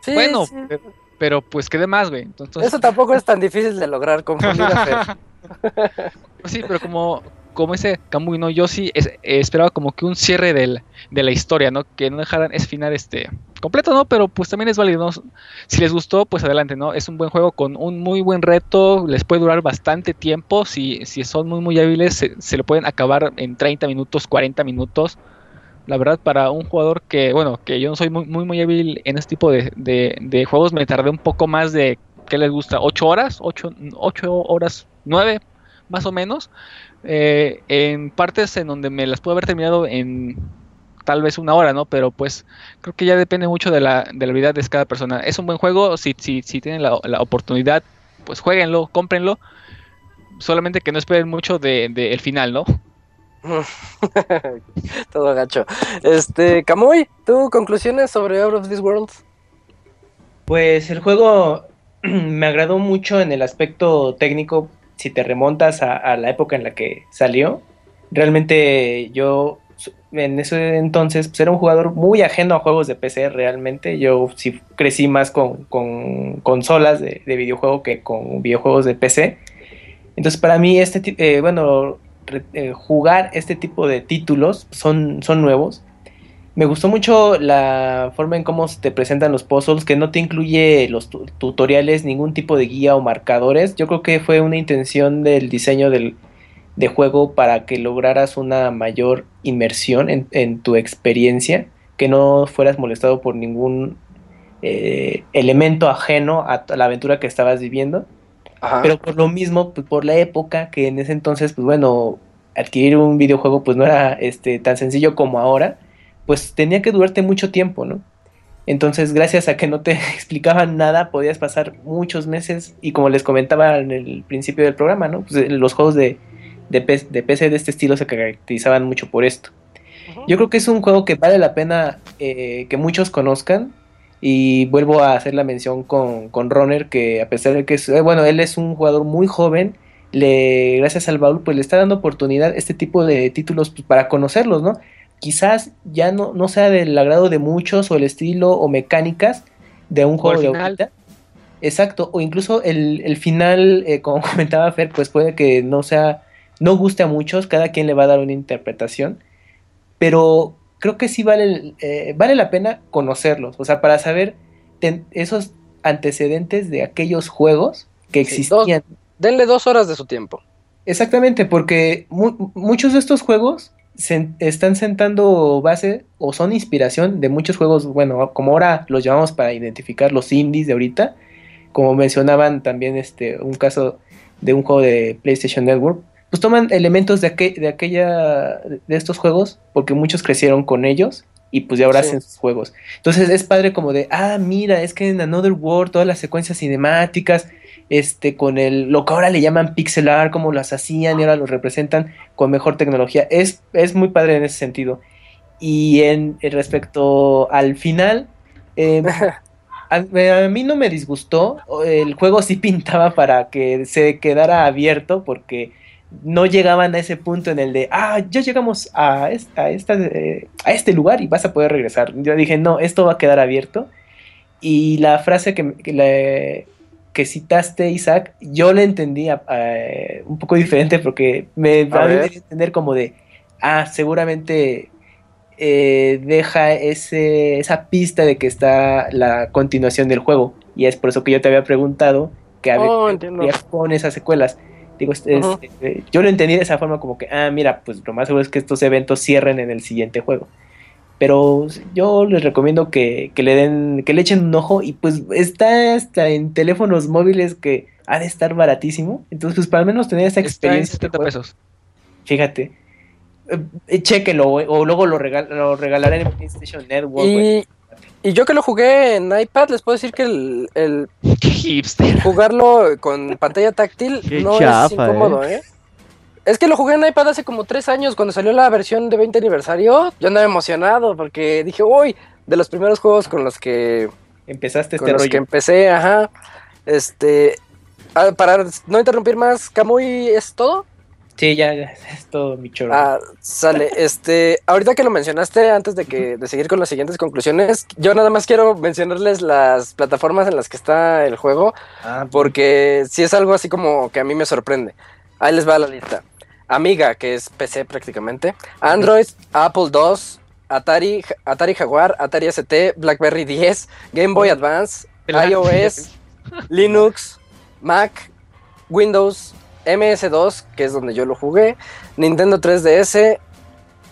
Sí, bueno, sí. pero, pero, pues quedé más, güey. Entonces, Eso tampoco es tan difícil de lograr confundir a Fer. Pues sí, pero como, como ese Kamui, ¿no? Yo sí es- esperaba como que un cierre del- de la historia, ¿no? Que no dejaran ese final este, completo, ¿no? Pero pues también es válido, ¿no? Si les gustó, pues adelante, ¿no? Es un buen juego con un muy buen reto, les puede durar bastante tiempo, si, si son muy, muy hábiles, se, se lo pueden acabar en 30 minutos, 40 minutos. La verdad, para un jugador que, bueno, que yo no soy muy, muy, muy hábil en este tipo de, de- de juegos, me tardé un poco más de, ¿qué les gusta? ¿8 horas? ¿8, ocho horas? ¿9? Más o menos. Eh, en partes en donde me las puedo haber terminado en tal vez una hora, ¿no? Pero pues creo que ya depende mucho de la, de la habilidad de cada persona. Es un buen juego, si, si, si tienen la, la oportunidad, pues jueguenlo, cómprenlo. Solamente que no esperen mucho del de, el final, ¿no? Todo gacho. Este, Kamui, ¿tú conclusiones sobre Out of This World? Pues el juego me agradó mucho en el aspecto técnico. Si te remontas a, la época en la que salió, realmente yo en ese entonces pues, era un jugador muy ajeno a juegos de PC realmente. Yo sí crecí más con, con consolas de, de, videojuego que con videojuegos de PC. Entonces para mí este eh, bueno eh, jugar este tipo de títulos son, son nuevos. Me gustó mucho la forma en cómo te presentan los puzzles, que no te incluye los tu tutoriales, ningún tipo de guía o marcadores. Yo creo que fue una intención del diseño del, de juego para que lograras una mayor inmersión en, en tu experiencia, que no fueras molestado por ningún eh, elemento ajeno a la aventura que estabas viviendo. Ajá. Pero por lo mismo, pues por la época que en ese entonces, pues bueno, adquirir un videojuego pues no era este tan sencillo como ahora, pues tenía que durarte mucho tiempo, ¿no? Entonces, gracias a que no te explicaban nada, podías pasar muchos meses y como les comentaba en el principio del programa, ¿no? Pues eh, los juegos de, de PC de este estilo se caracterizaban mucho por esto. Yo creo que es un juego que vale la pena eh, que muchos conozcan. Y vuelvo a hacer la mención con, con Runner, que a pesar de que es, eh, bueno, él es un jugador muy joven, le, gracias al baúl, pues le está dando oportunidad este tipo de títulos pues, para conocerlos, ¿no? Quizás ya no, no sea del agrado de muchos o el estilo o mecánicas de un juego de ahorita. Exacto, o incluso el, el final, eh, como comentaba Fer, pues puede que no sea, no guste a muchos, cada quien le va a dar una interpretación, pero creo que sí vale, eh, vale la pena conocerlos, o sea, para saber ten- esos antecedentes de aquellos juegos que Sí, dos- existían. Denle dos horas de su tiempo. Exactamente, porque mu- muchos de estos juegos se están sentando base o son inspiración de muchos juegos, bueno, como ahora los llamamos para identificar los indies de ahorita, como mencionaban también este un caso de un juego de PlayStation Network, pues toman elementos de, aquel- de aquella de estos juegos porque muchos crecieron con ellos y pues ya ahora Sí. hacen sus juegos. Entonces es padre como de, ah, mira, es que en Another World todas las secuencias cinemáticas este, con el, lo que ahora le llaman pixel art, como las hacían y ahora los representan con mejor tecnología. Es, es muy padre en ese sentido. Y en, en respecto al final, eh, a, a mí no me disgustó. El juego sí pintaba para que se quedara abierto porque no llegaban a ese punto en el de, ah, ya llegamos a, a, esta, eh, a este lugar y vas a poder regresar. Yo dije, no, esto va a quedar abierto. Y la frase que, que, le- que citaste, Isaac, yo la entendí eh, un poco diferente porque me A a mí entender como de, ah, seguramente eh, deja ese, esa pista de que está la continuación del juego. Y es por eso que yo te había preguntado que a Oh, ocurría con esas secuelas. Digo, es- eh, yo lo entendí de esa forma como que, ah, mira, pues lo más seguro es que estos eventos cierren en el siguiente juego. Pero yo les recomiendo que, que le den, que le echen un ojo y pues está hasta en teléfonos móviles que ha de estar baratísimo. Entonces, pues para al menos tener esa Está en experiencia. de 70 juego. pesos. Fíjate. Eh, chéquenlo, güey, o luego lo, regal- lo regalarán en PlayStation Network. Y, y yo que lo jugué en iPad, les puedo decir que el, el Qué hipster. jugarlo con pantalla táctil no es incómodo, ¿eh? Es que lo jugué en iPad hace como tres años, cuando salió la versión de 20 aniversario. Yo andaba emocionado porque dije, uy, de los primeros juegos con los que, Empezaste con este los rollo. que empecé, ajá. Este, ah, para no interrumpir más, Kamui, ¿es todo? Sí, ya, ya, es todo mi choro. Ah, sale. Este, ahorita que lo mencionaste, antes de que de seguir con las siguientes conclusiones, yo nada más quiero mencionarles las plataformas en las que está el juego, Ah, porque si es algo así como que a mí me sorprende. Ahí les va la lista. Amiga, que es PC prácticamente, Android, Apple II, Atari, Atari Jaguar, Atari ST, BlackBerry 10, Game Boy Advance, iOS, Linux, Mac, Windows, MS2, que es donde yo lo jugué, Nintendo 3DS,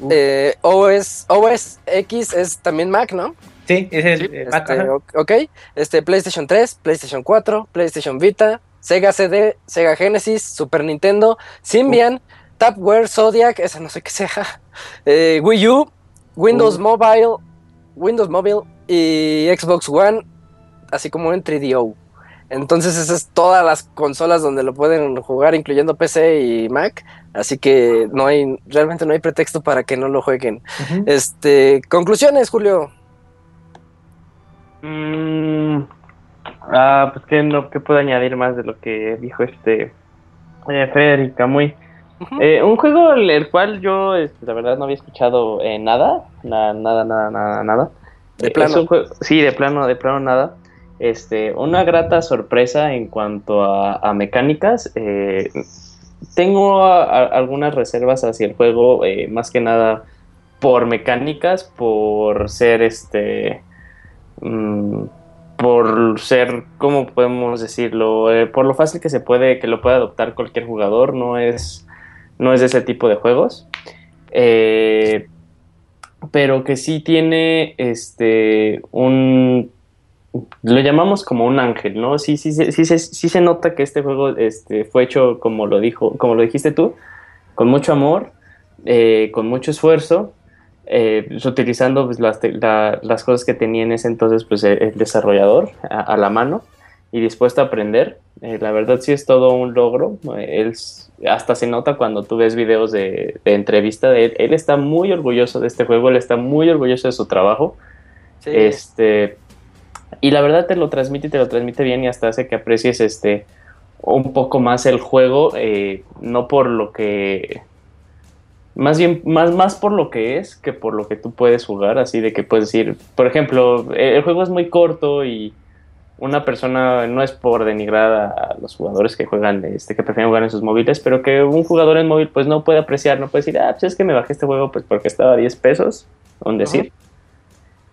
eh, OS, OS X es también Mac, ¿no? sí, es el Sí, eh, Mac, Este, ok, este, PlayStation 3, PlayStation 4, PlayStation Vita, Sega CD, Sega Genesis, Super Nintendo, Symbian, Tapware, Zodiac, esa no sé qué sea, eh, Wii U, Windows Uh. Mobile, Windows Mobile y Xbox One, así como en 3DO. Entonces esas es todas las consolas donde lo pueden jugar, incluyendo PC y Mac. Así que no hay, realmente no hay pretexto para que no lo jueguen. Este, conclusiones, Julio. Mm, ah, pues que no, que puedo añadir más de lo que dijo este eh, Fer y Camuy. Ujú. Eh, un juego el, cual yo, este, la verdad, no había escuchado eh, nada, na- nada, nada, nada, nada. De Eh, plano. es un juego- sí, de plano, de plano nada. Este, una grata sorpresa en cuanto a, mecánicas. eh, tengo algunas reservas hacia el juego, eh, más que nada por mecánicas, por ser este, mm, por ser, ¿cómo podemos decirlo? Eh, por lo fácil que se puede, que lo puede adoptar cualquier jugador, no es, no es de ese tipo de juegos. Pero que sí tiene este un lo llamamos como un ángel, ¿no? Sí, sí, sí, sí, se- sí se nota que este juego este, fue hecho como lo dijo, como lo dijiste tú, con mucho amor, eh, con mucho esfuerzo, eh, pues, utilizando pues, las, cosas que tenía en ese entonces pues, el, el desarrollador a, la mano y dispuesto a aprender. Eh, la verdad sí es todo un logro. Hasta se nota cuando tú ves videos de, entrevista de él. Él está muy orgulloso de este juego, él está muy orgulloso de su trabajo. Sí. Este, y la verdad te lo transmite y te lo transmite bien y hasta hace que aprecies este un poco más el juego, eh, no por lo que más bien más, más por lo que es que por lo que tú puedes jugar, así de que puedes decir, por ejemplo, el juego es muy corto y una persona no es por denigrar a, los jugadores que juegan, este, que prefieren jugar en sus móviles, pero que un jugador en móvil pues no puede apreciar, no puede decir, ah, pues es que me bajé este juego pues porque estaba a 10 pesos, un decir.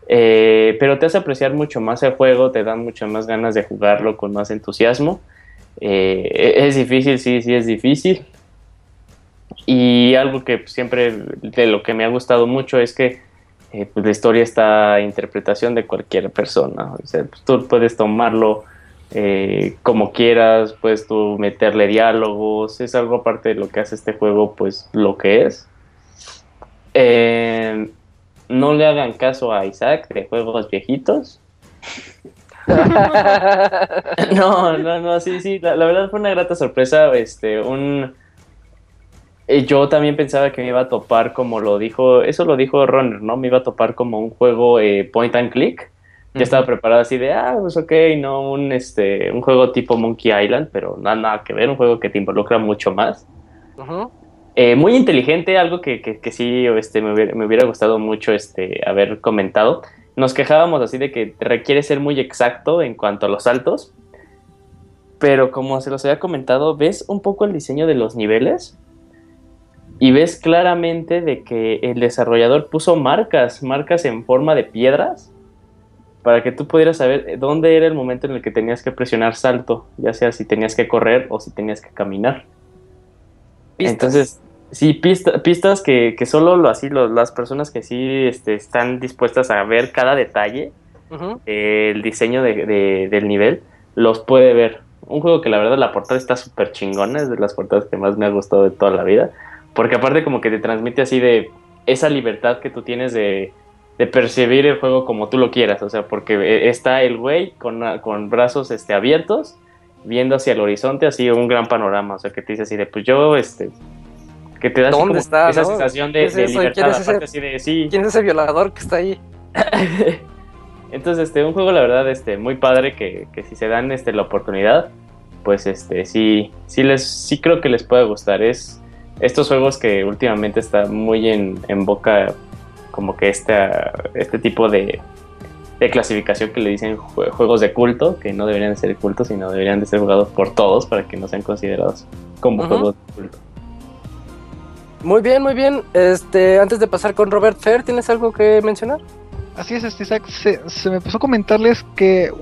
Eh, pero te hace apreciar mucho más el juego, te dan mucho más ganas de jugarlo con más entusiasmo. Eh, es difícil, sí, sí es difícil. Y algo que siempre de lo que me ha gustado mucho es que eh, pues la historia está a interpretación de cualquier persona. O sea, pues tú puedes tomarlo eh, como quieras, puedes tú meterle diálogos, es algo aparte de lo que hace este juego, pues lo que es. Eh, no le hagan caso a Isaac de juegos viejitos. No, no, no, sí, sí, la, la verdad fue una grata sorpresa, este, un... eh, Yo también pensaba que me iba a topar como lo dijo, eso lo dijo Runner, ¿no? Me iba a topar como un juego eh, point and click. Ya estaba preparado así de, ah, pues ok, no, un, este, un juego tipo Monkey Island, pero nada, nada que ver, un juego que te involucra mucho más. Ujú. Eh, muy inteligente, algo que, que, que sí este, me, hubiera, me hubiera gustado mucho este, haber comentado. Nos quejábamos así de que requiere ser muy exacto en cuanto a los saltos, pero como se los había comentado, ves un poco el diseño de los niveles y ves claramente de que el desarrollador puso marcas, marcas en forma de piedras, para que tú pudieras saber dónde era el momento en el que tenías que presionar salto, ya sea si tenías que correr o si tenías que caminar. Pistas. Entonces, sí, pista- pistas que, que solo lo, así lo- las personas que sí este, están dispuestas a ver cada detalle, eh, el diseño de- de- del nivel, los puede ver. Un juego que la verdad la portada está súper chingona, es de las portadas que más me ha gustado de toda la vida, porque aparte como que te transmite así de esa libertad que tú tienes de, de percibir el juego como tú lo quieras, o sea, porque eh, está el güey con, con brazos este, abiertos, viendo hacia el horizonte, así un gran panorama, o sea, que te dice así de, pues yo, este, que te da así ¿Dónde como está, esa no? sensación ¿Qué de, libertad, quién es ese? aparte así de, sí, ¿Quién es ese violador que está ahí? entonces, este, un juego, la verdad, este, muy padre que, que si se dan este, la oportunidad, pues este, sí, sí les, sí creo que les puede gustar. Es estos juegos que últimamente está muy en, en boca, como que esta, este tipo de, de clasificación que le dicen jue- juegos de culto, que no deberían de ser cultos, sino deberían de ser jugados por todos para que no sean considerados como juegos de culto. Muy bien, muy bien. Este, antes de pasar con Robert Fair, ¿tienes algo que mencionar? Así es, este Isaac, se, se me pasó a comentarles que,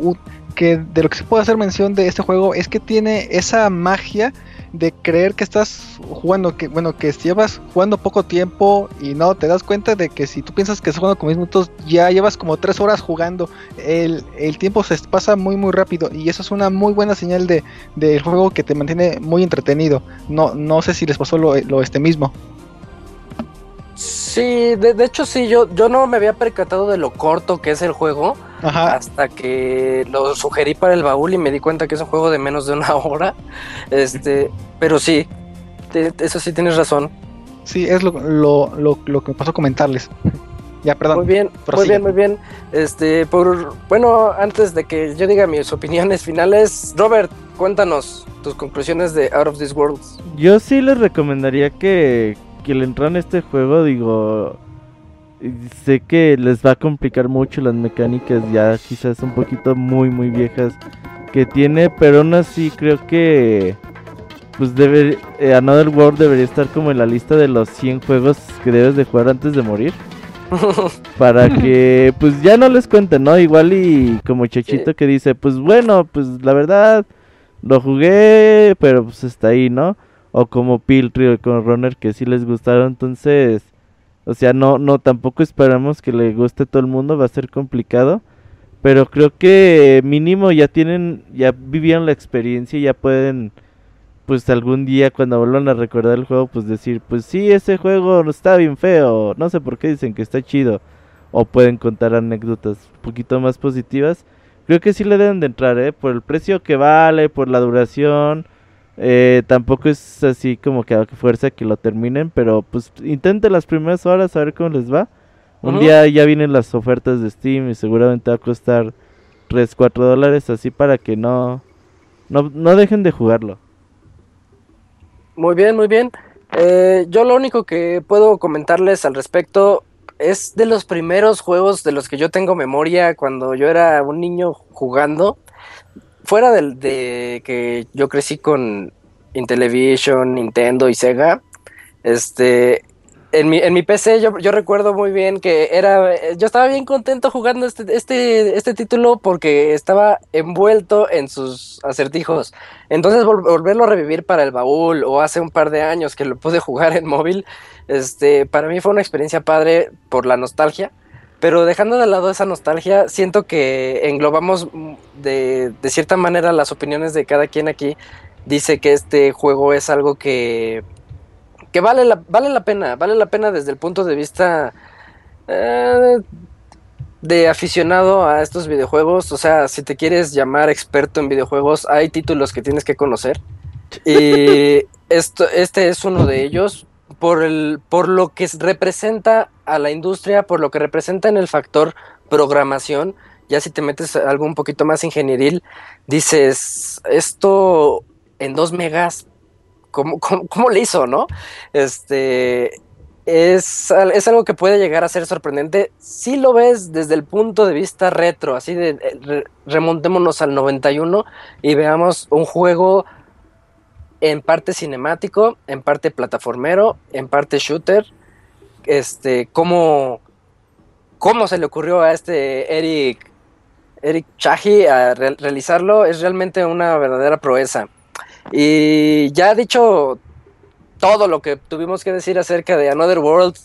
que de lo que se puede hacer mención de este juego es que tiene esa magia de creer que estás jugando, que bueno, que llevas jugando poco tiempo y no te das cuenta de que si tú piensas que estás jugando con 10 minutos, ya llevas como 3 horas jugando. El, el tiempo se pasa muy muy rápido y eso es una muy buena señal de del juego que te mantiene muy entretenido. No, no sé si les pasó lo, lo este mismo. Sí, de, de hecho sí, yo, yo no me había percatado de lo corto que es el juego Ajá. hasta que lo sugerí para el baúl y me di cuenta que es un juego de menos de una hora. Este, pero sí, te- eso sí tienes razón. Sí, es lo, lo, lo, lo que me pasó a comentarles. Ya, perdón. Muy bien, muy bien, muy bien. Este, por bueno, antes de que yo diga mis opiniones finales, Robert, cuéntanos tus conclusiones de Out of This World. Yo sí les recomendaría que, que le entraran a este juego, digo, sé que les va a complicar mucho las mecánicas ya quizás un poquito muy muy viejas que tiene, pero aún así creo que pues debe, eh, Another World debería estar como en la lista de los 100 juegos que debes de jugar antes de morir. Para que pues ya no les cuenten, ¿no? Igual y como Chachito que dice, pues bueno, pues la verdad lo jugué, pero pues está ahí, ¿no? O como Piltry o como Runner que sí les gustaron, entonces, o sea, no, no, tampoco esperamos que le guste todo el mundo, va a ser complicado. Pero creo que mínimo ya tienen, ya vivieron la experiencia y ya pueden, pues algún día cuando vuelvan a recordar el juego, pues decir, pues sí, ese juego está bien feo, no sé por qué dicen que está chido. O pueden contar anécdotas un poquito más positivas. Creo que sí le deben de entrar, ¿eh? Por el precio que vale, por la duración. Eh, tampoco es así como que a fuerza que lo terminen, pero pues intenten las primeras horas a ver cómo les va. Un día ya vienen las ofertas de Steam y seguramente va a costar 3, 4 dólares así para que no, no, no dejen de jugarlo. Muy bien, muy bien. Eh, yo lo único que puedo comentarles al respecto es de los primeros juegos de los que yo tengo memoria cuando yo era un niño jugando. Fuera del, de que yo crecí con Intellivision, Nintendo y Sega. Este, en mi, en mi PC yo, yo recuerdo muy bien que era, yo estaba bien contento jugando este, este, este título porque estaba envuelto en sus acertijos. Entonces vol- volverlo a revivir para el baúl o hace un par de años que lo pude jugar en móvil, este, para mí fue una experiencia padre por la nostalgia. Pero dejando de lado esa nostalgia, siento que englobamos de, de cierta manera las opiniones de cada quien aquí. Dice que este juego es algo que, que vale, la, vale la pena, vale la pena desde el punto de vista eh, de aficionado a estos videojuegos. O sea, si te quieres llamar experto en videojuegos, hay títulos que tienes que conocer. Y esto, este es uno de ellos. Por, el, por lo que representa a la industria, por lo que representa en el factor programación, ya si te metes algo un poquito más ingenieril, dices, esto en 2 megas, ¿cómo, cómo, le hizo, no? Este, es, es algo que puede llegar a ser sorprendente si lo ves desde el punto de vista retro, así de re- remontémonos al 91 y veamos un juego en parte cinemático, en parte plataformero, en parte shooter. Este, cómo, cómo se le ocurrió a este Eric, Eric Chahi a re- realizarlo es realmente una verdadera proeza. Y ya dicho todo lo que tuvimos que decir acerca de Another World,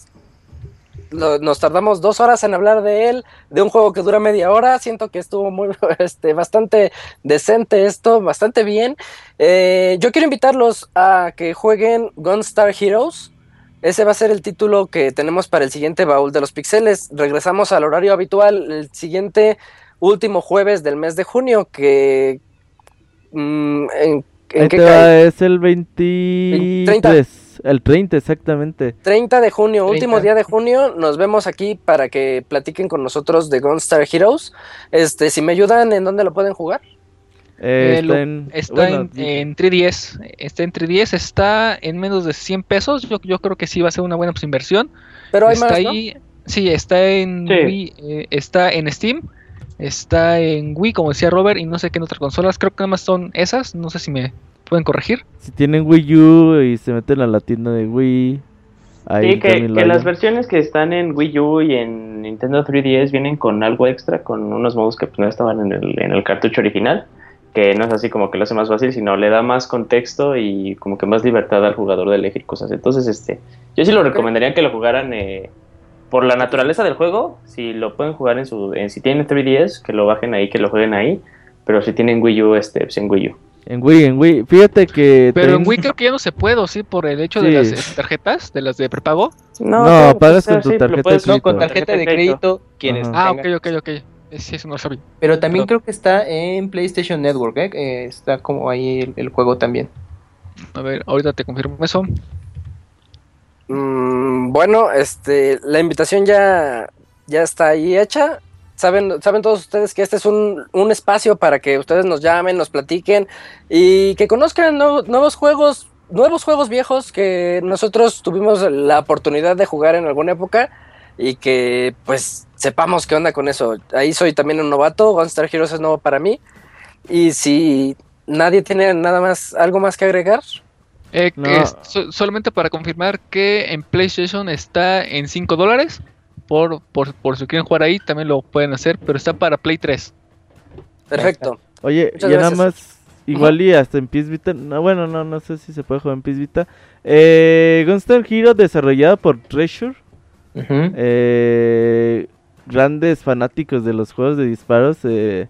nos tardamos dos horas en hablar de él, de un juego que dura media hora. Siento que estuvo muy, este, bastante decente esto, bastante bien. Eh, yo quiero invitarlos a que jueguen Gunstar Heroes. Ese va a ser el título que tenemos para el siguiente baúl de los pixeles. Regresamos al horario habitual el siguiente último jueves del mes de junio, que... mm, ¿En, qué cae? va, es el 23. El 30, exactamente. 30 de junio, 30. último día de junio, nos vemos aquí para que platiquen con nosotros de Gunstar Heroes. Este, si me ayudan, ¿en dónde lo pueden jugar? Eh, Eh, está en, Está bueno, en, en 3DS, está en 3DS, está en menos de 100 pesos, yo, yo creo que sí va a ser una buena pues, inversión. Pero hay está más, ¿no? ahí, sí, está en Sí. Wii, eh, está en Steam, está en Wii, como decía Robert, y no sé qué en otras consolas, creo que nada más son esas, no sé si me pueden corregir. Si tienen Wii U y se meten a la tienda de Wii. Ahí Sí, que, las versiones que están en Wii U y en Nintendo 3DS vienen con algo extra, con unos modos que pues, no estaban en el, en el cartucho original, que no es así como que lo hace más fácil, sino le da más contexto y como que más libertad al jugador de elegir cosas. Entonces, este, yo sí lo recomendaría que lo jugaran eh, por la naturaleza del juego, si lo pueden jugar en su, en, si tienen 3DS, que lo bajen ahí, que lo jueguen ahí, pero si tienen Wii U, este, pues en Wii U. En Wii, en Wii. Fíjate que. Pero en Wii creo que ya no se puede, ¿o sí? Por el hecho de las eh, tarjetas, de las de prepago. No, pero, pagas con tu sí, tarjeta puedes- de No, con crédito. tarjeta de crédito, quienes. Ah, ok, ok, ok. Sí, eso no lo sabía. Pero también Perdón. creo que está en PlayStation Network, ¿eh? Eh, está como ahí el, el juego también. A ver, ahorita te confirmo eso. Mm, bueno, este, la invitación ya, ya está ahí hecha. Saben, saben todos ustedes que este es un, un espacio para que ustedes nos llamen, nos platiquen y que conozcan nuevo- nuevos juegos, nuevos juegos viejos que nosotros tuvimos la oportunidad de jugar en alguna época y que pues sepamos qué onda con eso. Ahí soy también un novato, Gunstar Heroes es nuevo para mí. Y si nadie tiene nada más, algo más que agregar, Eh, No. que so- solamente para confirmar que en PlayStation está en 5 dólares. Por, por, por si quieren jugar ahí, también lo pueden hacer, pero está para Play 3. perfecto. Oye, Muchas ya nada más. Igual y hasta en PS Vita. No, bueno, no, no sé si se puede jugar en PS Vita. Eh, Gunstar Hero desarrollado por Treasure. Eh, grandes fanáticos de los juegos de disparos, eh,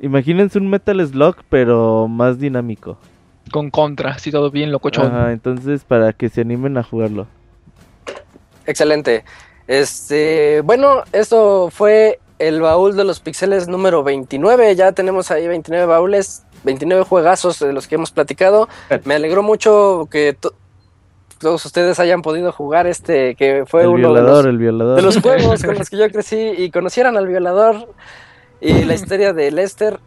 imagínense un Metal Slug, pero más dinámico. Con contra, así todo bien locochón. Ajá, entonces para que se animen a jugarlo. Excelente. Este, bueno, esto fue el baúl de los pixeles número 29. Ya tenemos ahí 29 baúles, 29 juegazos de los que hemos platicado. Me alegró mucho que todos ustedes hayan podido jugar este, que fue el uno de los, el violador. de los juegos con los que yo crecí y conocieran al violador y la historia de Lester.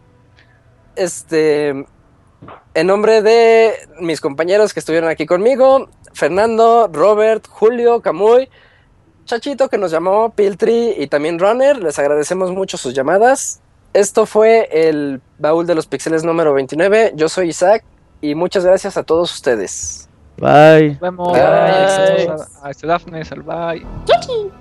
Este, en nombre de mis compañeros que estuvieron aquí conmigo, Fernando, Robert, Julio, Camuy, Chachito que nos llamó, Piltri y también Runner, les agradecemos mucho sus llamadas. Esto fue el baúl de los pixeles número 29. Yo soy Isaac y muchas gracias a todos ustedes. Bye. Nos vemos. Bye. Bye. A, a este Daphne, al bye. Chucky.